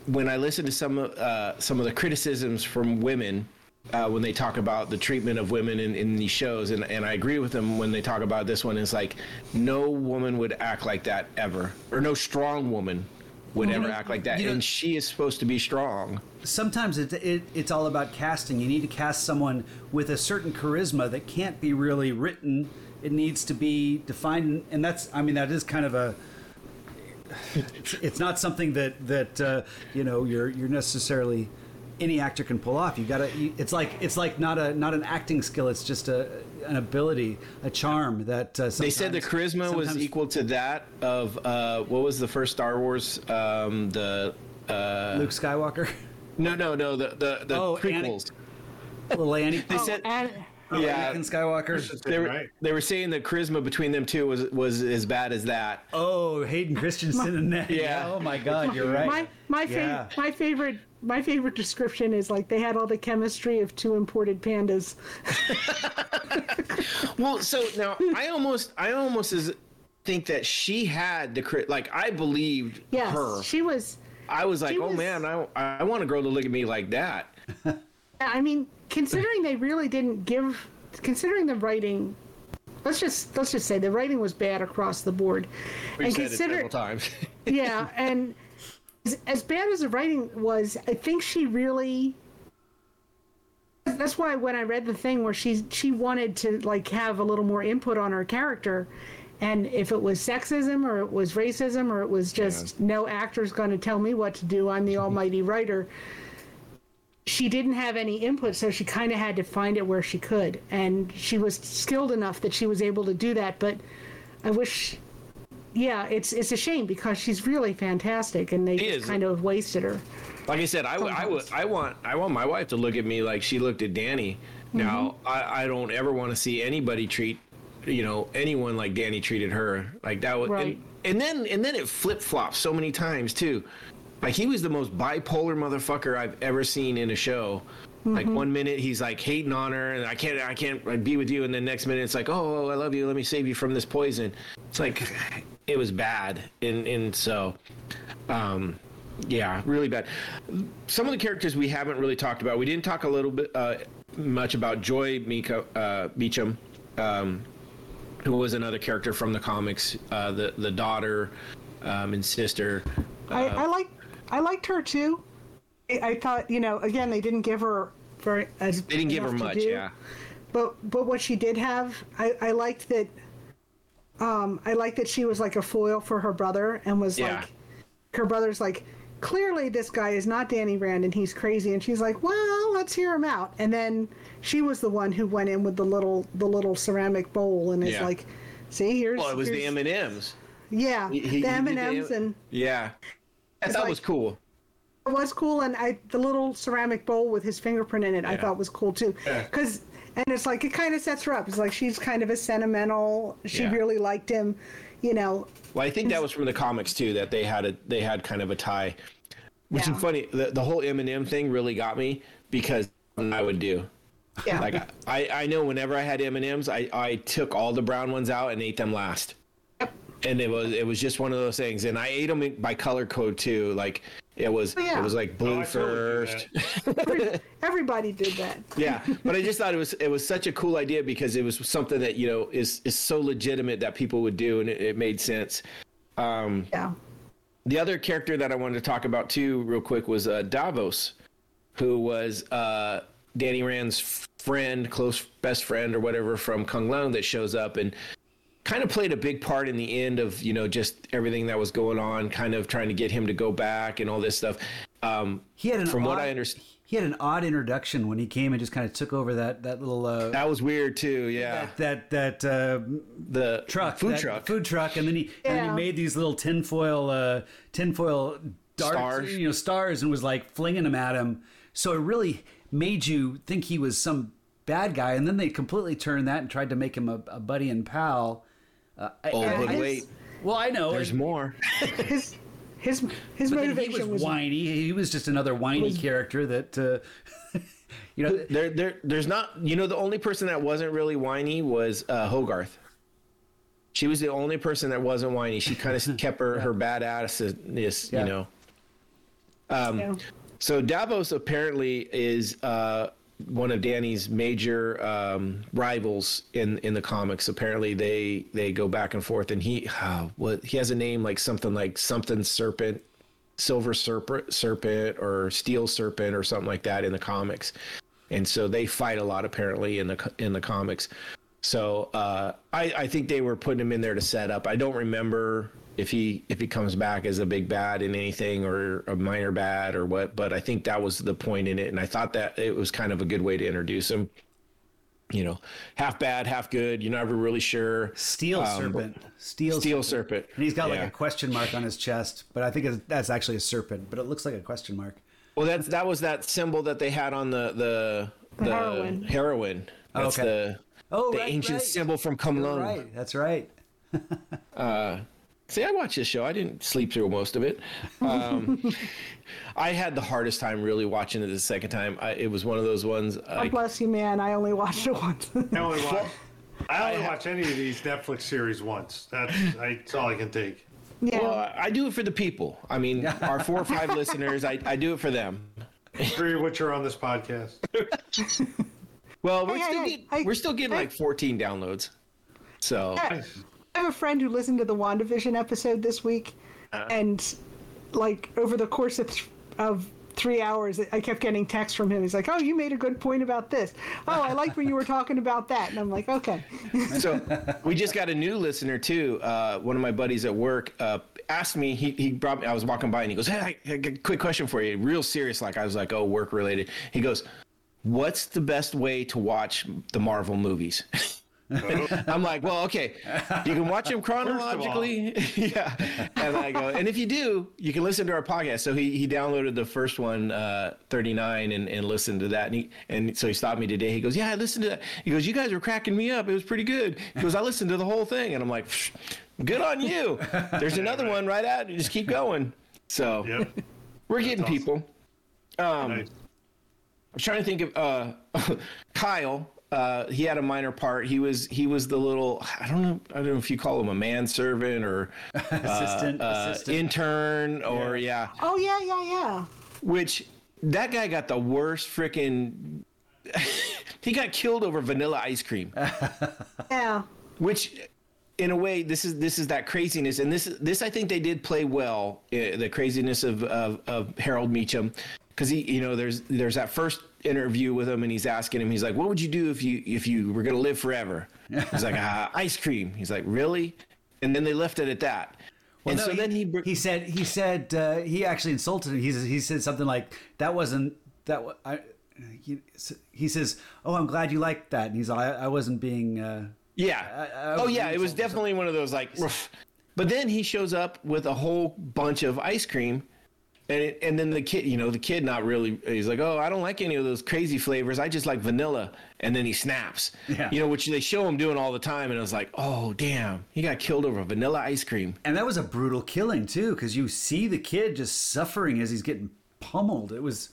when I listen to some uh, some of the criticisms from women uh, when they talk about the treatment of women in, in these shows, and, and I agree with them when they talk about this one, it's like no woman would act like that ever, or no strong woman would ever act like that, you know- and she is supposed to be strong. Sometimes it, it, it's all about casting. You need to cast someone with a certain charisma that can't be really written. It needs to be defined, and that's I mean that is kind of a it's, it's not something that that uh, you know you're you're necessarily any actor can pull off. You got to. It's like it's like not a not an acting skill. It's just a an ability, a charm that uh, They said the sometimes- charisma was equal to that of uh, what was the first Star Wars? Um, the uh, Luke Skywalker, no, no, no, the the, the Oh, Annie- prequels. little Annie. They said And yeah, Anakin Skywalker. they were, right? they were saying the charisma between them two was was as bad as that. Oh, Hayden Christensen and that. Yeah. Oh my God, you're right. my my Yeah. favorite my favorite my favorite description is like they had all the chemistry of two imported pandas. Well, so now I almost I almost is, think that she had the crit. Like I believed Yes, her. she was. I was like, oh was- man, I I want a girl to look at me like that. I mean, considering they really didn't give, considering the writing, let's just let's just say the writing was bad across the board, We and said it consider several times. yeah, and as, as bad as the writing was, I think she really. That's why when I read the thing where she she wanted to like have a little more input on her character, and if it was sexism or it was racism or it was just no actor's going to tell me what to do, I'm the almighty writer. She didn't have any input, so she kind of had to find it where she could, and she was skilled enough that she was able to do that. But I wish yeah, it's it's a shame because she's really fantastic, and they just kind of wasted her. Like I said, I, would- I would, I want, I want my wife to look at me like she looked at Danny. Now, mm-hmm. I, I don't ever want to see anybody treat, you know, anyone like Danny treated her. Like that was, Right. and, and then, and then it flip flops so many times too. Like he was the most bipolar motherfucker I've ever seen in a show. Like mm-hmm. one minute he's like hating on her, and I can't, I can't like, be with you, and then next minute it's like, oh, oh, oh I love you, let me save you from this poison. It's like, it was bad, and and so, um, yeah, really bad. Some of the characters we haven't really talked about. We didn't talk a little bit uh, much about Joy Mika, uh, Meachum, um, who was another character from the comics, uh, the the daughter um, and sister. I, Uh, I like I liked her too. I, I thought you know again they didn't give her very as They didn't give her much, do, yeah. But but what she did have, I, I liked that. Um, I like that she was like a foil for her brother and was Yeah. like, her brother's like, clearly this guy is not Danny Rand and he's crazy, and she's like, well, let's hear him out. And then she was the one who went in with the little the little ceramic bowl and is Yeah. like, see here's Well, it was the M and M's. yeah He- he- the M and M's and yeah, that like- was cool. It was cool, and I the little ceramic bowl with his fingerprint in it, I thought was cool too. Yeah. Because and it's like it kind of sets her up. It's like she's kind of a sentimental. She Yeah. really liked him, you know. Well, I think that was from the comics too. That they had a they had kind of a tie. Which Yeah. is funny. The, the whole M and M thing really got me because I would do. Yeah. Like I, I know whenever I had M and M's, I, I took all the brown ones out and ate them last. Yep. And it was it was just one of those things, and I ate them by color code too. Like it was Oh, yeah. it was like blue Oh, I totally first. everybody did that. yeah, but I just thought it was it was such a cool idea because it was something that you know is is so legitimate that people would do, and it, it made sense. Um, Yeah. the other character that I wanted to talk about too, real quick, was uh, Davos, who was uh, Danny Rand's friend, close best friend, or whatever from Kung Lao that shows up and kind of played a big part in the end of you know just everything that was going on, kind of trying to get him to go back and all this stuff. Um, He had an from odd, what I understand, He had an odd introduction when he came and just kind of took over that that little uh, that was weird too. Yeah, that that uh, the truck, food that truck. food truck, and then he and then he made these little tinfoil uh, tinfoil darts, Stars. you know, stars, and was like flinging them at him. So it really made you think he was some bad guy, and then they completely turned that and tried to make him a, a buddy and pal. Uh, I- Oh, I- but I- wait, well, I know there's more. His his his But then he motivation was, was, whiny. He was just another whiny character that, uh, you know, there, there, there's not. You know, the only person that wasn't really whiny was uh, Hogarth. She was the only person that wasn't whiny. She kind of kept her her badassness, Yeah. you know. yeah. So Davos apparently is uh, one of Danny's major um, rivals in in the comics. Apparently, they they go back and forth, and he what he has a name like something like something serpent, silver serpent, serpent, or steel serpent, or something like that in the comics. And so they fight a lot apparently in the in the comics. So uh, I I think they were putting him in there to set up. I don't remember if he if he comes back as a big bad in anything or a minor bad or what, but I think that was the point in it, and I thought that it was kind of a good way to introduce him. You know, half bad, half good. You're never really sure. steel Um, serpent, steel, Steel serpent. and he's got like Yeah. a question mark on his chest, but I think it's, that's actually a serpent, but it looks like a question mark. Well, that's that was that symbol that they had on the the The heroine. heroine. That's Okay. the Oh, the right, ancient right. symbol from Kunlun. Right, that's right. See, I watched this show. I didn't sleep through most of it. Um, I had the hardest time really watching it the second time. I, it was one of those ones. God I, bless you, man. I only watched it once. I only watch. I only watch any of these Netflix series once. That's, I, that's all I can take. yeah. well, I, I do it for the people. I mean, our four or five listeners. I, I do it for them. Three of which are on this podcast. Well, we're Hey, still hey, getting hey, we're still getting hey. like 14 downloads. So I have a friend who listened to the WandaVision episode this week, Uh-huh. and like over the course of th- of three hours, I kept getting texts from him. He's like, "Oh, you made a good point about this. Oh, I like when you were talking about that." And I'm like, "Okay." so we just got a new listener too. Uh, one of my buddies at work uh, asked me. He he brought me. I was walking by and he goes, "Hey, I, I quick question for you. Real serious. Like I was like, oh, work related." He goes, "What's the best way to watch the Marvel movies?" I'm like, well, okay, you can watch them chronologically. yeah. And I go, and if you do, you can listen to our podcast. So he, he downloaded the first one, uh, 39, and, and listened to that. And he, and so he stopped me today. He goes, yeah, I listened to that. He goes, you guys were cracking me up. It was pretty good. He goes, I listened to the whole thing. And I'm like, good on you. There's another one right out. You just keep going. So Yep. we're getting awesome. people. Um, Nice. I'm trying to think of uh, Kyle. Uh, he had a minor part. He was he was the little I don't know I don't know if you call him a manservant or assistant, uh, assistant. intern or yeah. Oh yeah, yeah, yeah. which that guy got the worst freaking. he got killed over vanilla ice cream Yeah. which in a way this is this is that craziness and this this i think they did play well uh, the craziness of of, of harold meachum because he you know there's there's that first interview with him and he's asking him he's like what would you do if you if you were going to live forever he's like uh, ice cream he's like really and then they left it at that and No, so then he, br- he said he said uh, he actually insulted him. He he said something like that wasn't that I. He, he says, "Oh, I'm glad you liked that." And he's like, I, I wasn't being. Uh, Yeah. I- I oh yeah, it was definitely one of those like. But then he shows up with a whole bunch of ice cream, and it, and then the kid, you know, the kid not really. He's like, oh, I don't like any of those crazy flavors. I just like vanilla. And then he snaps. Yeah. You know, which they show him doing all the time, and I was like, oh damn, he got killed over vanilla ice cream. and that was a brutal killing too, because you see the kid just suffering as he's getting pummeled. It was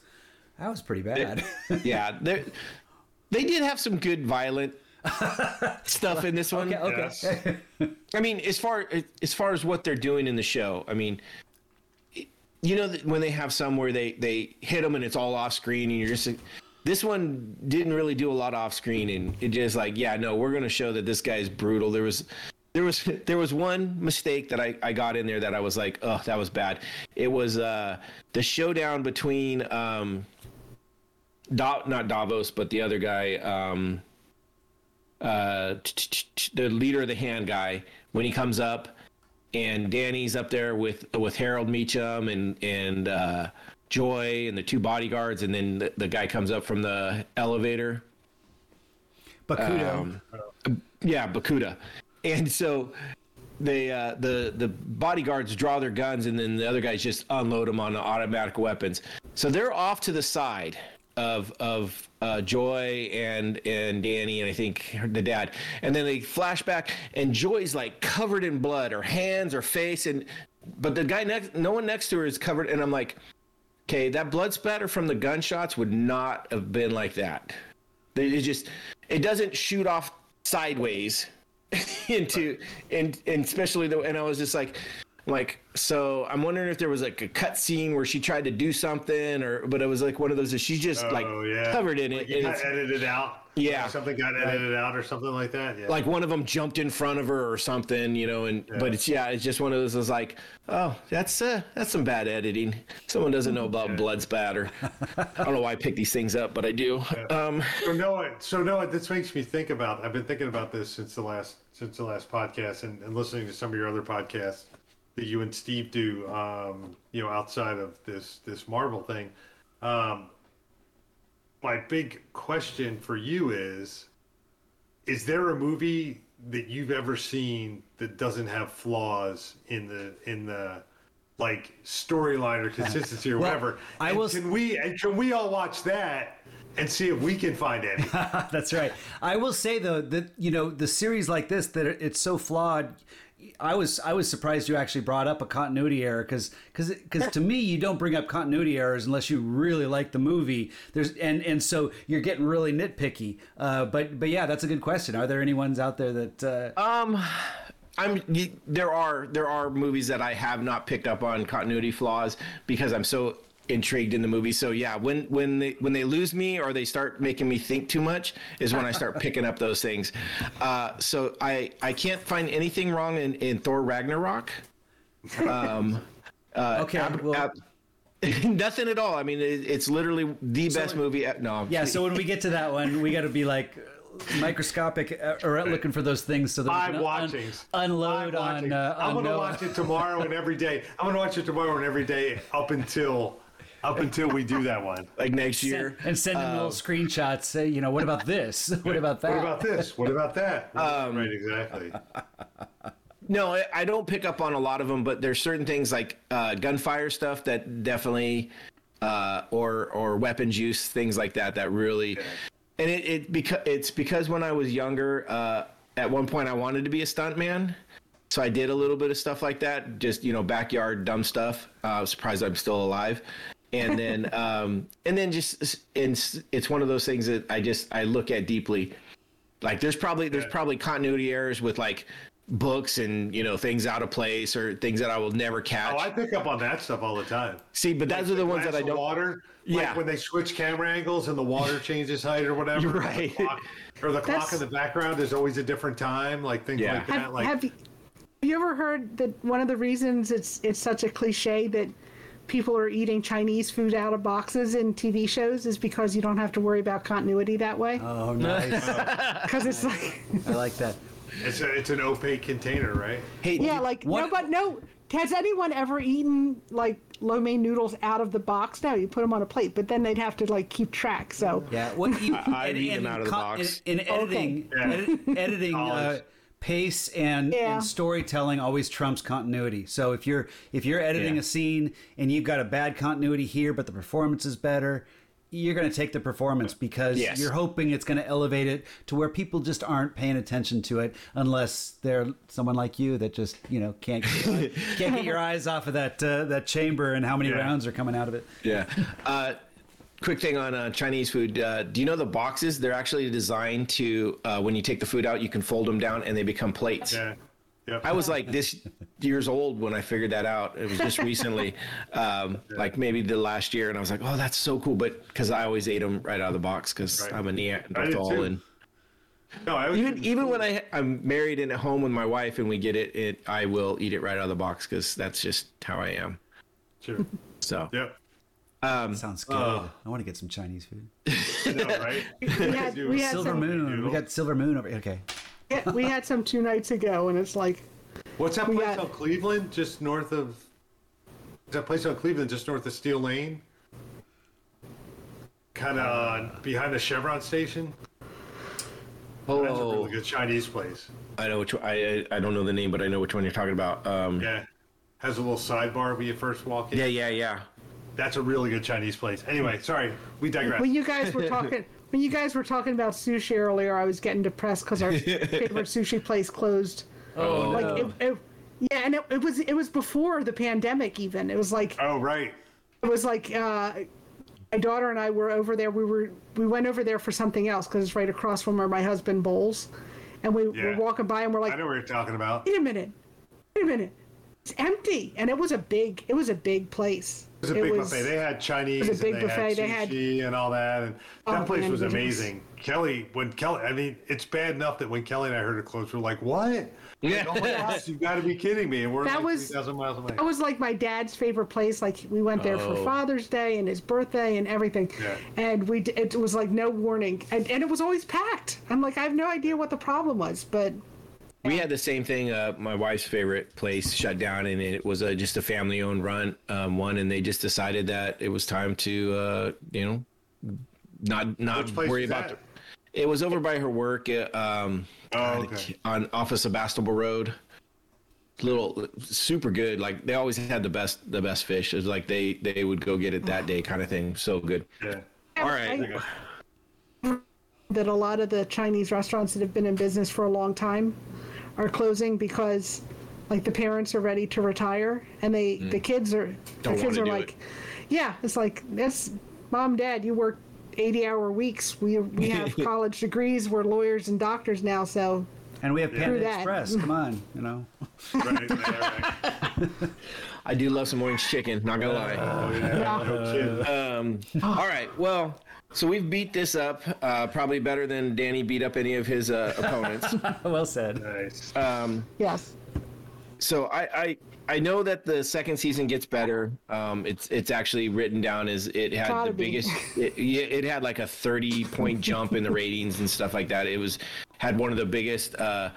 that was pretty bad. yeah, they they did have some good violent stuff in this one. okay, Yes. I mean, as far as far as what they're doing in the show, I mean, you know, when they have some where they they hit them and it's all off screen, and you're just. This one didn't really do a lot off screen, and it just like, yeah, no, we're to show that this guy's brutal. There was, there was, there was one mistake that I I got in there that I was like, oh, that was bad. It was uh the showdown between um, da- not Davos, but the other guy, um, uh, the leader of the hand guy when he comes up and Danny's up there with with Harold Meachum and and uh, Joy and the two bodyguards. And then the, the guy comes up from the elevator. Bakuto. yeah Bakuto. And so they uh, the the bodyguards draw their guns and then the other guys just unload them on the automatic weapons. So they're off to the side of of uh, Joy and and Danny and I think the dad. And then they flash back and Joy's like covered in blood. Her hands her face and but the guy next no one next to her is covered. And I'm like okay that blood spatter from the gunshots would not have been like that. It just it doesn't shoot off sideways into and and especially the and I was just like like so I'm wondering if there was like a cut scene where she tried to do something or but it was like one of those that she's just like oh yeah. covered in Like it and got it's, edited out. Yeah. Like something got edited out or something like that. Yeah. like one of them jumped in front of her or something you know and but it's yeah it's just one of those that's like oh that's uh that's some bad editing someone doesn't know about blood spatter I don't know why I pick these things up but I do um So Noah, so Noah, this makes me think about. I've been thinking about this since the last since the last podcast, and, and listening to some of your other podcasts that you and Steve do. Um, you know, outside of this this Marvel thing. Um, my big question for you is: Is there a movie that you've ever seen that doesn't have flaws in the in the like storyline or consistency or Well, whatever? I And will- Can we and can we all watch that and see if we can find any? That's right. I will say though that you know the series like this that it's so flawed. I was I was surprised you actually brought up a continuity error because because because to me you don't bring up continuity errors unless you really like the movie. There's and and so you're getting really nitpicky. Uh, but but yeah, that's a good question. Are there any ones out there that uh, Um, I'm there are there are movies that I have not picked up on continuity flaws because I'm so intrigued in the movie. So yeah, when when they when they lose me or they start making me think too much is when I start picking up those things. Uh, so I I can't find anything wrong in, in Thor Ragnarok. Um, uh, Okay, ab- well- ab- nothing at all. I mean, it, it's literally the best movie. No, I'm yeah? So when we get to that one, we got to be like microscopic uh, or looking for those things so that we Five can un- watchings. unload Five on. watchings. Uh, I'm gonna watch it tomorrow and every day. I'm gonna watch it tomorrow and every day up until Up until we do that one. like next year. and send them little screenshots. Say, you know, what about this? what about that? What about this? What about that? right, exactly. No, I- I don't pick up on a lot of them, but there's certain things like uh, gunfire stuff that definitely, uh, or or weapons use, things like that, that really, and it, it because it's because when I was younger, uh, at one point I wanted to be a stuntman, so I did a little bit of stuff like that, just you know backyard dumb stuff. Uh, I was surprised I'm still alive, and then um, and then just it's it's one of those things that I just I look at deeply like there's probably there's probably continuity errors with like books and you know things out of place or things that I will never catch. Oh, I pick up on that stuff all the time. See, but those are the ones that I don't. Water, Yeah. like when they switch camera angles and the water changes height or whatever. You're or the right. clock- Or the clock in the background is always a different time, like things Yeah. like that. Have, like have you, have you ever heard that one of the reasons it's it's such a cliche that people are eating Chinese food out of boxes in TV shows is because you don't have to worry about continuity that way? Oh, nice. Because it's like, I like that. it's a, it's an opaque container, right? Hey, yeah, did- like what- no, but no. Has anyone ever eaten like lo mein noodles out of the box? No, you put them on a plate, but then they'd have to like keep track. So Yeah, what you, I've eaten out of the box. In, in editing, Yeah. edit, editing uh, College. Pace and, Yeah. and storytelling always trumps continuity. So if you're if you're editing Yeah. a scene and you've got a bad continuity here, but the performance is better, you're going to take the performance because Yes. you're hoping it's going to elevate it to where people just aren't paying attention to it unless they're someone like you that just you know can't get your, can't get your eyes off of that uh, that chamber and how many Yeah. rounds are coming out of it. yeah. Uh, quick thing on uh, Chinese food. Uh, do you know the boxes? They're actually designed to uh, when you take the food out, you can fold them down and they become plates. Yeah. Yep. I was like this years old when I figured that out. It was just recently, um, like maybe the last year, and I was like, "Oh, that's so cool!" But because I always ate them right out of the box because Right. I'm a Neanderthal, and no, I was even even when I I'm married and at home with my wife and we get it, it I will eat it right out of the box because that's just how I am. Sure. So Yep. Sounds good. Oh. I want to get some Chinese food. Know, right? we had, we had Silver some, Moon. We got Silver Moon over. Okay. yeah, we had some two nights ago, and it's like What's that We place got- on Cleveland, just north of? Is that place on Cleveland, just north of Steele Lane? Kind of behind the Chevron station. That's a oh, really good Chinese place. I know which one, I I I don't know the name, but I know which one you're talking about. Um, Yeah, has a little sidebar when you first walk in. yeah, yeah, yeah. That's a really good Chinese place. Anyway, sorry, we digress. when you guys were talking when you guys were talking about sushi earlier, I was getting depressed because our favorite sushi place closed. Oh, Like no. it, it, yeah, and it, it was it was before the pandemic even. It was like oh, right. it was like uh, my daughter and I were over there. We were we went over there for something else because it's right across from where my husband bowls, and we Yeah. were walking by and we're like, I know what you're talking about. wait a minute, wait a minute, it's empty, and it was a big it was a big place. It was a big buffet. They had Chinese, it was a big and they buffet. had They had- sushi and all that, and Oh, that place man, was it was- amazing. Kelly, when Kelly, I mean, it's bad enough that when Kelly and I heard it close, we're like, "What? Yeah. Like, oh my gosh, you got to be kidding me!" And we're That like was- 3,000 miles away. That was like my dad's favorite place. Like we went there for Oh. Father's Day and his birthday and everything. Yeah. And we it was like no warning, and, and it was always packed. I'm like I have no idea what the problem was, but We had the same thing. Uh, my wife's favorite place shut down, and it was uh, just a family-owned run um, one, and they just decided that it was time to, uh, you know, not not worry about. that? The, it was over by her work, uh, um, Oh, okay. on off of Sebastopol Road. Little, super good. Like they always had the best, the best fish. It was like they they would go get it that day, kind of thing. So good. Yeah. All right. Okay. that a lot of the Chinese restaurants that have been in business for a long time are closing because like the parents are ready to retire and they the kids are Mm. Don't the kids are like it. yeah it's like that's mom dad you work 80 hour weeks we we have college degrees we're lawyers and doctors now so And we have Panda that. Express. Come on, you know. Right, right, right. I do love some orange chicken. Not gonna lie. Oh, yeah. No kidding. Um, all right. Well, so we've beat this up uh, probably better than Danny beat up any of his uh, opponents. well said. nice. yes so I, I I know that the second season gets better. Um, it's it's actually written down as it had Gotta the be. biggest. It, it had like a thirty point jump in the ratings and stuff like that. It was had one of the biggest uh,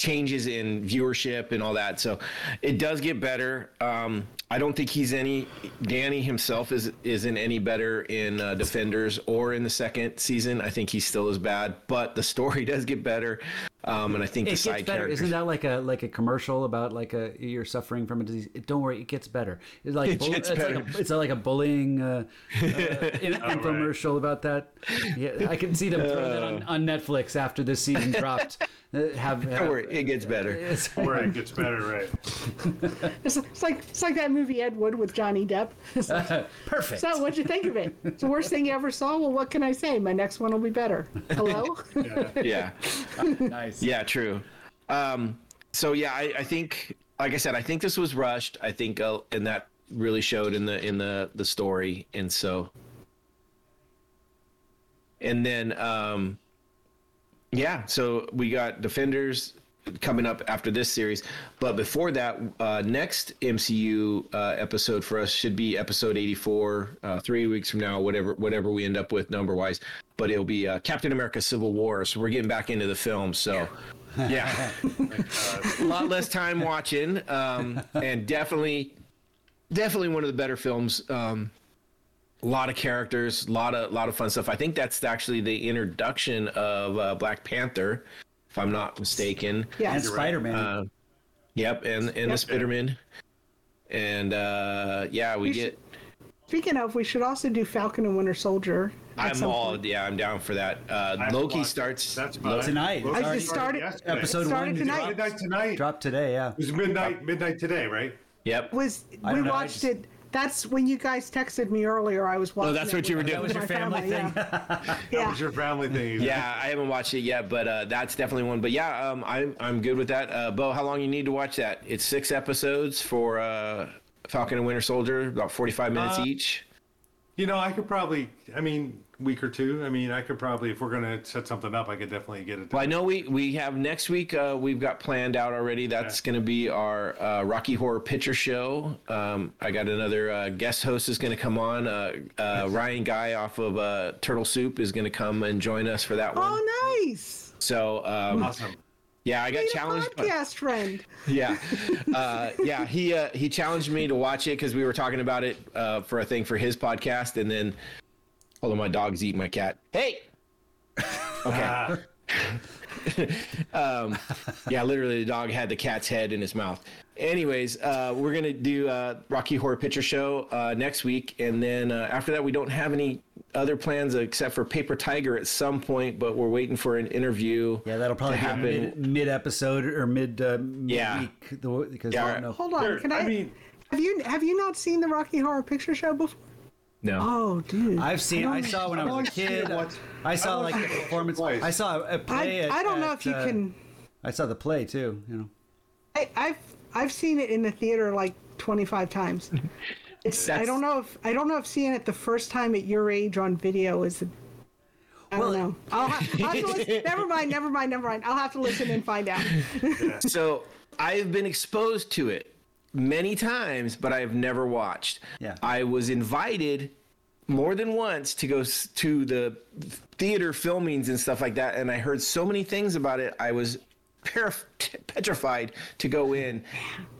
changes in viewership and all that. So it does get better. Um, I don't think he's any. Danny himself is isn't any better in uh, Defenders or in the second season. I think he's still as bad, but the story does get better. Um, and I think It the gets side better. characters. Isn't that like a like a commercial about like a you're suffering from a disease? It- don't worry, it gets better. It's like It bull- gets it's, better. Like a, it's like a bullying uh, uh, in, infomercial about that. Yeah, I can see them throwing that on, on Netflix after this season dropped. Uh, have, Don't worry, it gets better. it's- Right, it gets better, right? It's, it's like it's like that movie Ed Wood with Johnny Depp. perfect. so what'd you think of it? It's the worst thing you ever saw. Well, what can I say? My next one will be better. Hello. Yeah. nice. Yeah, true. Um, so yeah, I, I think, like I said, I think this was rushed. I think, uh, and that really showed in the in the the story, and so, and then, um, yeah, so we got Defenders coming up after this series, but before that, uh, next MCU uh, episode for us should be episode eighty four, uh, three weeks from now, whatever whatever we end up with number wise. But it'll be uh, Captain America: Civil War. So we're getting back into the film. So. Yeah, a lot less time watching, um, and definitely, definitely one of the better films. Um, a lot of characters, a lot of lot of fun stuff. I think that's actually the introduction of uh, Black Panther, if I'm not mistaken. Yeah, and Spider Man. Uh, yep, and and the Spider Man, and uh, yeah, we We get. Speaking of, we should also do Falcon and Winter Soldier. At I'm all point. yeah, I'm down for that. Uh, I have to Loki starts That's Tonight. Loki It's already started- yesterday. Episode Started one tonight. Midnight tonight. dropped today. Yeah. It was midnight, midnight today, right? Yep. Was we know, watched just- it? That's when you guys texted me earlier. I was watching. Oh, that's it what you were doing. with That was your family thing. Yeah. That yeah. was your family thing. Yeah, I haven't watched it yet, but uh, that's definitely one. But yeah, um, I'm I'm good with that. Uh, Bo, how long you need to watch that? It's six episodes for uh, Falcon and Winter Soldier, about 45 minutes Uh, each. You know, I could probably, I mean, week or two. I mean, I could probably, if we're gonna set something up, I could definitely get it. Well, I know we we have next week. Uh, we've got planned out already. That's going to be our uh, Rocky Horror Picture Show. Um, I got another uh, guest host is going to come on. Uh, uh, Ryan Guy off of uh, Turtle Soup is going to come and join us for that one. Oh, nice. So um, awesome. yeah, I got Need a challenged. by- podcast friend. yeah uh, yeah he uh, he challenged me to watch it because we were talking about it uh, for a thing for his podcast and then hold on my dog's eating my cat hey okay um, yeah literally the dog had the cat's head in his mouth anyways uh, we're gonna do uh, rocky horror picture show uh, next week and then uh, after that we don't have any other plans except for paper tiger at some point but we're waiting for an interview Yeah, that'll probably to happen mid, mid episode or mid uh, Yeah. week. The, because Yeah, I don't know. Hold on. Sure, Can I? I mean- have you have you not seen the Rocky Horror Picture Show before? No Oh, dude. I've seen. I don't- saw when I was a kid. What? I saw I like watched the performance. twice. I saw a play. I, at- I don't know at, if you uh, can. I saw the play too. You know. I, I've I've seen it in the theater like 25 times. It's I don't know if I don't know if seeing it the first time at your age on video is. I Well, don't know. I'll, ha- I'll have to listen. Never mind. Never mind. Never mind. I'll have to listen and find out. So I've been exposed to it many times, but I've never watched. Yeah. I was invited more than once to go to the theater filmings and stuff like that, and I heard so many things about it. I was perif- petrified to go in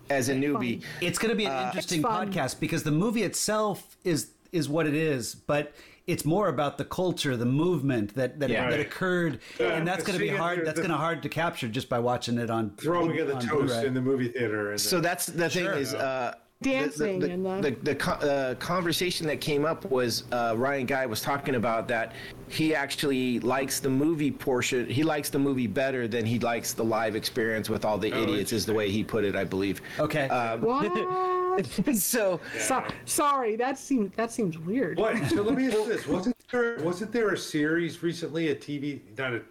as a newbie. It's going to be an uh, interesting It's fun. podcast because the movie itself is is what it is, but it's more about the culture, the movement that that, Yeah. that occurred, Yeah, and that's going to be hard. the- That's going to hard to capture just by watching it on throwing of the toast Blu-ray. in the movie theater. And So that's the thing Sure. is uh, Dancing the, the, and the- the, the, co- uh, conversation that came up was uh, Ryan Guy was talking about that he actually likes the movie portion. He likes the movie better than he likes the live experience with all the idiots. Is the way he put it, I believe. Okay. What? so so, sorry. That seems that seems weird. What? So let me ask this: wasn't there wasn't there a series recently, a TV, not a,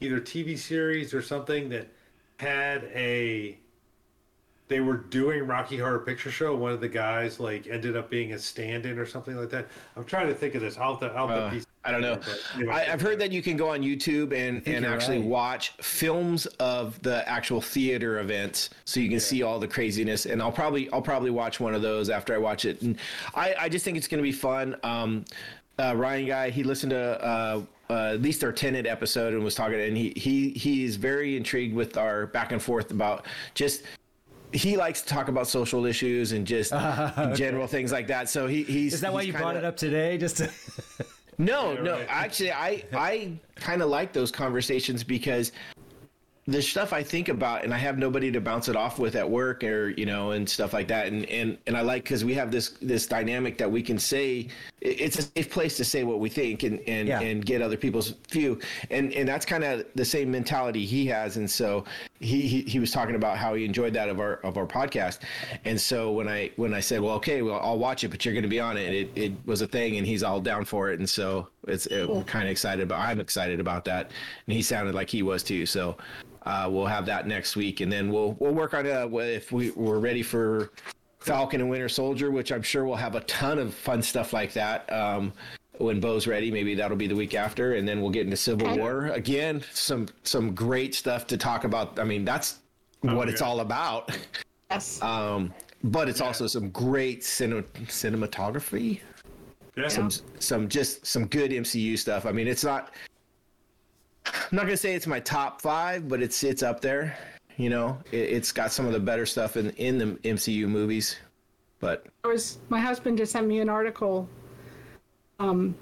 either TV series or something that had a they were doing Rocky Horror Picture Show. One of the guys like ended up being a stand-in or something like that. I'm trying to think of this. I'll have to, I'll have Uh, piece- I don't know. but anyway. I, I've heard that you can go on YouTube and, and actually right. watch films of the actual theater events, so you can see all the craziness. And I'll probably I'll probably watch one of those after I watch it. And I, I just think it's going to be fun. Um, uh, Ryan guy. He listened to uh, uh, at least our Tenet episode and was talking, and he he he's very intrigued with our back and forth about just. He likes to talk about social issues and just general things like that. So he he's Is that why you kinda- brought it up today? Just to, no, no. right. Actually, I I kind of like those conversations because the stuff I think about, and I have nobody to bounce it off with at work or you know, and stuff like that. And and and I like because we have this this dynamic that we can say it's a safe place to say what we think and and Yeah. and get other people's view. And and that's kind of the same mentality he has. And so he, he he was talking about how he enjoyed that of our of our podcast. And so when I when I said, well, okay, well, I'll watch it, but you're going to be on it. It it was a thing, and he's all down for it. And so it's it, we're kind of excited but I'm excited about that, and he sounded like he was too. So. Uh, we'll have that next week, and then we'll we'll work on uh, if we we're ready for Falcon and Winter Soldier, which I'm sure we'll have a ton of fun stuff like that. Um, when Bo's ready, maybe that'll be the week after, and then we'll get into Civil Okay. War again. Some some great stuff to talk about. I mean, that's what it's yeah. all about. Yes. Um, but it's also some great cine- cinematography Yeah. some some just some good MCU stuff. I mean, it's not. I'm not gonna say it's my top five, but it's it's up there. You know, it, it's got some of the better stuff in in the MCU movies. But There was my husband just sent me an article. Um,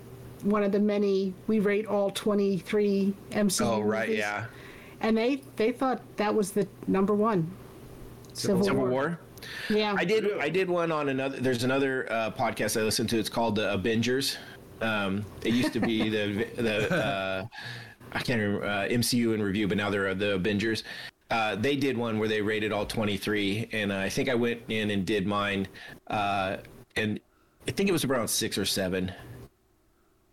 one of the many we rate all 23 MCU. oh right, movies, yeah, And they they thought that was the number one. Civil, Civil War. War. Yeah. I did I did one on another. There's another uh, podcast I listened to. It's called the Avengers. Um, it used to be the the uh, I can't remember uh, MCU in review, but now they're uh, the Avengers. Uh, they did one where they rated all 23, and I think I went in and did mine, uh, and I think it was around six or seven.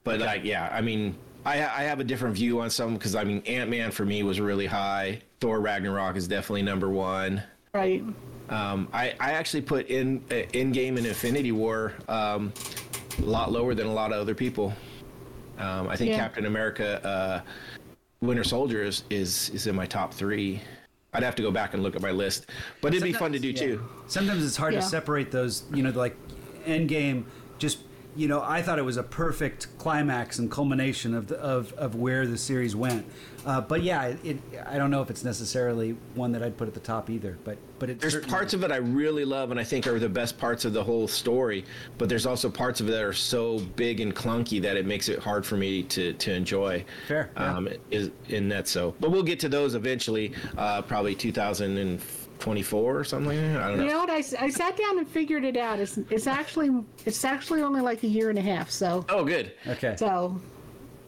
But like, yeah, I mean, I I have a different view on some because I mean, Ant Man for me was really high. Thor Ragnarok is definitely number one. Right. Um, I, I actually put in uh, Endgame and Infinity War um, a lot lower than a lot of other people. Um, I think Yeah. Captain America, uh, Winter Soldier is, is is in my top three. I'd have to go back and look at my list, but it'd be fun to do Yeah. too. Sometimes it's hard Yeah. to separate those. You know, like Endgame. Just you know, I thought it was a perfect climax and culmination of the, of of where the series went. Uh, but yeah, it, it. I don't know if it's necessarily one that I'd put at the top either. But but it There's certainly- parts of it I really love and I think are the best parts of the whole story, but there's also parts of it that are so big and clunky that it makes it hard for me to, to enjoy. Fair, yeah. Um, is in that so, but we'll get to those eventually, uh, probably 2024 or something. Like that. I don't know. You know what? I, I sat down and figured it out. It's it's actually it's actually only like a year and a half. So Oh, good, Okay. so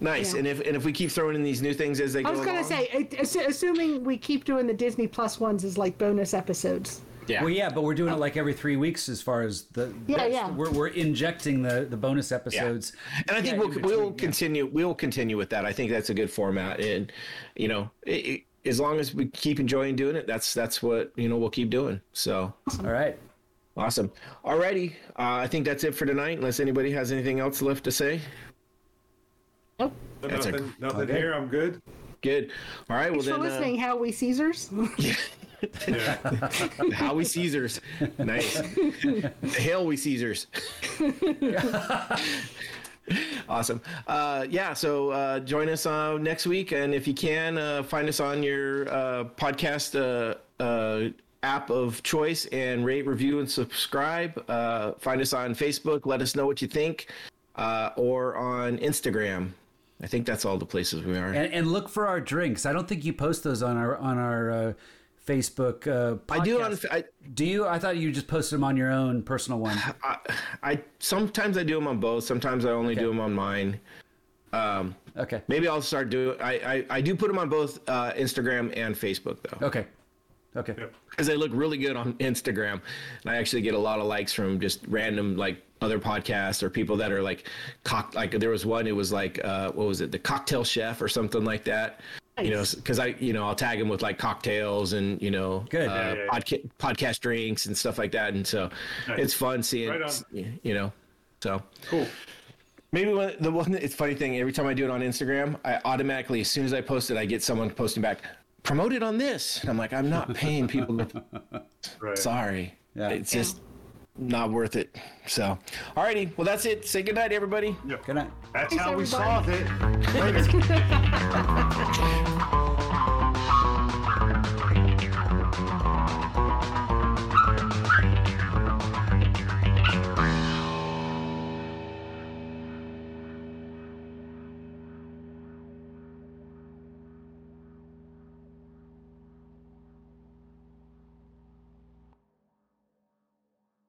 nice. Yeah. And if and if we keep throwing in these new things as they go. I was gonna say, it- assuming we keep doing the Disney Plus ones as like bonus episodes. yeah, Well, yeah, but we're doing it like every three weeks as far as the. Yeah, that's- yeah. We're, we're injecting the, the bonus episodes. Yeah. episodes. And I think Yeah, we'll in we'll yeah. continue we'll continue with that. I think that's a good format, and you know, it, it, as long as we keep enjoying doing it, that's that's what you know we'll keep doing. So All right. awesome. Alrighty, uh, I think that's it for tonight. Unless anybody has anything else left to say. Nope. That's a- nothing nothing Okay. here. I'm good. Good. All right. Thanks well for then, listening, Howie Caesars. Yeah. uh, Howie Caesars. Nice. Hail we Caesars. awesome. Uh, yeah. So uh, join us uh, next week, and if you can, uh, find us on your uh, podcast uh, uh, app of choice and rate, review, and subscribe. Uh, find us on Facebook. Let us know what you think, uh, or on Instagram. I think that's all the places we are. And, and look for our drinks. I don't think you post those on our on our uh, Facebook. Uh, I do on. I, Do you? I thought you just posted them on your own personal one. I, I sometimes I do them on both. Sometimes I only do them on mine. Um, Okay. maybe I'll start doing. I, I I do put them on both uh, Instagram and Facebook though, Okay. Okay. because they look really good on Instagram, and I actually get a lot of likes from just random like other podcasts or people that are like cock. Like there was one. It was like uh, what was it? The cocktail chef or something like that. You know, because I you know I'll tag them with like cocktails and you know Good. uh, Yeah, yeah, yeah. podca- podcast drinks and stuff like that, and so Nice. it's fun seeing Right you know. So Cool. Maybe one, the one it's funny thing every time I do it on Instagram, I automatically as soon as I post it, I get someone posting back, promote it on this. And I'm like, I'm not paying people. Right. sorry, Yeah. it's just not worth it. So, alrighty. Well, that's it. Say goodnight, everybody. Good night. That's Thanks, how we everybody. solved it. Later.